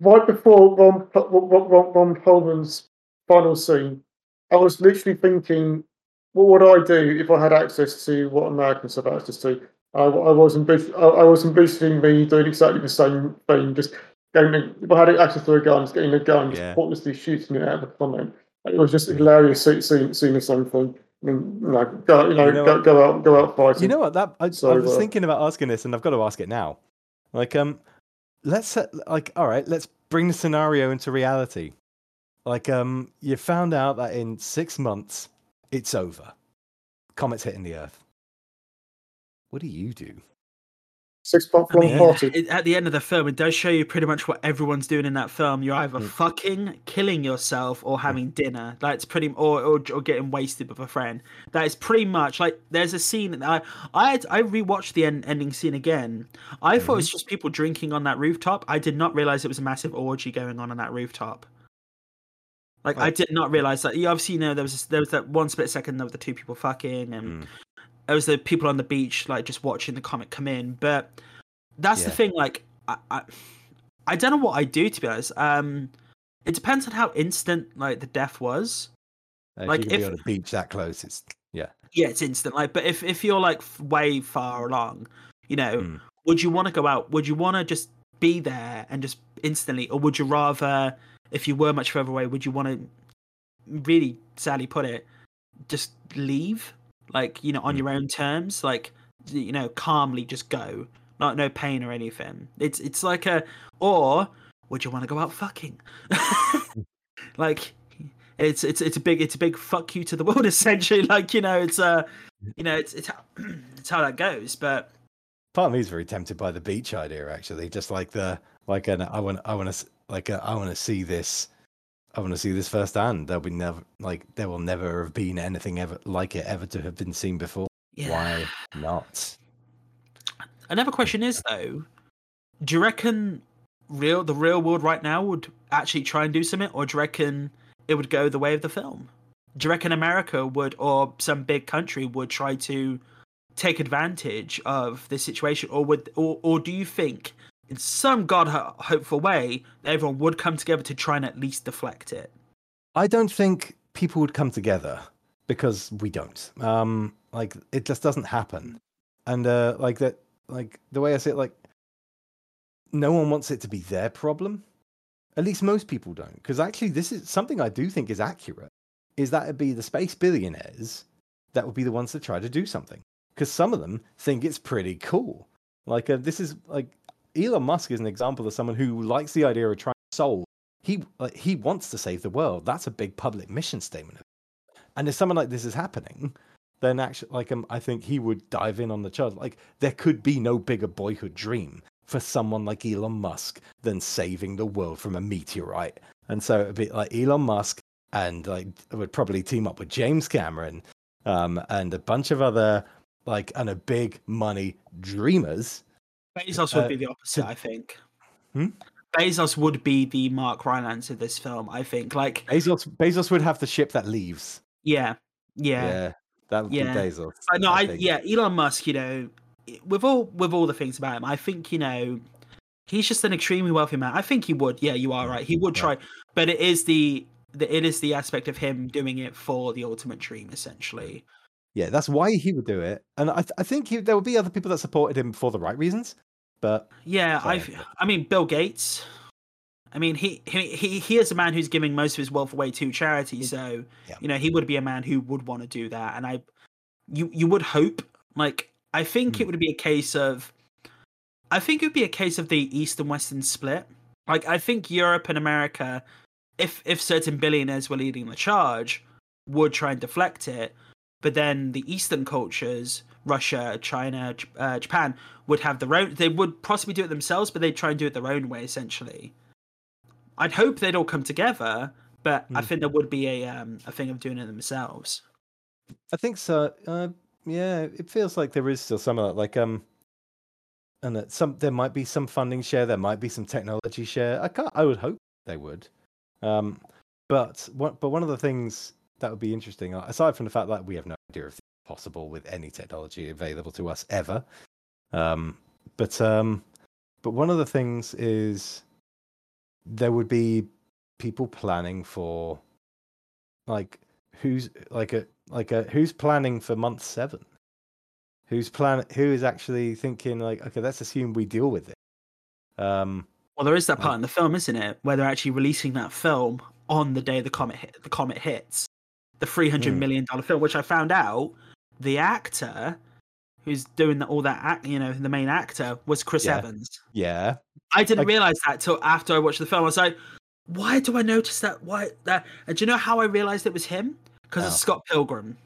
Right before Ron, Ron, Ron, Ron Perlman's final scene, I was literally thinking, what would I do if I had access to what Americans have access to? I, I was envis- I, I was envisioning me doing exactly the same thing, just going. To, if I had access to a gun, just getting a gun, just Yeah. pointlessly shooting it out of a comment. It was just hilarious see- seeing, seeing the same thing. I mean, you know, go, you know, You know go, what? go out, go out fighting. You know what? That I, I was uh, thinking about asking this, and I've got to ask it now. Like, um, let's set, like, all right, let's bring the scenario into reality. Like, um, you found out that in six months it's over. Comet's hitting the Earth. What do you do? Six I mean, party. at the end of the film, it does show you pretty much what everyone's doing in that film. You're either Mm. fucking killing yourself or having dinner. That's pretty, or, or or getting wasted with a friend. That is pretty much like. There's a scene that I I had, I rewatched the end, ending scene again. I thought it was just people drinking on that rooftop. I did not realize it was a massive orgy going on on that rooftop. Like I did not realize that. You obviously know there was there was that one split second of the two people fucking, and Mm. There was the people on the beach like just watching the comic come in. But that's the thing. Like I, I, I don't know what I do to be honest. Um, it depends on how instant like the death was. Uh, if Like, if- be on a beach that close, it's yeah. Yeah, it's instant. Like, but if if you're like f- way far along, you know, Mm. would you want to go out? Would you want to just be there and just instantly, or would you rather, if you were much further away, would you want to really sadly put it, just leave, like you know, on Mm. your own terms, like you know, calmly just go, not no pain or anything. It's it's like a, or would you want to go out fucking, (laughs) (laughs) like. It's it's it's a big it's a big fuck you to the world (laughs) essentially like you know it's uh you know it's it's how, (clears throat) it's how that goes but Part of me is very tempted by the beach idea, actually. Just like the like an I want I want to like a, I want to see this. I want to see this firsthand. There'll be never like there will never have been anything ever like it ever to have been seen before. yeah Why not? another question is though do you reckon real the real world right now would actually try and do something or do you reckon it would go the way of the film do you reckon america would or some big country would try to take advantage of this situation or would or, or do you think in some god hopeful way everyone would come together to try and at least deflect it I don't think people would come together. because we don't. Um, like it just doesn't happen, and uh, like that, like the way I say it, like no one wants it to be their problem. At least most people don't, because actually, this is something I do think is accurate. Is that it'd be the space billionaires that would be the ones that try to do something, because some of them think it's pretty cool. Like uh, this is like Elon Musk is an example of someone who likes the idea of trying to solve. He he wants to save the world. That's a big public mission statement. And if someone like this is happening, then actually, like um, I think he would dive in on the charge. Like there could be no bigger boyhood dream for someone like Elon Musk than saving the world from a meteorite. And so it'd be like Elon Musk and like would probably team up with James Cameron um, and a bunch of other like and a big money dreamers. Bezos would Uh, be the opposite, I think. Hmm? Bezos would be the Mark Rylance of this film, I think. Like, Bezos Bezos would have the ship that leaves. yeah, yeah. yeah. that would Yeah. be Bezos. I no, I think. yeah, Elon Musk. You know, with all with all the things about him, I think you know he's just an extremely wealthy man. I think he would. Yeah, you are right. He would try, but it is the, the it is the aspect of him doing it for the ultimate dream, essentially. Yeah, that's why he would do it. And I, th- I think he, there would be other people that supported him for the right reasons. But Yeah, I I mean Bill Gates. I mean he he he he is a man who's giving most of his wealth away to charity, so Yeah. you know he would be a man who would want to do that, and I you you would hope like I think Hmm. it would be a case of I think it would be a case of the east and western split. Like I think Europe and America, if if certain billionaires were leading the charge, would try and deflect it, but then the eastern cultures, Russia, China, uh, Japan, would have their own. They would possibly do it themselves, but they'd try and do it their own way. Essentially, I'd hope they'd all come together, but I Hmm. think there would be a um a thing of doing it themselves. I think so. Uh, yeah, it feels like there is still some of that. Like um, and that some there might be some funding share. There might be some technology share. I can't. I would hope they would. Um, but one but one of the things that would be interesting, uh, aside from the fact that we have no idea if it's possible with any technology available to us ever. Um, but um, but one of the things is there would be people planning for like who's like a like a who's planning for month seven? Who's plan who is actually thinking like okay let's assume we deal with it. Um Well, there is that part in the film, isn't it, where they're actually releasing that film on the day the comet hit, the comet hits, the three hundred Hmm. million dollar film, which I found out the actor who's doing the, all that act, you know, the main actor was Chris Yeah. Evans. yeah I didn't Like- realize that till after I watched the film. I was like, why do I notice that? Why that? And do you know how I realized it was him? Because How? it's Scott Pilgrim.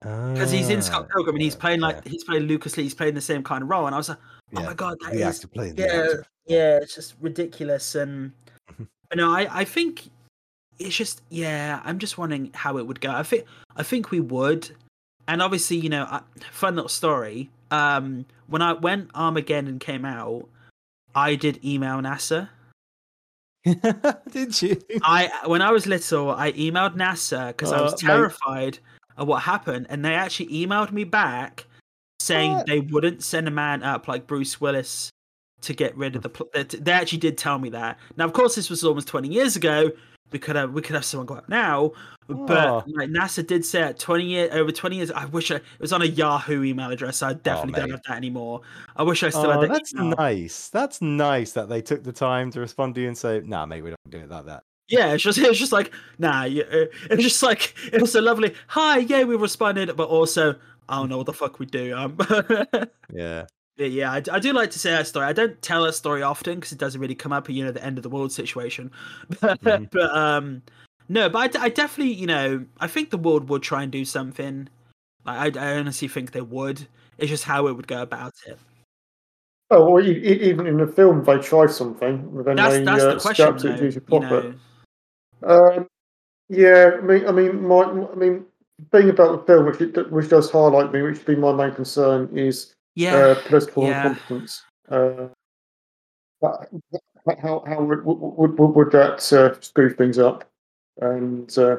Because he's in Scott Ah, Pilgrim and he's playing like yeah, he's playing Lucas Lee. He's playing the same kind of role, and I was like, oh my god, that the is actor playing the yeah, yeah, it's just ridiculous. And (laughs) Mhm. know, I, I think it's just yeah. I'm just wondering how it would go. I think I think we would, and obviously, you know, I- fun little story. Um, when I when Armageddon and came out, I did email NASA. (laughs) did you I when I was little, I emailed NASA because I was Uh, mate. terrified of what happened, and they actually emailed me back saying What? they wouldn't send a man up like Bruce Willis to get rid of the. Pl- they, they actually did tell me that. Now, of course, this was almost twenty years ago. We could have we could have someone go up now, but Oh. like NASA did say it twenty years over twenty years. I wish I, it was on a Yahoo email address. I definitely don't have that anymore. I wish I still oh, had that. that's email. nice that's nice that they took the time to respond to you and say nah mate we don't do it like that Yeah, it's just (laughs) it's just like nah. Uh, it's just like (laughs) it was so lovely. Hi, yeah, we responded, but also I don't know what the fuck we do. Um, (laughs) but yeah I, I, d- I do like to say that story. I don't tell that story often because it doesn't really come up. You know, the end of the world situation. (laughs) But, Mhm. but um, no, but I definitely you know I think the world would try and do something. Like I, I honestly think they would. It's just how it would go about it. Oh, well, even in the film, they try something, but then That's they that's uh, the question. scrapped it Though, due you profit. know, Um, yeah, I mean, I mean, my, I mean, thing about the film, which it, which does highlight me, which would be my main concern, is yeah, uh, political yeah. incompetence. Uh, how how, how would, would, would, that uh, screw things up? And uh,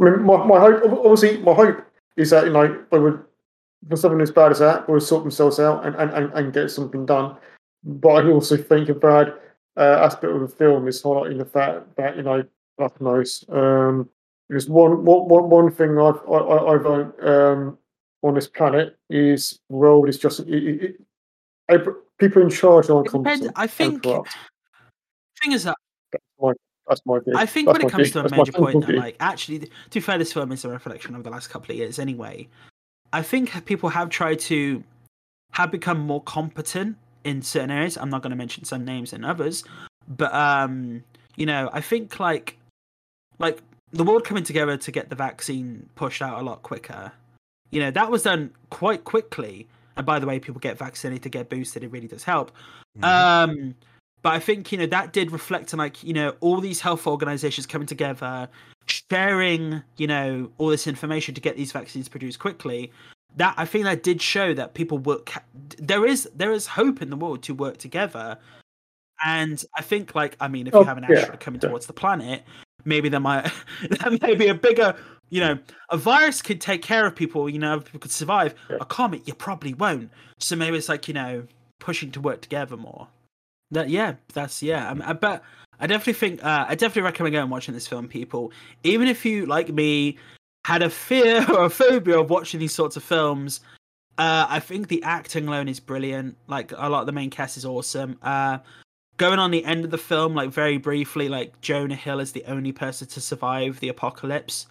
I mean, my, my hope, obviously, my hope is that you know they would, for something as bad as that, they would sort themselves out and, and, and, and get something done. But I also think a bad uh, aspect of the film is highlighting the fact that you know, God knows, um, Because one, one, one, one thing I've I, I- I've um, on this planet is world is just it, it, people in charge aren't competent. I think thing is that That's my that's my. I think That's when it comes view. to a That's major point, view. like actually, to be fair, this film is a reflection of the last couple of years anyway. I think people have tried to have become more competent in certain areas. I'm not going to mention some names and others, but um, you know, I think like like the world coming together to get the vaccine pushed out a lot quicker. You know, that was done quite quickly. And by the way, people get vaccinated to get boosted. It really does help. Mhm. Um, but I think you know that did reflect on like you know all these health organizations coming together, sharing you know all this information to get these vaccines produced quickly. That I think that did show that people work. There is there is hope in the world to work together, and I think like I mean if Oh, you have an yeah, asteroid coming yeah. towards the planet, maybe there might (laughs) that may be a bigger you know a virus could take care of people. You know people could survive. Yeah. A comet you probably won't. So maybe it's like you know pushing to work together more. That yeah, that's yeah. I, I bet I definitely think uh, I definitely recommend going and watching this film, people. Even if you like me had a fear (laughs) or a phobia of watching these sorts of films, uh, I think the acting alone is brilliant. Like a lot of the main cast is awesome. Uh, going on the end of the film, like very briefly, like Jonah Hill is the only person to survive the apocalypse,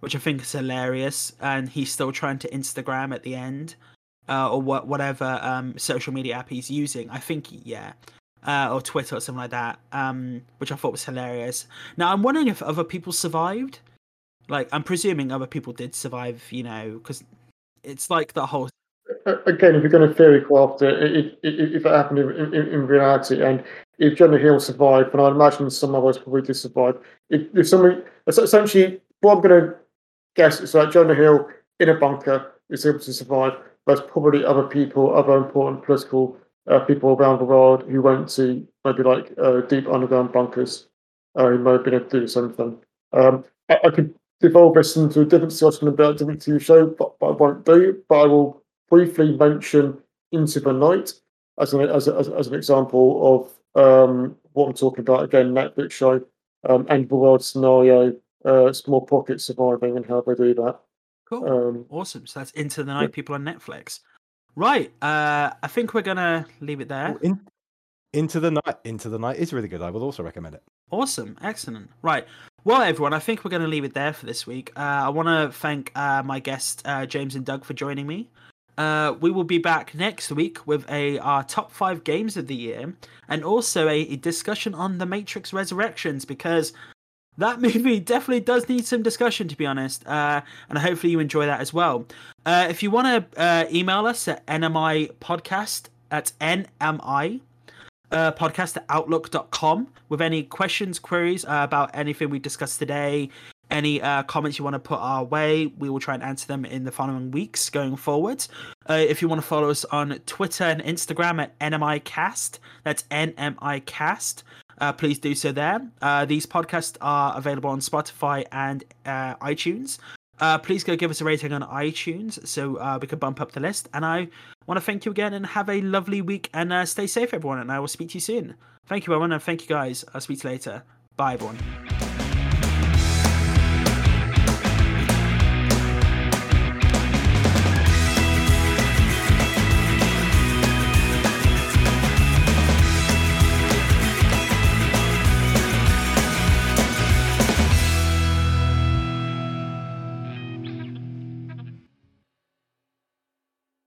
which I think is hilarious, and he's still trying to Instagram at the end. Uh, or what, whatever um, social media app he's using. I think, yeah, uh, or Twitter or something like that, um, which I thought was hilarious. Now I'm wondering if other people survived. Like I'm presuming other people did survive, you know, because it's like the whole. Again, if you're going to theory craft it, if, if, it happened in, in, in reality, and if Jonah Hill survived, and I imagine some of us probably did survive, if, if somebody, essentially, what I'm going to guess is that Jonah Hill in a bunker is able to survive. There's probably other people, other important political uh, people around the world who went to maybe like uh, deep underground bunkers, uh, who might have been able to do something. Um, I, I could devolve this into a different discussion about a different TV show, but, but I won't do. But I will briefly mention Into the Night as an as, a, as, as an example of um, what I'm talking about. Again, Netflix show, um, end of the world scenario, uh, small pocket surviving, and how they do that. Cool. Um, Awesome. So that's Into the Night, people on Netflix. Right. Uh, I think we're gonna leave it there. Oh, in, into the night. Into the night is really good. I would also recommend it. Awesome. Excellent. Right. Well, everyone, I think we're going to leave it there for this week. Uh, I want to thank uh, my guests, uh, James and Doug, for joining me. Uh, we will be back next week with a our top five games of the year and also a, a discussion on The Matrix Resurrections because that (laughs) movie definitely does need some discussion, to be honest. Uh, and hopefully you enjoy that as well. Uh, if you want to uh, email us at NMI podcast at NMI uh, podcast at outlook.com with any questions, queries uh, about anything we discussed today, any uh, comments you want to put our way. We will try and answer them in the following weeks going forward. Uh, if you want to follow us on Twitter and Instagram at NMIcast, that's NMIcast. Uh, please do so there. Uh, these podcasts are available on Spotify and uh, iTunes. Uh, please go give us a rating on iTunes so uh, we can bump up the list. And I want to thank you again and have a lovely week and stay safe, everyone. And I will speak to you soon. Thank you, everyone, and thank you, guys. I'll speak to you later. Bye, everyone.